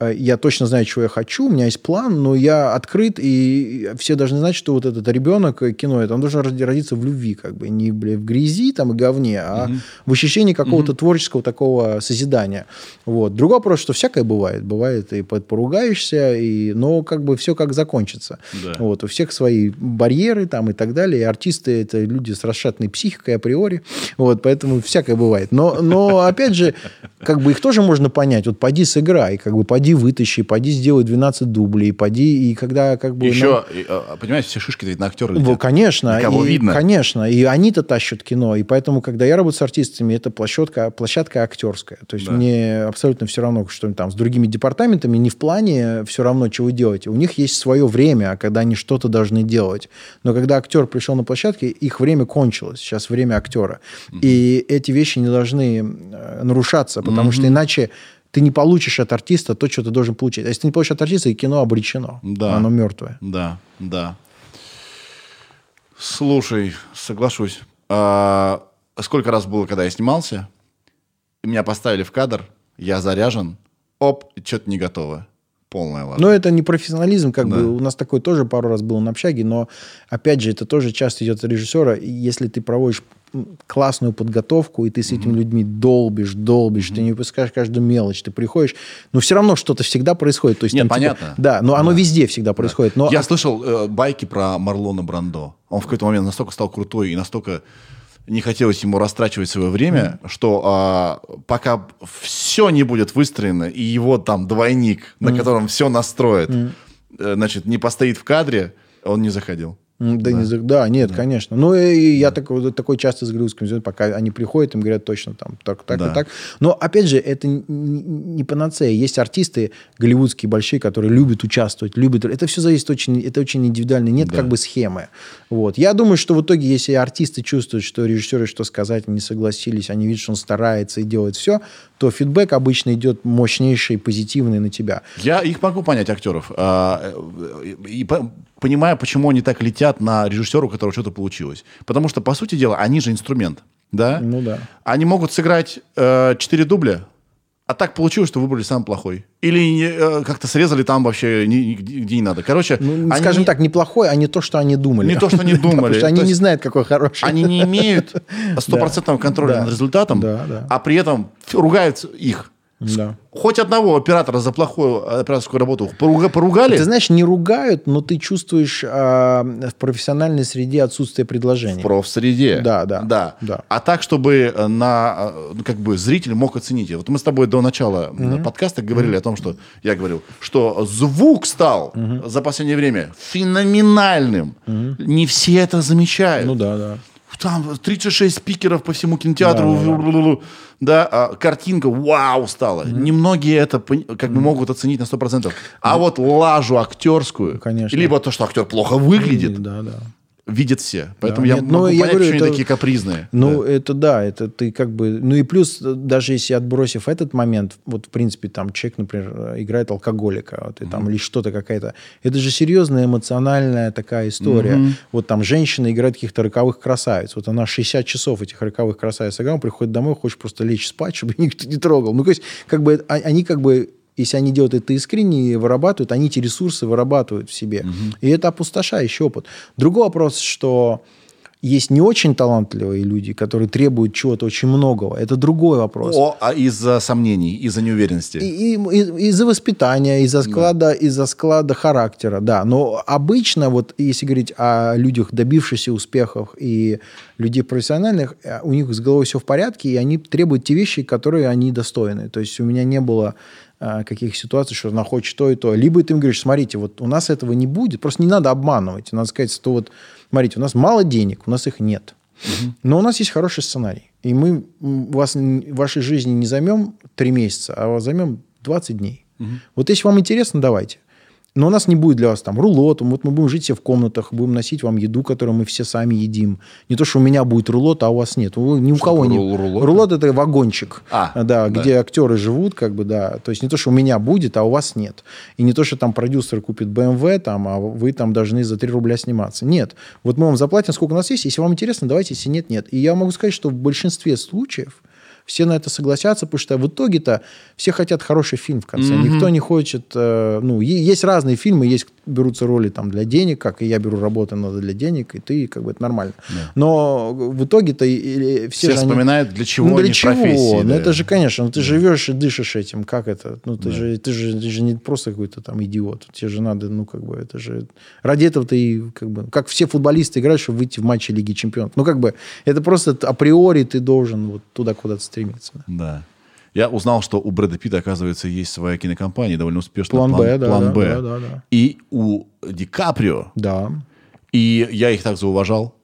S2: я точно знаю, чего я хочу, у меня есть план, но я открыт, и все должны знать, что вот этот ребенок э, кино, это он должен роди- родиться в любви, как бы, не в грязи там и говне, а в ощущении какого-то творческого такого созидания. Вот. Другой вопрос, что всякое бывает. Бывает и по- поругаешься, и, но как бы все как закончится.
S1: Да.
S2: Вот. У всех свои барьеры там и так далее. И артисты – это люди с расшатанной психикой априори. Вот, поэтому всякое бывает. Но, но опять же, как бы их тоже можно понять. Вот поди сыграй, как бы поди поди вытащи, поди сделай 12 дублей, поди, и когда как бы...
S1: Еще, и, а, понимаешь, все шишки ведь на актера
S2: Ну,
S1: летят.
S2: конечно.
S1: Кого
S2: и,
S1: видно.
S2: Конечно. И они-то тащат кино. И поэтому, когда я работаю с артистами, это площадка, площадка актерская. То есть
S1: Да.
S2: мне абсолютно все равно, что там с другими департаментами, не в плане все равно, что вы делаете. У них есть свое время, когда они что-то должны делать. Но когда актер пришел на площадке, их время кончилось. Сейчас время актера. И эти вещи не должны э, нарушаться, потому что иначе ты не получишь от артиста то, что ты должен получить. А если ты не получишь от артиста, и кино обречено.
S1: Да.
S2: Оно мертвое.
S1: Да, да. Слушай, соглашусь. А, сколько раз было, когда я снимался, меня поставили в кадр, я заряжен, оп, что-то не готово. Полная ладно.
S2: Но это не профессионализм, как
S1: Да.
S2: бы у нас такой тоже пару раз было на общаге, но опять же, это тоже часто идет от режиссера. Если ты проводишь классную подготовку, и ты с этими людьми долбишь, долбишь, ты не выпускаешь каждую мелочь, ты приходишь, но все равно что-то всегда происходит. То есть,
S1: Нет,
S2: там, типа,
S1: понятно.
S2: да, но оно везде всегда происходит. Но
S1: Я слышал э, байки про Марлона Брандо. Он в какой-то момент настолько стал крутой и настолько не хотелось ему растрачивать свое время, что а, пока все не будет выстроено, и его там двойник, на котором все настроит, э, значит, не постоит в кадре, он не заходил.
S2: М, Да, да, нет, конечно. Ну, и я такой, такой часто с голливудским пока они приходят, им говорят точно там так, так
S1: Да.
S2: и так. Но, опять же, это не панацея. Есть артисты голливудские большие, которые любят участвовать, любят... Это все зависит очень... Это очень индивидуально. Нет
S1: Да.
S2: как бы схемы. Вот. Я думаю, что в итоге, если артисты чувствуют, что режиссеры что сказать, не согласились, они видят, что он старается и делает все, то фидбэк обычно идет мощнейший, позитивный на тебя.
S1: Я их могу понять, актеров. а, э, И по- понимаю, почему они так летят на режиссера, у которого что-то получилось. Потому что, по сути дела, они же инструмент. Да?
S2: Ну да.
S1: Они могут сыграть э, 4 дубля, а так получилось, что выбрали самый плохой. Или э, как-то срезали там вообще ни- где не надо. Короче,
S2: Ну,
S1: они
S2: скажем так, неплохой, а не то, что они думали.
S1: Не то, что они
S2: Да, Потому
S1: думали.
S2: что они не знают, какой хороший.
S1: они не имеют стопроцентного контроля над результатом, а при этом ругают их.
S2: Да.
S1: Хоть одного оператора за плохую операторскую работу поруга- поругали,
S2: Ты знаешь, не ругают, но ты чувствуешь а, в профессиональной среде отсутствие предложений.
S1: в профсреде.
S2: Да, да,
S1: да.
S2: да.
S1: А так, чтобы э, на, э, как бы зритель мог оценить. Вот мы с тобой до начала м, подкаста говорили о том, что я говорил, что звук стал за последнее время феноменальным. Не все это замечают.
S2: Ну да, да.
S1: Там 36 спикеров по всему кинотеатру.
S2: Да,
S1: Да, а картинка вау стала. Немногие это как бы могут оценить на 100%. А вот лажу актерскую,
S2: Конечно.
S1: либо то, что актер плохо выглядит,
S2: Да, да.
S1: Видят все. Поэтому
S2: Да,
S1: я
S2: нет, ну,
S1: могу
S2: я
S1: понять,
S2: говорю,
S1: почему они
S2: это-
S1: такие капризные.
S2: Ну,
S1: Да.
S2: это да, это ты как бы... Ну и плюс, э, даже если отбросив этот момент, вот в принципе там человек, например, э, играет алкоголика, вот, и там, или что-то какая-то... Это же серьезная эмоциональная такая история. Вот там женщина играет каких-то роковых красавиц. Вот она 60 часов этих роковых красавиц играла, приходит домой, хочет просто лечь спать, чтобы никто не трогал. Ну, то есть, как бы, а- они как бы если они делают это искренне и вырабатывают, они эти ресурсы вырабатывают в себе. И это опустошающий опыт. Другой вопрос, что есть не очень талантливые люди, которые требуют чего-то очень многого. Это другой вопрос.
S1: О, а из-за сомнений, из-за неуверенности.
S2: И, и- и- из-за воспитания, из-за склада, из-за склада характера, да. Но обычно, вот если говорить о людях, добившихся успехов и людей профессиональных, э, у них с головой все в порядке, и они требуют те вещи, которые они достойны. То есть у меня не было каких ситуаций, что она хочет то и то. Либо ты им говоришь, смотрите, вот у нас этого не будет, просто не надо обманывать. Надо сказать, что вот, смотрите, у нас мало денег, у нас их нет. Но у нас есть хороший сценарий. И мы вас в вашей жизни не займем три месяца, а займем 20 дней. Вот если вам интересно, давайте. Но у нас не будет для вас там рулот. Вот мы будем жить все в комнатах, будем носить вам еду, которую мы все сами едим. Не то, что у меня будет рулот, а у вас нет. У- Ни у
S1: Что
S2: кого
S1: такое
S2: не...
S1: рул- рулот?
S2: Рулот – это вагончик,
S1: А,
S2: да,
S1: да.
S2: где актеры живут, как бы, да. То есть не то, что у меня будет, а у вас нет. И не то, что там продюсер купит BMW, там, а вы там должны за 3 рубля сниматься. Нет. Вот мы вам заплатим, сколько у нас есть. Если вам интересно, давайте. Если нет, нет. И я могу сказать, что в большинстве случаев все на это согласятся, потому что в итоге-то все хотят хороший фильм в конце. Никто не хочет... э, ну, есть разные фильмы, есть берутся роли там для денег, как и я беру работу надо для денег, и ты, как бы это нормально. Но в итоге-то все,
S1: Все
S2: же они-
S1: вспоминают, для чего
S2: ну, для
S1: они
S2: чего?
S1: профессии.
S2: Ну,
S1: да.
S2: это же, конечно, ну, ты живешь и дышишь этим. Как это? Ну, ты, же, ты, же, ты же не просто какой-то там идиот. Тебе же надо, ну, как бы, это же... Ради этого ты, как бы... Как все футболисты играют, чтобы выйти в матче Лиги Чемпионов. Ну, как бы, это просто априори ты должен вот туда куда-то стремиться.
S1: Да. Я узнал, что у Брэда Питта, оказывается, есть своя кинокомпания, довольно успешная.
S2: План Б, да,
S1: План
S2: да,
S1: Б.
S2: да, да, да.
S1: И у Ди Каприо,
S2: Да.
S1: и я их так зауважал,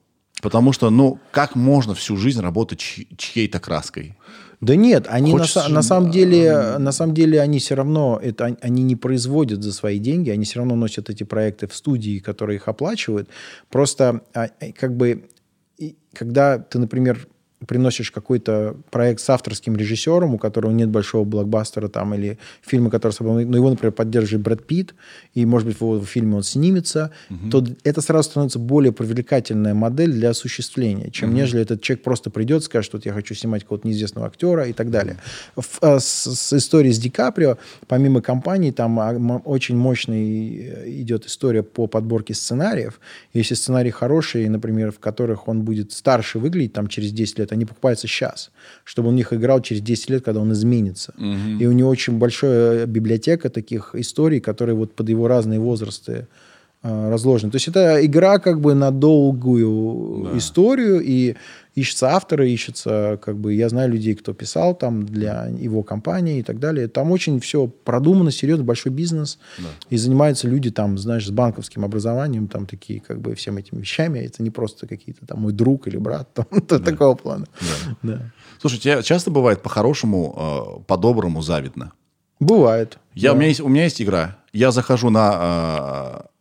S1: потому что, ну, как можно всю жизнь работать чь- чьей-то краской?
S2: Да нет, они на,
S1: Хочется же,
S2: на самом деле, на самом деле они все равно это он- они не производят за свои деньги, они все равно носят эти проекты в студии, которые их оплачивают. Просто а, а, как бы когда ты, например, приносишь какой-то проект с авторским режиссером, у которого нет большого блокбастера там, или фильма, который собой, ну, его, например, поддерживает Брэд Питт, и, может быть, в его фильме он снимется, то это сразу становится более привлекательная модель для осуществления, чем нежели этот человек просто придет, скажет, что вот я хочу снимать какого-то неизвестного актера и так далее. В- а, с, с историей с Ди Каприо, помимо компании, там а, очень мощный э, идет история по подборке сценариев. Если сценарий хороший, например, в которых он будет старше выглядеть там через 10 лет, они покупаются сейчас, чтобы он в них играл через 10 лет, когда он изменится. И у него очень большая библиотека таких историй, которые вот под его разные возрасты э, разложены. То есть это игра как бы на долгую историю, и ищутся авторы, ищется как бы... Я знаю людей, кто писал там для его компании и так далее. Там очень все продумано, серьезно, большой бизнес. И занимаются люди там, знаешь, с банковским образованием, там такие как бы всем этими вещами. Это не просто какие-то там мой друг или брат, там, такого плана. Да.
S1: Слушай, тебе часто бывает по-хорошему, э, по-доброму завидно?
S2: Бывает.
S1: Я,
S2: Да.
S1: у, меня есть, у меня есть игра. Я захожу на э,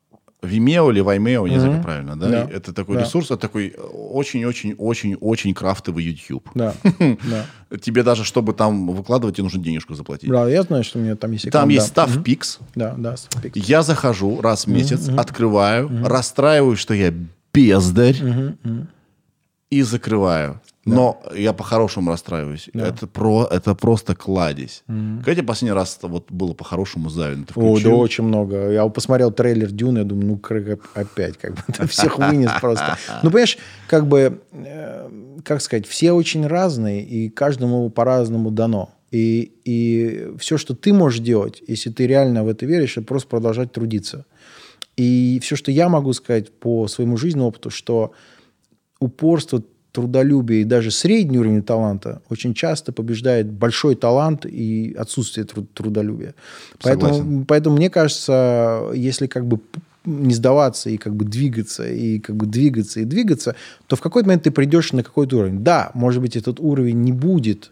S1: Vimeo или Vimeo, не знаю, как правильно, да? Это такой
S2: Да.
S1: ресурс, это такой очень-очень-очень-очень крафтовый YouTube.
S2: Да, да.
S1: Тебе даже, чтобы там выкладывать, тебе нужно денежку заплатить.
S2: Да, я знаю, что у меня там есть
S1: Там есть. StuffPix.
S2: Да, да.
S1: Я захожу раз в месяц, открываю, расстраиваюсь, что я бездарь, и закрываю. Но я по-хорошему расстраиваюсь. Это, про, это просто кладезь. Когда тебе последний раз вот было по-хорошему завидно? Ты
S2: О, да, очень много. Я посмотрел трейлер Дюны, я думаю, ну, опять, как бы, это всех вынес просто. Ну, понимаешь, как бы, э, как сказать, все очень разные, и каждому по-разному дано. И, и все, что ты можешь делать, если ты реально в это веришь, это просто продолжать трудиться. И все, что я могу сказать по своему жизненному опыту, что упорство, трудолюбие и даже средний уровень таланта очень часто побеждает большой талант и отсутствие тру- трудолюбия. Поэтому,
S1: Согласен.
S2: поэтому мне кажется, если как бы не сдаваться и как бы двигаться, и как бы двигаться, и двигаться, то в какой-то момент ты придешь на какой-то уровень. Да, может быть, этот уровень не будет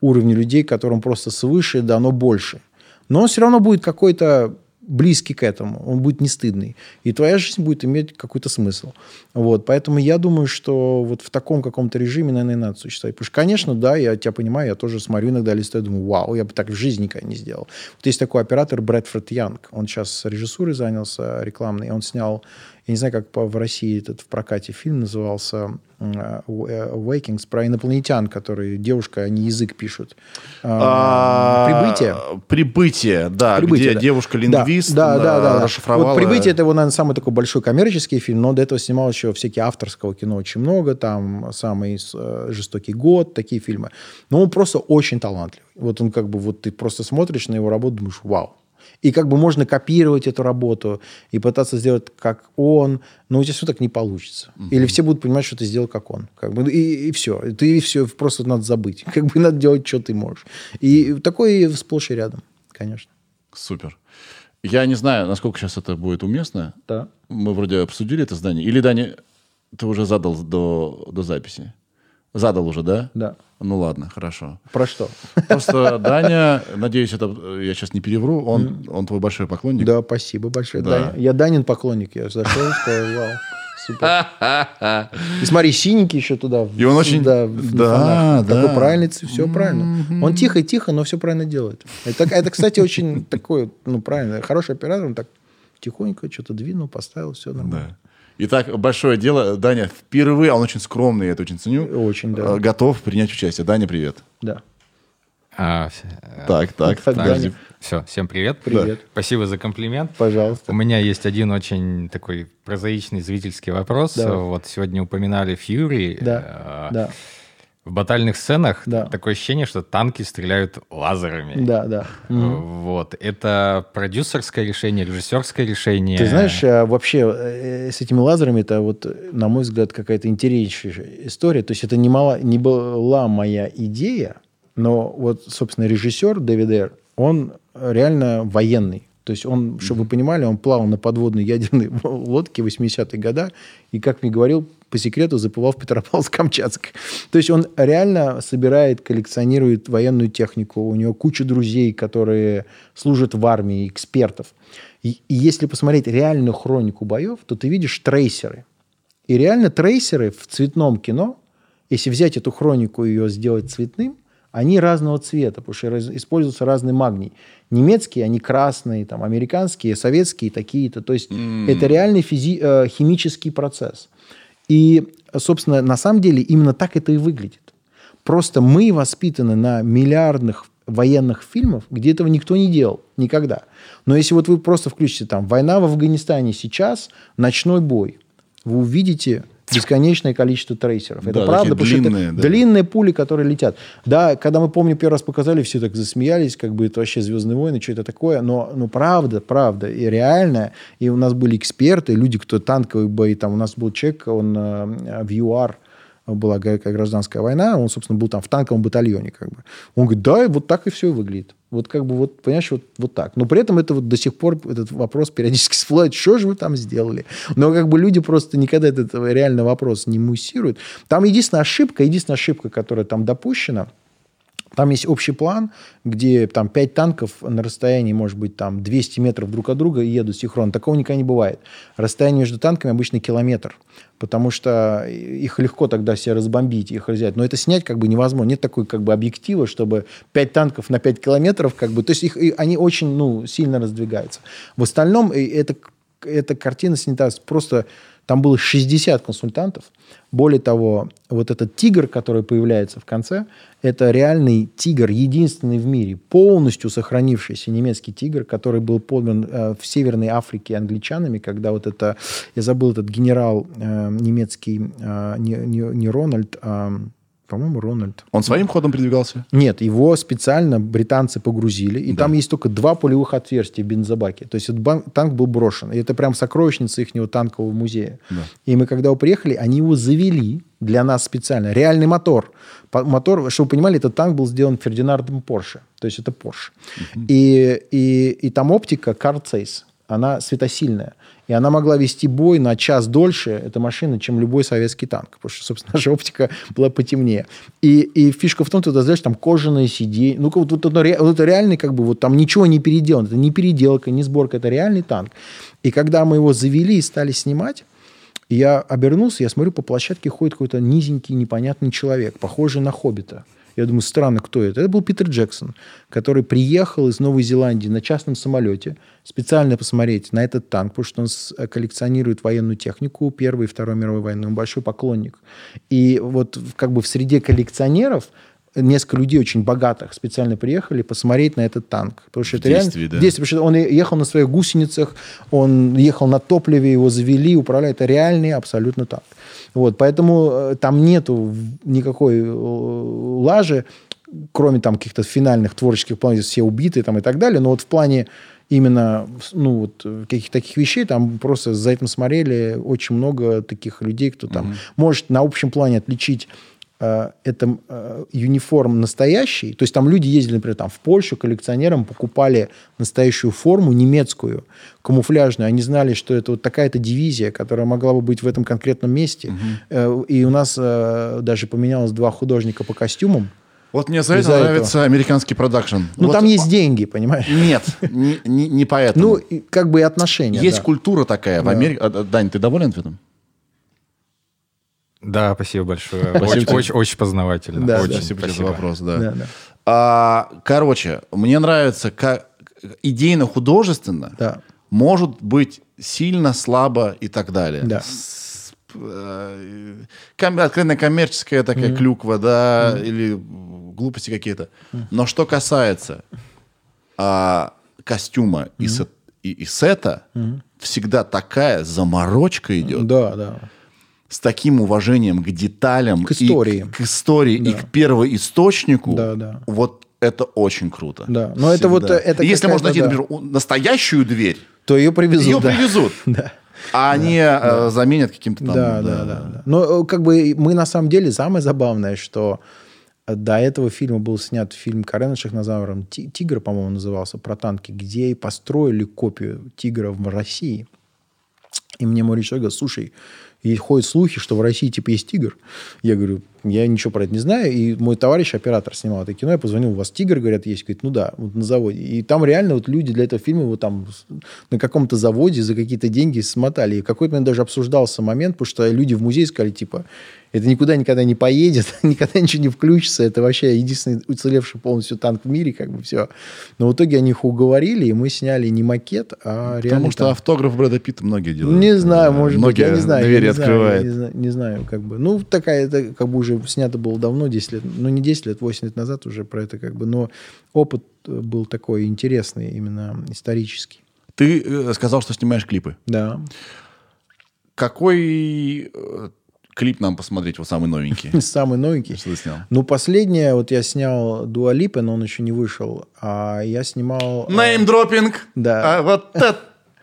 S2: уровня людей, которым просто свыше дано больше. Но он все равно будет какой-то близкий к этому, он будет не стыдный. И твоя жизнь будет иметь какой-то смысл. Вот. Поэтому я думаю, что вот в таком каком-то режиме, наверное, надо существовать. Потому что, конечно, да, я тебя понимаю, я тоже смотрю иногда листаю, думаю, вау, я бы так в жизни никогда не сделал. Вот есть такой оператор Брэдфорд Янг, он сейчас режиссурой занялся рекламной, он снял, я не знаю, как в России этот в прокате фильм назывался э, Awakings, про инопланетян, которые, девушка, они язык пишут. А,
S1: А,
S2: Прибытие.
S1: Прибытие, да,
S2: «Прибытие»,
S1: где
S2: да.
S1: девушка-лингвист
S2: да, да, да, да, да.
S1: расшифровала...
S2: Вот «Прибытие» — это его, наверное, самый такой большой коммерческий фильм, но до этого снимал еще всякие авторского кино очень много, там «Самый э, жестокий год», такие фильмы. Но он просто очень талантливый. Вот он как бы, вот ты просто смотришь на его работу, думаешь, вау. И как бы можно копировать эту работу и пытаться сделать как он, но у тебя все так не получится. Или все будут понимать, что ты сделал как он. Как бы, и, и все. Ты все просто надо забыть. Как бы надо делать, что ты можешь. И такое сплошь и рядом, конечно.
S1: Супер. Я не знаю, насколько сейчас это будет уместно.
S2: Да.
S1: Мы вроде обсудили это здание. Или, Даня, ты уже задал до, до записи? Задал уже, да?
S2: Да.
S1: Ну ладно, хорошо.
S2: Про что?
S1: Просто Даня, надеюсь, это я сейчас не перевру, он, он твой большой поклонник.
S2: Да, спасибо большое.
S1: Да.
S2: Даня- Я Данин поклонник. Я зашел, сказал, вау, супер. И смотри, синенький еще туда.
S1: И он очень-
S2: Да,
S1: да, да.
S2: Такой правильный, все правильно. Он тихо-тихо, но все правильно делает. Это, это, кстати, очень такой, ну, правильно, хороший оператор, он так тихонько что-то двинул, поставил, все нормально.
S1: Да. Итак, большое дело. Даня впервые, а он очень скромный, я это очень ценю.
S2: Очень, да.
S1: э, Готов принять участие. Даня, привет.
S2: Да.
S4: А,
S1: Так, так,
S2: Так. Даня.
S4: все, всем привет.
S2: Привет.
S4: Спасибо за комплимент.
S2: Пожалуйста.
S4: У меня есть один очень такой прозаичный зрительский вопрос.
S2: Давай.
S4: Вот сегодня упоминали Фьюри.
S2: Да,
S4: Э,
S2: да,
S4: В батальных сценах
S2: Да.
S4: такое ощущение, что танки стреляют лазерами.
S2: да, да.
S4: Вот. Это продюсерское решение, режиссерское решение.
S2: Ты знаешь, э, вообще э, с этими лазерами это вот, на мой взгляд, какая-то интереснейшая история. То есть это не, мало, не была моя идея, Но вот, собственно, режиссер Дэвид Эр, он реально военный. То есть он, чтобы вы понимали, он плавал на подводной ядерной лодке в 80-е годы и, как мне говорил, по секрету заплывал в Петропавловск-Камчатск. То есть он реально собирает, коллекционирует военную технику. У него куча друзей, которые служат в армии, экспертов. И, и если посмотреть реальную хронику боев, то ты видишь трейсеры. И реально трейсеры в цветном кино, если взять эту хронику и ее сделать цветным, они разного цвета, потому что раз, используется разный магний. Немецкие, они красные, там, американские, советские, такие-то. То есть mm. это реальный физи- э, химический процесс. И, собственно, на самом деле именно так это и выглядит. Просто мы воспитаны на миллиардных военных фильмов, где этого никто не делал никогда. Но если вот вы просто включите там «Война в Афганистане сейчас», «Ночной бой», вы увидите бесконечное количество трейсеров. Это
S1: Да,
S2: правда,
S1: такие
S2: потому что
S1: длинные,
S2: это
S1: да.
S2: длинные пули, которые летят. Да, когда мы, помню, первый раз показали, все так засмеялись, как бы это вообще «Звездные войны», что это такое. Но, но правда, правда, и реально. И у нас были эксперты, люди, кто танковые бои. Там у нас был человек, он э, в ЮАР, была гражданская война, он, собственно, был там в танковом батальоне. Как бы. Он говорит, да, вот так и все выглядит. Вот как бы, вот, понимаешь, вот, вот так. Но при этом это вот до сих пор, этот вопрос периодически всплывает, что же вы там сделали? Но как бы люди просто никогда этот реальный вопрос не муссируют. Там единственная ошибка, единственная ошибка, которая там допущена, там есть общий план, где там 5 танков на расстоянии, может быть, там 200 метров друг от друга едут синхронно. Такого никогда не бывает. Расстояние между танками обычно километр, потому что их легко тогда все разбомбить, их взять. Но это снять как бы невозможно. Нет такой как бы объектива, чтобы 5 танков на 5 километров, как бы, то есть их, они очень ну, сильно раздвигаются. В остальном это, эта картина снята просто... Там было 60 консультантов. Более того, вот этот тигр, который появляется в конце, это реальный тигр, единственный в мире, полностью сохранившийся немецкий тигр, который был подан э, в Северной Африке англичанами, когда вот это, я забыл этот генерал э, немецкий, э, не, не- не Рональд, а, по-моему, Рональд.
S1: Он своим ходом передвигался?
S2: Нет, его специально британцы погрузили, и там есть только два пулевых отверстия в бензобаке. То есть этот танк был брошен. И это прям сокровищница их танкового музея. И мы, когда его приехали, они его завели для нас специально. Реальный мотор. Мотор, чтобы вы понимали, этот танк был сделан Фердинандом Порше. То есть это Порше. И, и, и там оптика Carl Zeiss. Она светосильная. И она могла вести бой на час дольше, эта машина, чем любой советский танк. Потому что, собственно, наша оптика была потемнее. И, и фишка в том, что знаешь, там кожаные сиденья. Ну, вот, вот, ре- вот это реальный, как бы, вот там ничего не переделано. Это не переделка, не сборка, это реальный танк. И когда мы его завели и стали снимать, я обернулся, я смотрю, по площадке ходит какой-то низенький, непонятный человек, похожий на хоббита. Я думаю, странно, кто это? Это был Питер Джексон, который приехал из Новой Зеландии на частном самолете специально посмотреть на этот танк, потому что он с- коллекционирует военную технику Первой и Второй мировой войны. Он большой поклонник. И вот в- как бы в среде коллекционеров несколько людей очень богатых специально приехали посмотреть на этот танк. Потому что это
S1: действии,
S2: реально...
S1: да.
S2: в действии, потому что он ехал на своих гусеницах, он ехал на топливе, его завели, управляет. Это реальный абсолютно танк. Вот, поэтому э, там нету никакой э, лажи, кроме там каких-то финальных творческих планов, все убиты там и так далее. Но вот в плане именно ну, вот, э, каких-то таких вещей, там просто за этим смотрели очень много таких людей, кто там может на общем плане отличить это э, юниформ настоящий. То есть там люди ездили, например, там, в Польшу коллекционерам, покупали настоящую форму немецкую, камуфляжную. Они знали, что это вот такая-то дивизия, которая могла бы быть в этом конкретном месте. Э, И у нас э, даже поменялось два художника по костюмам.
S1: Вот мне за это
S2: Из-за этого.
S1: нравится американский продакшн.
S2: Ну,
S1: Вот-
S2: там есть деньги, понимаешь?
S1: Нет, не, не- не поэтому.
S2: Ну, как бы и отношения.
S1: Есть
S2: да.
S1: культура такая в Америке. А, Дань, ты доволен ответом?
S4: Да, спасибо большое.
S1: Спасибо
S4: Очень,
S1: тебе.
S4: очень, очень познавательно.
S2: Да,
S4: Очень.
S1: Спасибо тебе за
S4: спасибо.
S1: вопрос, да.
S2: Да, да.
S1: А, короче, мне нравится, как идейно-художественно
S2: Да.
S1: может быть сильно, слабо и так далее.
S2: Да.
S1: С- э, ком- откровенно коммерческая такая клюква, да, или глупости какие-то. Но что касается а, костюма и, сет- и- и сета, всегда такая заморочка идет
S2: Да, да.
S1: С таким уважением к деталям,
S2: К
S1: и
S2: истории.
S1: к, истории и к первоисточнику.
S2: Да, да.
S1: Вот это очень круто.
S2: Да. Но это вот,
S1: Всегда.
S2: это
S1: Если можно найти,
S2: да.
S1: например, настоящую дверь,
S2: То ее привезут.
S1: ее
S2: да.
S1: привезут,
S2: Да.
S1: а они э, заменят каким-то там.
S2: Да, да, да, да. Но э, как бы мы на самом деле самое забавное, что До этого фильма был снят фильм Карена Шахназаром «Ти- «Тигр», по-моему, назывался, про танки, где и построили копию «Тигра» в России. И мне мой режиссер говорит, слушай, и ходят слухи, что в России типа есть тигр. Я говорю, я ничего про это не знаю. И мой товарищ, оператор, снимал это кино. Я позвонил, у вас тигр, говорят, есть? Говорит, ну да, вот на заводе. И там реально вот люди для этого фильма вот там на каком-то заводе за какие-то деньги смотали. И какой-то момент даже обсуждался момент, потому что люди в музее сказали, типа, это никуда никогда не поедет, никогда ничего не включится. Это вообще единственный уцелевший полностью танк в мире, как бы все. Но в итоге они их уговорили, и мы сняли не макет, а реально
S1: Потому что
S2: танк.
S1: автограф Брэда Питта многие делают.
S2: Не знаю, может быть,
S1: многие
S2: я не знаю.
S1: двери
S2: я не знаю,
S1: открывает.
S2: я не, знаю, не знаю, как бы. Ну, такая, это как бы уже снято было давно, 10 лет, ну, не 10 лет, 8 лет назад уже про это как бы, но опыт э, был такой интересный, именно исторический.
S1: Ты э, сказал, что снимаешь клипы.
S2: Да.
S1: Какой э, клип нам посмотреть, вот самый новенький?
S2: Самый новенький.
S1: Что ты снял?
S2: Ну, последнее, вот я снял Дуалипа, но он еще не вышел, а я снимал...
S1: Неймдропинг.
S2: Да.
S1: А, вот это,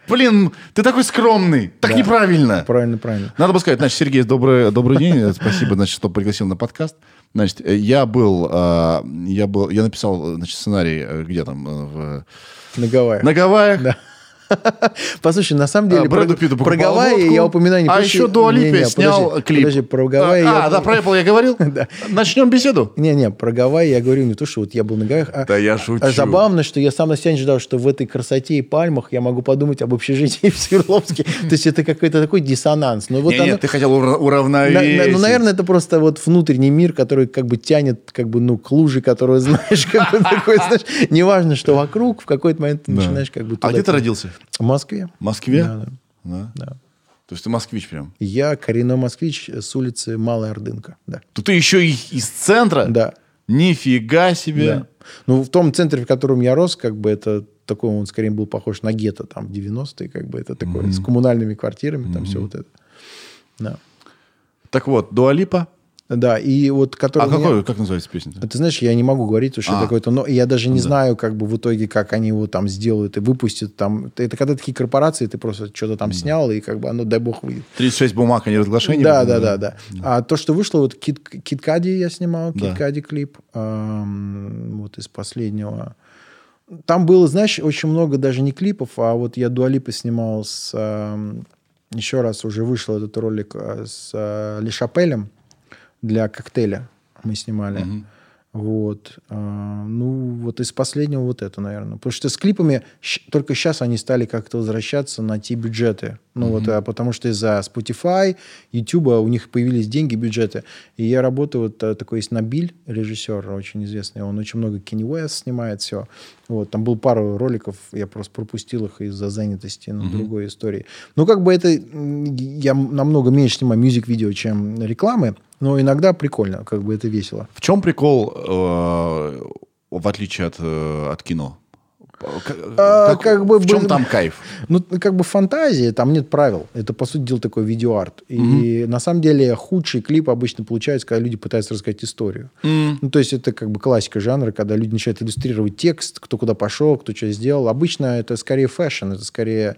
S1: блин, ты такой скромный. Так
S2: Да.
S1: неправильно.
S2: Правильно, правильно.
S1: Надо бы сказать, значит, Сергей, добрый, добрый день. Спасибо, значит, что пригласил на подкаст. Значит, э, я был, э, я был, я написал, э, значит, сценарий, э, где там, в-
S2: На Гавайях.
S1: на Гавайях.
S2: Да. Послушай, на самом деле,
S1: А,
S2: про,
S1: Питту
S2: про Гавайи я упоминаю не
S1: А еще Липе
S2: Не-не,
S1: снял
S2: подожди,
S1: клип.
S2: Подожди, про Гавайи...
S1: А,
S2: я-
S1: да, про Apple я говорил?
S2: Да.
S1: Начнем беседу.
S2: Не-не, про Гавайи я говорю не то, что вот я был на Гавайях, а,
S1: Да я шучу.
S2: а забавно, что я сам на себя не ждал, что в этой красоте и пальмах я могу подумать об общежитии в Свердловске. То есть это какой-то такой диссонанс. Но вот
S1: Не,
S2: оно-
S1: нет, ты хотел ура-
S2: на-
S1: уравновесить.
S2: на- ну, наверное, это просто вот внутренний мир, который как бы тянет как бы, ну, к луже, которую знаешь, как бы такой, знаешь, неважно, что вокруг, в какой-то момент ты начинаешь как бы
S1: А где ты родился?
S2: В Москве.
S1: В Москве?
S2: Да, да.
S1: Да?
S2: Да.
S1: То есть ты москвич прям.
S2: Я коренной москвич с улицы Малая Ордынка. Да.
S1: Тут ты еще и из центра?
S2: Да.
S1: Нифига себе.
S2: Да. Ну, в том центре, в котором я рос, как бы это такой, он скорее был похож на гетто там в 90-е, как бы это такое, с коммунальными квартирами, там все вот это. Да.
S1: Так вот, Дуалипа.
S2: Да, и вот который...
S1: А
S2: меня-
S1: какой, как называется песня?
S2: Ты знаешь, я не могу говорить, потому что
S1: А.
S2: это какой-то... Но я даже не знаю, как бы в итоге, как они его там сделают и выпустят. Там. Это когда такие корпорации, ты просто что-то там снял, и как бы оно, дай бог, выйдет.
S1: 36 бумаг, а не разглашение?
S2: Да, да, да, да. А то, что вышло, вот Кит, Кади я снимал,
S1: Да.
S2: Кит Кади клип, ам, вот из последнего. Там было, знаешь, очень много даже не клипов, а вот я Дуалипа снимал с... ам, еще раз уже вышел этот ролик а, с а, Ли Шапелем для коктейля мы снимали. Вот. А, ну, вот из последнего вот это, наверное. Потому что с клипами только сейчас они стали как-то возвращаться на те бюджеты. Ну, вот, а, потому что из-за Spotify, YouTube у них появились деньги, бюджеты. И я работаю, вот а, такой есть Набиль, режиссер очень известный. Он очень много Kenny West снимает, все. Вот, там был пару роликов, я просто пропустил их из-за занятости на другой истории. Ну, как бы это... Я намного меньше снимаю music video, чем рекламы, но иногда прикольно, как бы это весело.
S1: В чем прикол, э, в отличие от, э, от кино? К-
S2: А, как бы
S1: в чем
S2: бы-
S1: там кайф?
S2: Ну, как бы фантазия, там нет правил. Это, по сути дела, такой видеоарт. И на самом деле худшие клипы обычно получаются, когда люди пытаются рассказать историю. Ну, то есть это как бы классика жанра, когда люди начинают иллюстрировать текст, кто куда пошел, кто что сделал. Обычно это скорее fashion, это скорее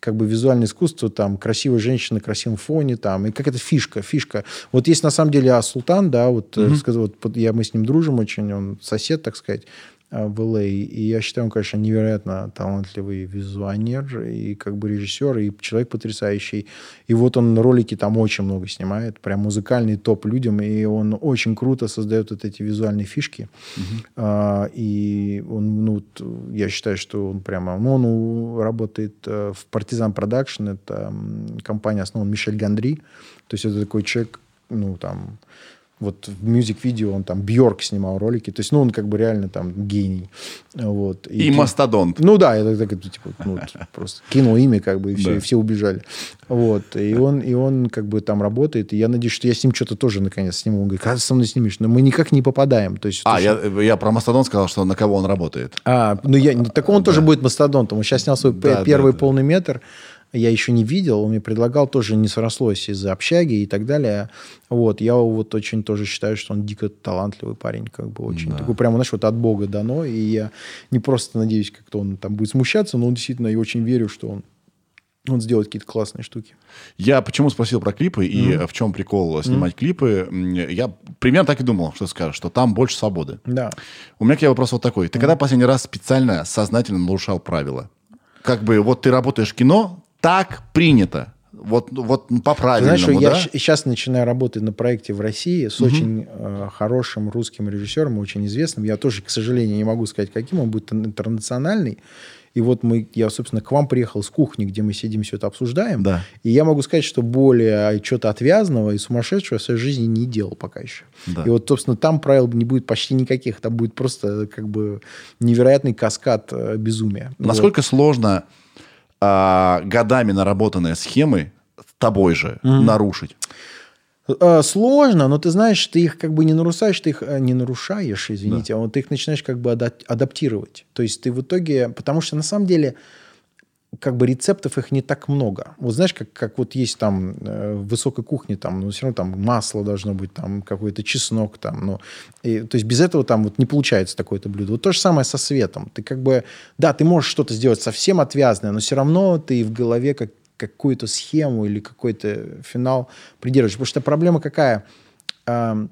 S2: как бы визуальное искусство, там, красивая женщина на красивом фоне, там, и как это фишка, фишка. Вот есть на самом деле а Султан, да, вот, э, сказал, вот я, мы с ним дружим очень, он сосед, так сказать, э, в LA, и я считаю, он, конечно, невероятно талантливый визуанер и как бы режиссер, и человек потрясающий. И вот он ролики там очень много снимает, прям музыкальный топ людям, и он очень круто создает вот эти визуальные фишки. А, и он, ну, я считаю, что он прямо, ну, он работает э, в Partizan Production, это компания основан Мишель Гандри, то есть это такой человек, ну, там, вот в мюзик-видео он там Бьорк снимал ролики, то есть, ну, он как бы реально там гений. Вот.
S1: И
S2: ки-
S1: мастодонт.
S2: ну да, так, так, типа, ну, просто кинул имя, как бы, и все,
S1: Да.
S2: и все убежали. Вот. И он, и он как бы там работает, и я надеюсь, что я с ним что-то тоже наконец сниму. Он говорит, когда ты со мной снимешь? Но мы никак не попадаем. То есть,
S1: А, я, я про мастодонт сказал, что на кого он работает.
S2: а, ну я, так он тоже будет мастодонтом. Он сейчас снял свой
S1: Да,
S2: первый
S1: да, да.
S2: полный метр. Я еще не видел, он мне предлагал, тоже не срослось из-за общаги и так далее. Вот, я вот очень тоже считаю, что он дико талантливый парень, как бы очень такой, прямо, знаешь, вот от Бога дано, и я не просто надеюсь, как-то он там будет смущаться, но он действительно, я очень верю, что он, он сделает какие-то классные штуки.
S1: Я почему спросил про клипы и э, в чем прикол снимать клипы? М, Я примерно так и думал, что скажешь, что там больше свободы.
S2: Да.
S1: У меня к тебе вопрос вот такой. Ты когда последний раз специально, сознательно нарушал правила? Как бы вот ты работаешь в кино, так принято. Вот, вот по
S2: Ты
S1: правильному,
S2: знаешь, что
S1: да?
S2: я сейчас начинаю работать на проекте в России с очень э, хорошим русским режиссером, очень известным. Я тоже, к сожалению, не могу сказать, каким он будет интернациональный. И вот мы, я, собственно, к вам приехал с кухни, где мы сидим, все это обсуждаем.
S1: Да.
S2: И я могу сказать, что более чего-то отвязного и сумасшедшего в своей жизни не делал пока еще.
S1: Да.
S2: И вот, собственно, там правил не будет почти никаких. Там будет просто как бы невероятный каскад э, безумия.
S1: Насколько сложно а, годами наработанные схемы тобой же нарушить?
S2: Э, Сложно, но ты знаешь, ты их как бы не нарушаешь, ты их э, не нарушаешь, извините, а вот ты их начинаешь как бы ада- адаптировать. То есть ты в итоге, потому что на самом деле как бы рецептов их не так много. Вот знаешь, как, как вот есть там э, высокой кухне, там, ну, все равно там масло должно быть, там какой-то чеснок, там, ну, и, то есть без этого там вот не получается такое-то блюдо. Вот то же самое со светом. Ты как бы, да, ты можешь что-то сделать совсем отвязное, но все равно ты в голове как, какую-то схему или какой-то финал придерживаешь. Потому что проблема какая? Ам,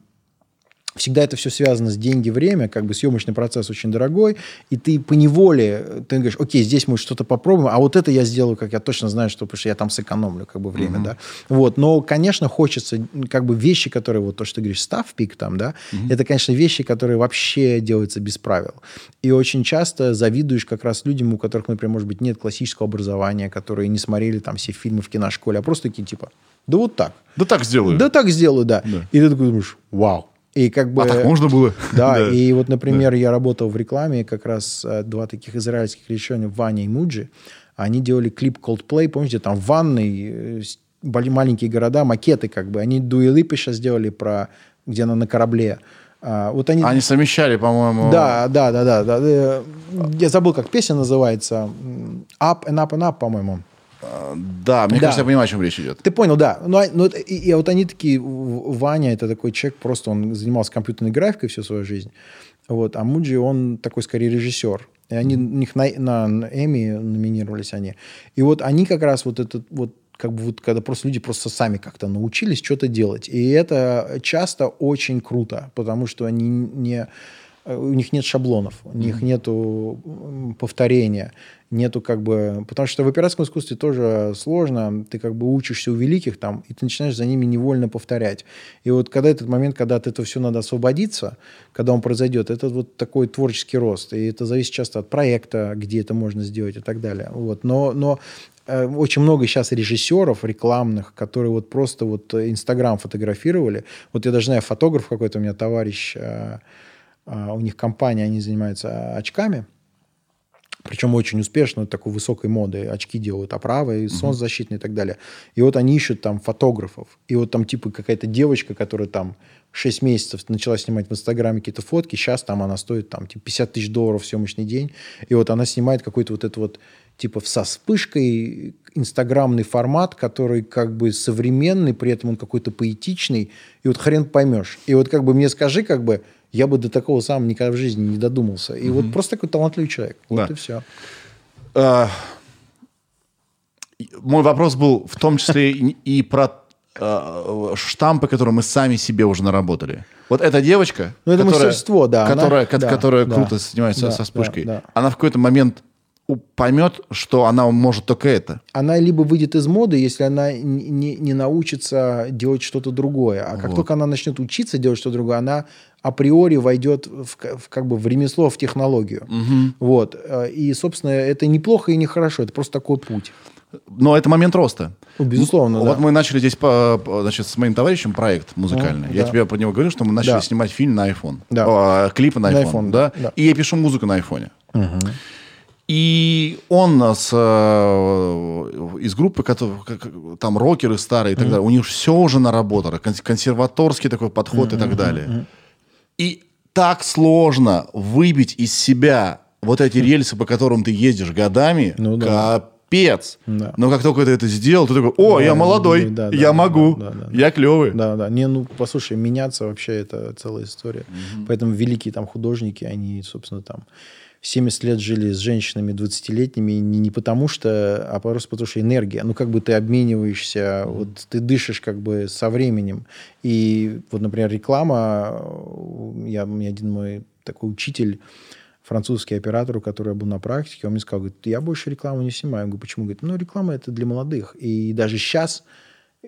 S2: всегда это все связано с деньги, время, как бы съемочный процесс очень дорогой, и ты по неволе, ты говоришь, окей, здесь мы что-то попробуем, а вот это я сделаю, как я точно знаю, что, потому что я там сэкономлю как бы время, да. Вот, но, конечно, хочется как бы вещи, которые, вот то, что ты говоришь, став пик там, да, это, конечно, вещи, которые вообще делаются без правил. И очень часто завидуешь как раз людям, у которых, например, может быть, нет классического образования, которые не смотрели там все фильмы в киношколе, а просто такие типа, да вот так.
S1: Да так сделаю.
S2: Да так сделаю, да.
S1: Да.
S2: И ты такой думаешь, вау. И как бы...
S1: А так можно было?
S2: Да, и вот, например, я работал в рекламе, как раз э, два таких израильских режиссера, Ваня и Муджи, они делали клип Coldplay, помните, там в ванной, э, маленькие города, макеты как бы. Они Дуэлипы сейчас сделали про, где она на корабле. А, вот они...
S1: Они совмещали, по-моему...
S2: Да, да, да, да, да. Э, Я забыл, как песня называется. Up and Up and Up, по-моему.
S1: Да, мне
S2: Да.
S1: кажется, я понимаю, о чем речь идет.
S2: Ты понял, да. Ну, а- ну, это- и, и вот они такие, Ваня это такой человек, просто он занимался компьютерной графикой всю свою жизнь. Вот, а Муджи, он такой скорее режиссер. И они, у них на, на, на Эми номинировались они. И вот они как раз вот этот вот как бы вот когда просто люди просто сами как-то научились что-то делать. И это часто очень круто, потому что они не у них нет шаблонов, у них нету повторения, нету как бы... Потому что в операторском искусстве тоже сложно, ты как бы учишься у великих там, и ты начинаешь за ними невольно повторять. И вот когда этот момент, когда от этого все надо освободиться, когда он произойдет, это вот такой творческий рост. И это зависит часто от проекта, где это можно сделать и так далее. Вот. Но, но э, очень много сейчас режиссеров рекламных, которые вот просто вот Инстаграм фотографировали. Вот я даже знаю, фотограф какой-то у меня товарищ, э, у них компания, они занимаются очками, причем очень успешно, такой высокой моды. Очки делают оправы, солнцезащитные и так далее. И вот они ищут там фотографов. И вот там типа какая-то девочка, которая там 6 месяцев начала снимать в Инстаграме какие-то фотки, сейчас там она стоит там типа 50 тысяч долларов в съемочный день. И вот она снимает какой-то вот это вот типа со вспышкой инстаграмный формат, который как бы современный, при этом он какой-то поэтичный, и вот хрен поймешь. И вот как бы мне скажи, как бы, я бы до такого сам никогда в жизни не додумался. И вот просто такой талантливый человек. Вот
S1: Да.
S2: и все.
S1: А, Мой вопрос был в том числе и про а, штампы, которые мы сами себе уже наработали. Вот эта девочка,
S2: Ну, это мастерство, да, она-
S1: которая, ко-
S2: да,
S1: которая
S2: да.
S1: круто снимается
S2: Да,
S1: со вспышкой,
S2: да, да.
S1: она в какой-то момент поймет, что она может только это.
S2: Она либо выйдет из моды, если она не, не- научится делать что-то другое. А как
S1: Вот.
S2: только она начнет учиться делать что-то другое, она априори войдет в, в как бы в ремесло, в технологию. Вот. Э, И, собственно, это неплохо и нехорошо. Это просто такой путь.
S1: Но это момент роста.
S2: Ну, безусловно,
S1: Вот
S2: да.
S1: мы начали здесь по, значит, с моим товарищем проект музыкальный.
S2: Ну,
S1: Я
S2: да.
S1: тебе про него говорю, что мы начали
S2: Да.
S1: снимать фильм на iPhone.
S2: Да.
S1: О, клипы на
S2: На
S1: iPhone,
S2: iPhone,
S1: да?
S2: да.
S1: И я пишу музыку на айфоне. И он с, э, из группы, которые, там рокеры старые и так далее, у них все уже наработано, кон- консерваторский такой подход и так далее. И так сложно выбить из себя вот эти рельсы, по которым ты ездишь годами,
S2: Ну да.
S1: капец.
S2: Да.
S1: Но как только ты это сделал, ты такой, о,
S2: Да,
S1: я молодой,
S2: да, да,
S1: я
S2: да,
S1: могу,
S2: да, да, да.
S1: я клевый.
S2: Да, да. Не, ну, послушай, меняться вообще это целая история. Поэтому великие там художники, они, собственно, там 70 лет жили с женщинами 20-летними не, не потому что, а просто потому что энергия. Ну, как бы ты обмениваешься, вот ты дышишь как бы со временем. И вот, например, реклама, я, у меня один мой такой учитель, французский оператор, у которого я был на практике, он мне сказал, говорит, я больше рекламу не снимаю. Я говорю, почему? Говорит, ну, реклама это для молодых. И даже сейчас,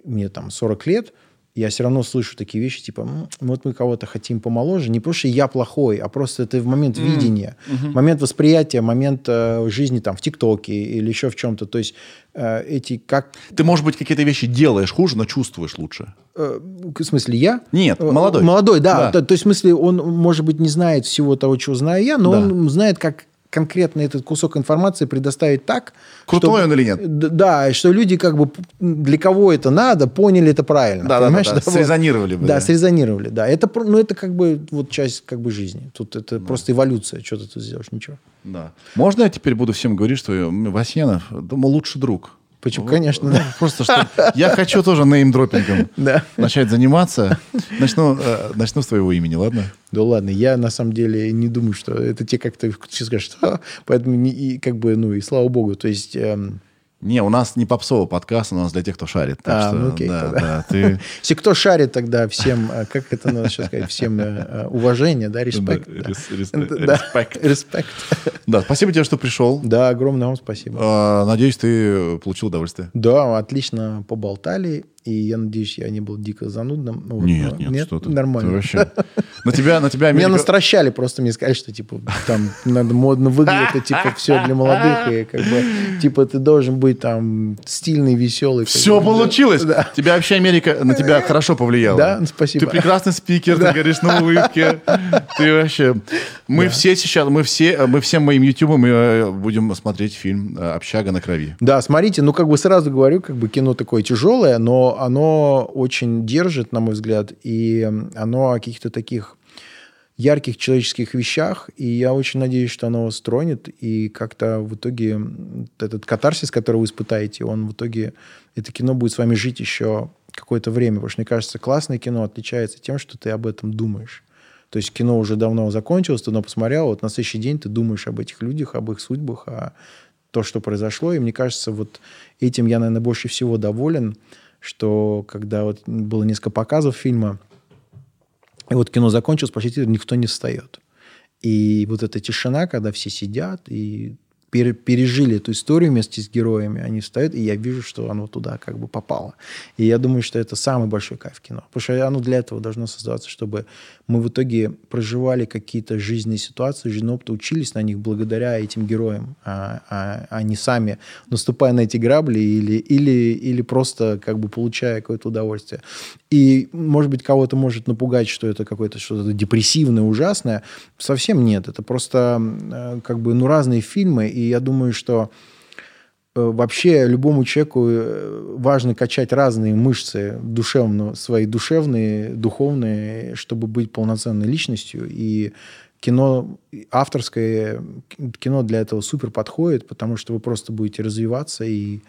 S2: мне там 40 лет, я все равно слышу такие вещи, типа, «М, вот мы кого-то хотим помоложе, не потому что я плохой, а просто это в момент видения, момент восприятия, момент э, жизни там в ТикТоке или еще в чем-то. То есть э, эти как...
S1: Ты, может быть, какие-то вещи делаешь хуже, но чувствуешь лучше.
S2: э, в смысле, я?
S1: Нет,
S2: Э,
S1: молодой.
S2: Молодой, да.
S1: Да.
S2: То, то есть, в смысле, он, может быть, не знает всего того, чего знаю я, но
S1: Да.
S2: он знает, как конкретно этот кусок информации предоставить так,
S1: Крутой
S2: чтобы-
S1: он или нет?
S2: Да, что люди как бы для кого это надо, поняли это правильно.
S1: Да, да,
S2: понимаешь?
S1: да, да,
S2: вот.
S1: срезонировали бы,
S2: Да,
S1: да.
S2: срезонировали, да. Это, ну, это как бы вот часть как бы жизни. Тут это просто эволюция. Что ты тут сделаешь? Ничего.
S1: Да. Можно я теперь буду всем говорить, что Васьянов, думаю, лучший друг?
S2: Почему?
S1: Вот,
S2: Конечно,
S1: ну,
S2: да.
S1: Просто что я хочу тоже неймдропингом
S2: Да.
S1: начать заниматься. Начну, э, начну с твоего имени, ладно?
S2: Да ладно, я на самом деле не думаю, что это те как-то сейчас скажут, что поэтому не- и как бы, ну и слава богу, то есть эм,
S1: Не, у нас не попсовый подкаст, у нас для тех, кто шарит. Так
S2: А,
S1: что,
S2: ну окей,
S1: да,
S2: тогда.
S1: да, ты...
S2: Если кто шарит, тогда всем, э, как это надо сейчас сказать, всем э, э, уважение, да, респект.
S1: Да,
S2: да.
S1: рес- рес-
S2: Да,
S1: респект.
S2: Респект.
S1: Да, спасибо тебе, что пришел.
S2: Да, огромное вам спасибо.
S1: А, Надеюсь, ты получил удовольствие.
S2: Да, отлично поболтали, и я надеюсь, я не был дико занудным. Ну, вот,
S1: Нет,
S2: ну,
S1: нет, что ты.
S2: Нормально.
S1: Ты вообще... На тебя, на тебя
S2: Меня
S1: Америка-
S2: настращали, просто мне сказали, что типа там надо модно выглядеть, это типа все для молодых, и как бы типа ты должен быть там стильный, веселый.
S1: Все получилось.
S2: Да.
S1: Тебя вообще Америка на тебя хорошо повлияла.
S2: Да, спасибо.
S1: Ты прекрасный спикер, ты говоришь на улыбке. Ты вообще. Мы все сейчас, мы все, мы всем моим ютубом э, будем смотреть фильм э, «Общага на крови».
S2: Да, смотрите, ну как бы сразу говорю, как бы кино такое тяжелое, но оно очень держит, на мой взгляд, и оно о каких-то таких ярких человеческих вещах, и я очень надеюсь, что оно вас тронет, и как-то в итоге этот катарсис, который вы испытаете, он в итоге, это кино будет с вами жить еще какое-то время, потому что, мне кажется, классное кино отличается тем, что ты об этом думаешь. То есть кино уже давно закончилось, ты оно посмотрел, вот на следующий день ты думаешь об этих людях, об их судьбах, о то, что произошло. И мне кажется, вот этим я, наверное, больше всего доволен, что когда вот было несколько показов фильма, и вот кино закончилось, почти никто не встает. И вот эта тишина, когда все сидят и пере- пережили эту историю вместе с героями, они встают, и я вижу, что оно туда как бы попало. И я думаю, что это самый большой кайф кино. Потому что оно для этого должно создаваться, чтобы мы в итоге проживали какие-то жизненные ситуации, жизненный опыт, учились на них благодаря этим героям, а, а- а не сами наступая на эти грабли или, или, или просто как бы получая какое-то удовольствие. И, может быть, кого-то может напугать, что это какое-то что-то депрессивное, ужасное. Совсем нет. Это просто э, как бы ну, разные фильмы. И я думаю, что вообще любому человеку э, важно качать разные мышцы душевно, свои душевные, духовные, чтобы быть полноценной личностью. И кино авторское, кино для этого супер подходит, потому что вы просто будете развиваться и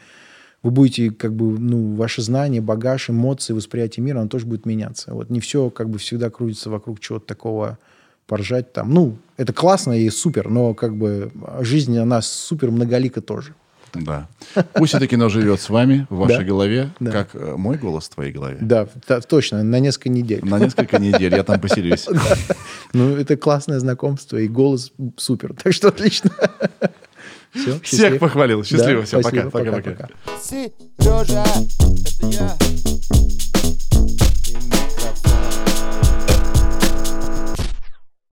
S2: вы будете, как бы, ну, ваши знания, багаж, эмоции, восприятие мира, оно тоже будет меняться. Вот не все, как бы, всегда крутится вокруг чего-то такого поржать там. Ну, это классно и супер, но, как бы, жизнь, она супер многолика тоже.
S1: Да. Пусть это кино живет с вами, в вашей
S2: Да.
S1: голове,
S2: Да.
S1: как э, мой голос в твоей голове.
S2: Да, та- точно, на несколько недель.
S1: На несколько недель я там поселюсь.
S2: Ну, это классное знакомство, и голос супер. Так что отлично. Все,
S1: Всех похвалил. Счастливо. Все, пока.
S2: пока.
S5: Сережа, это я.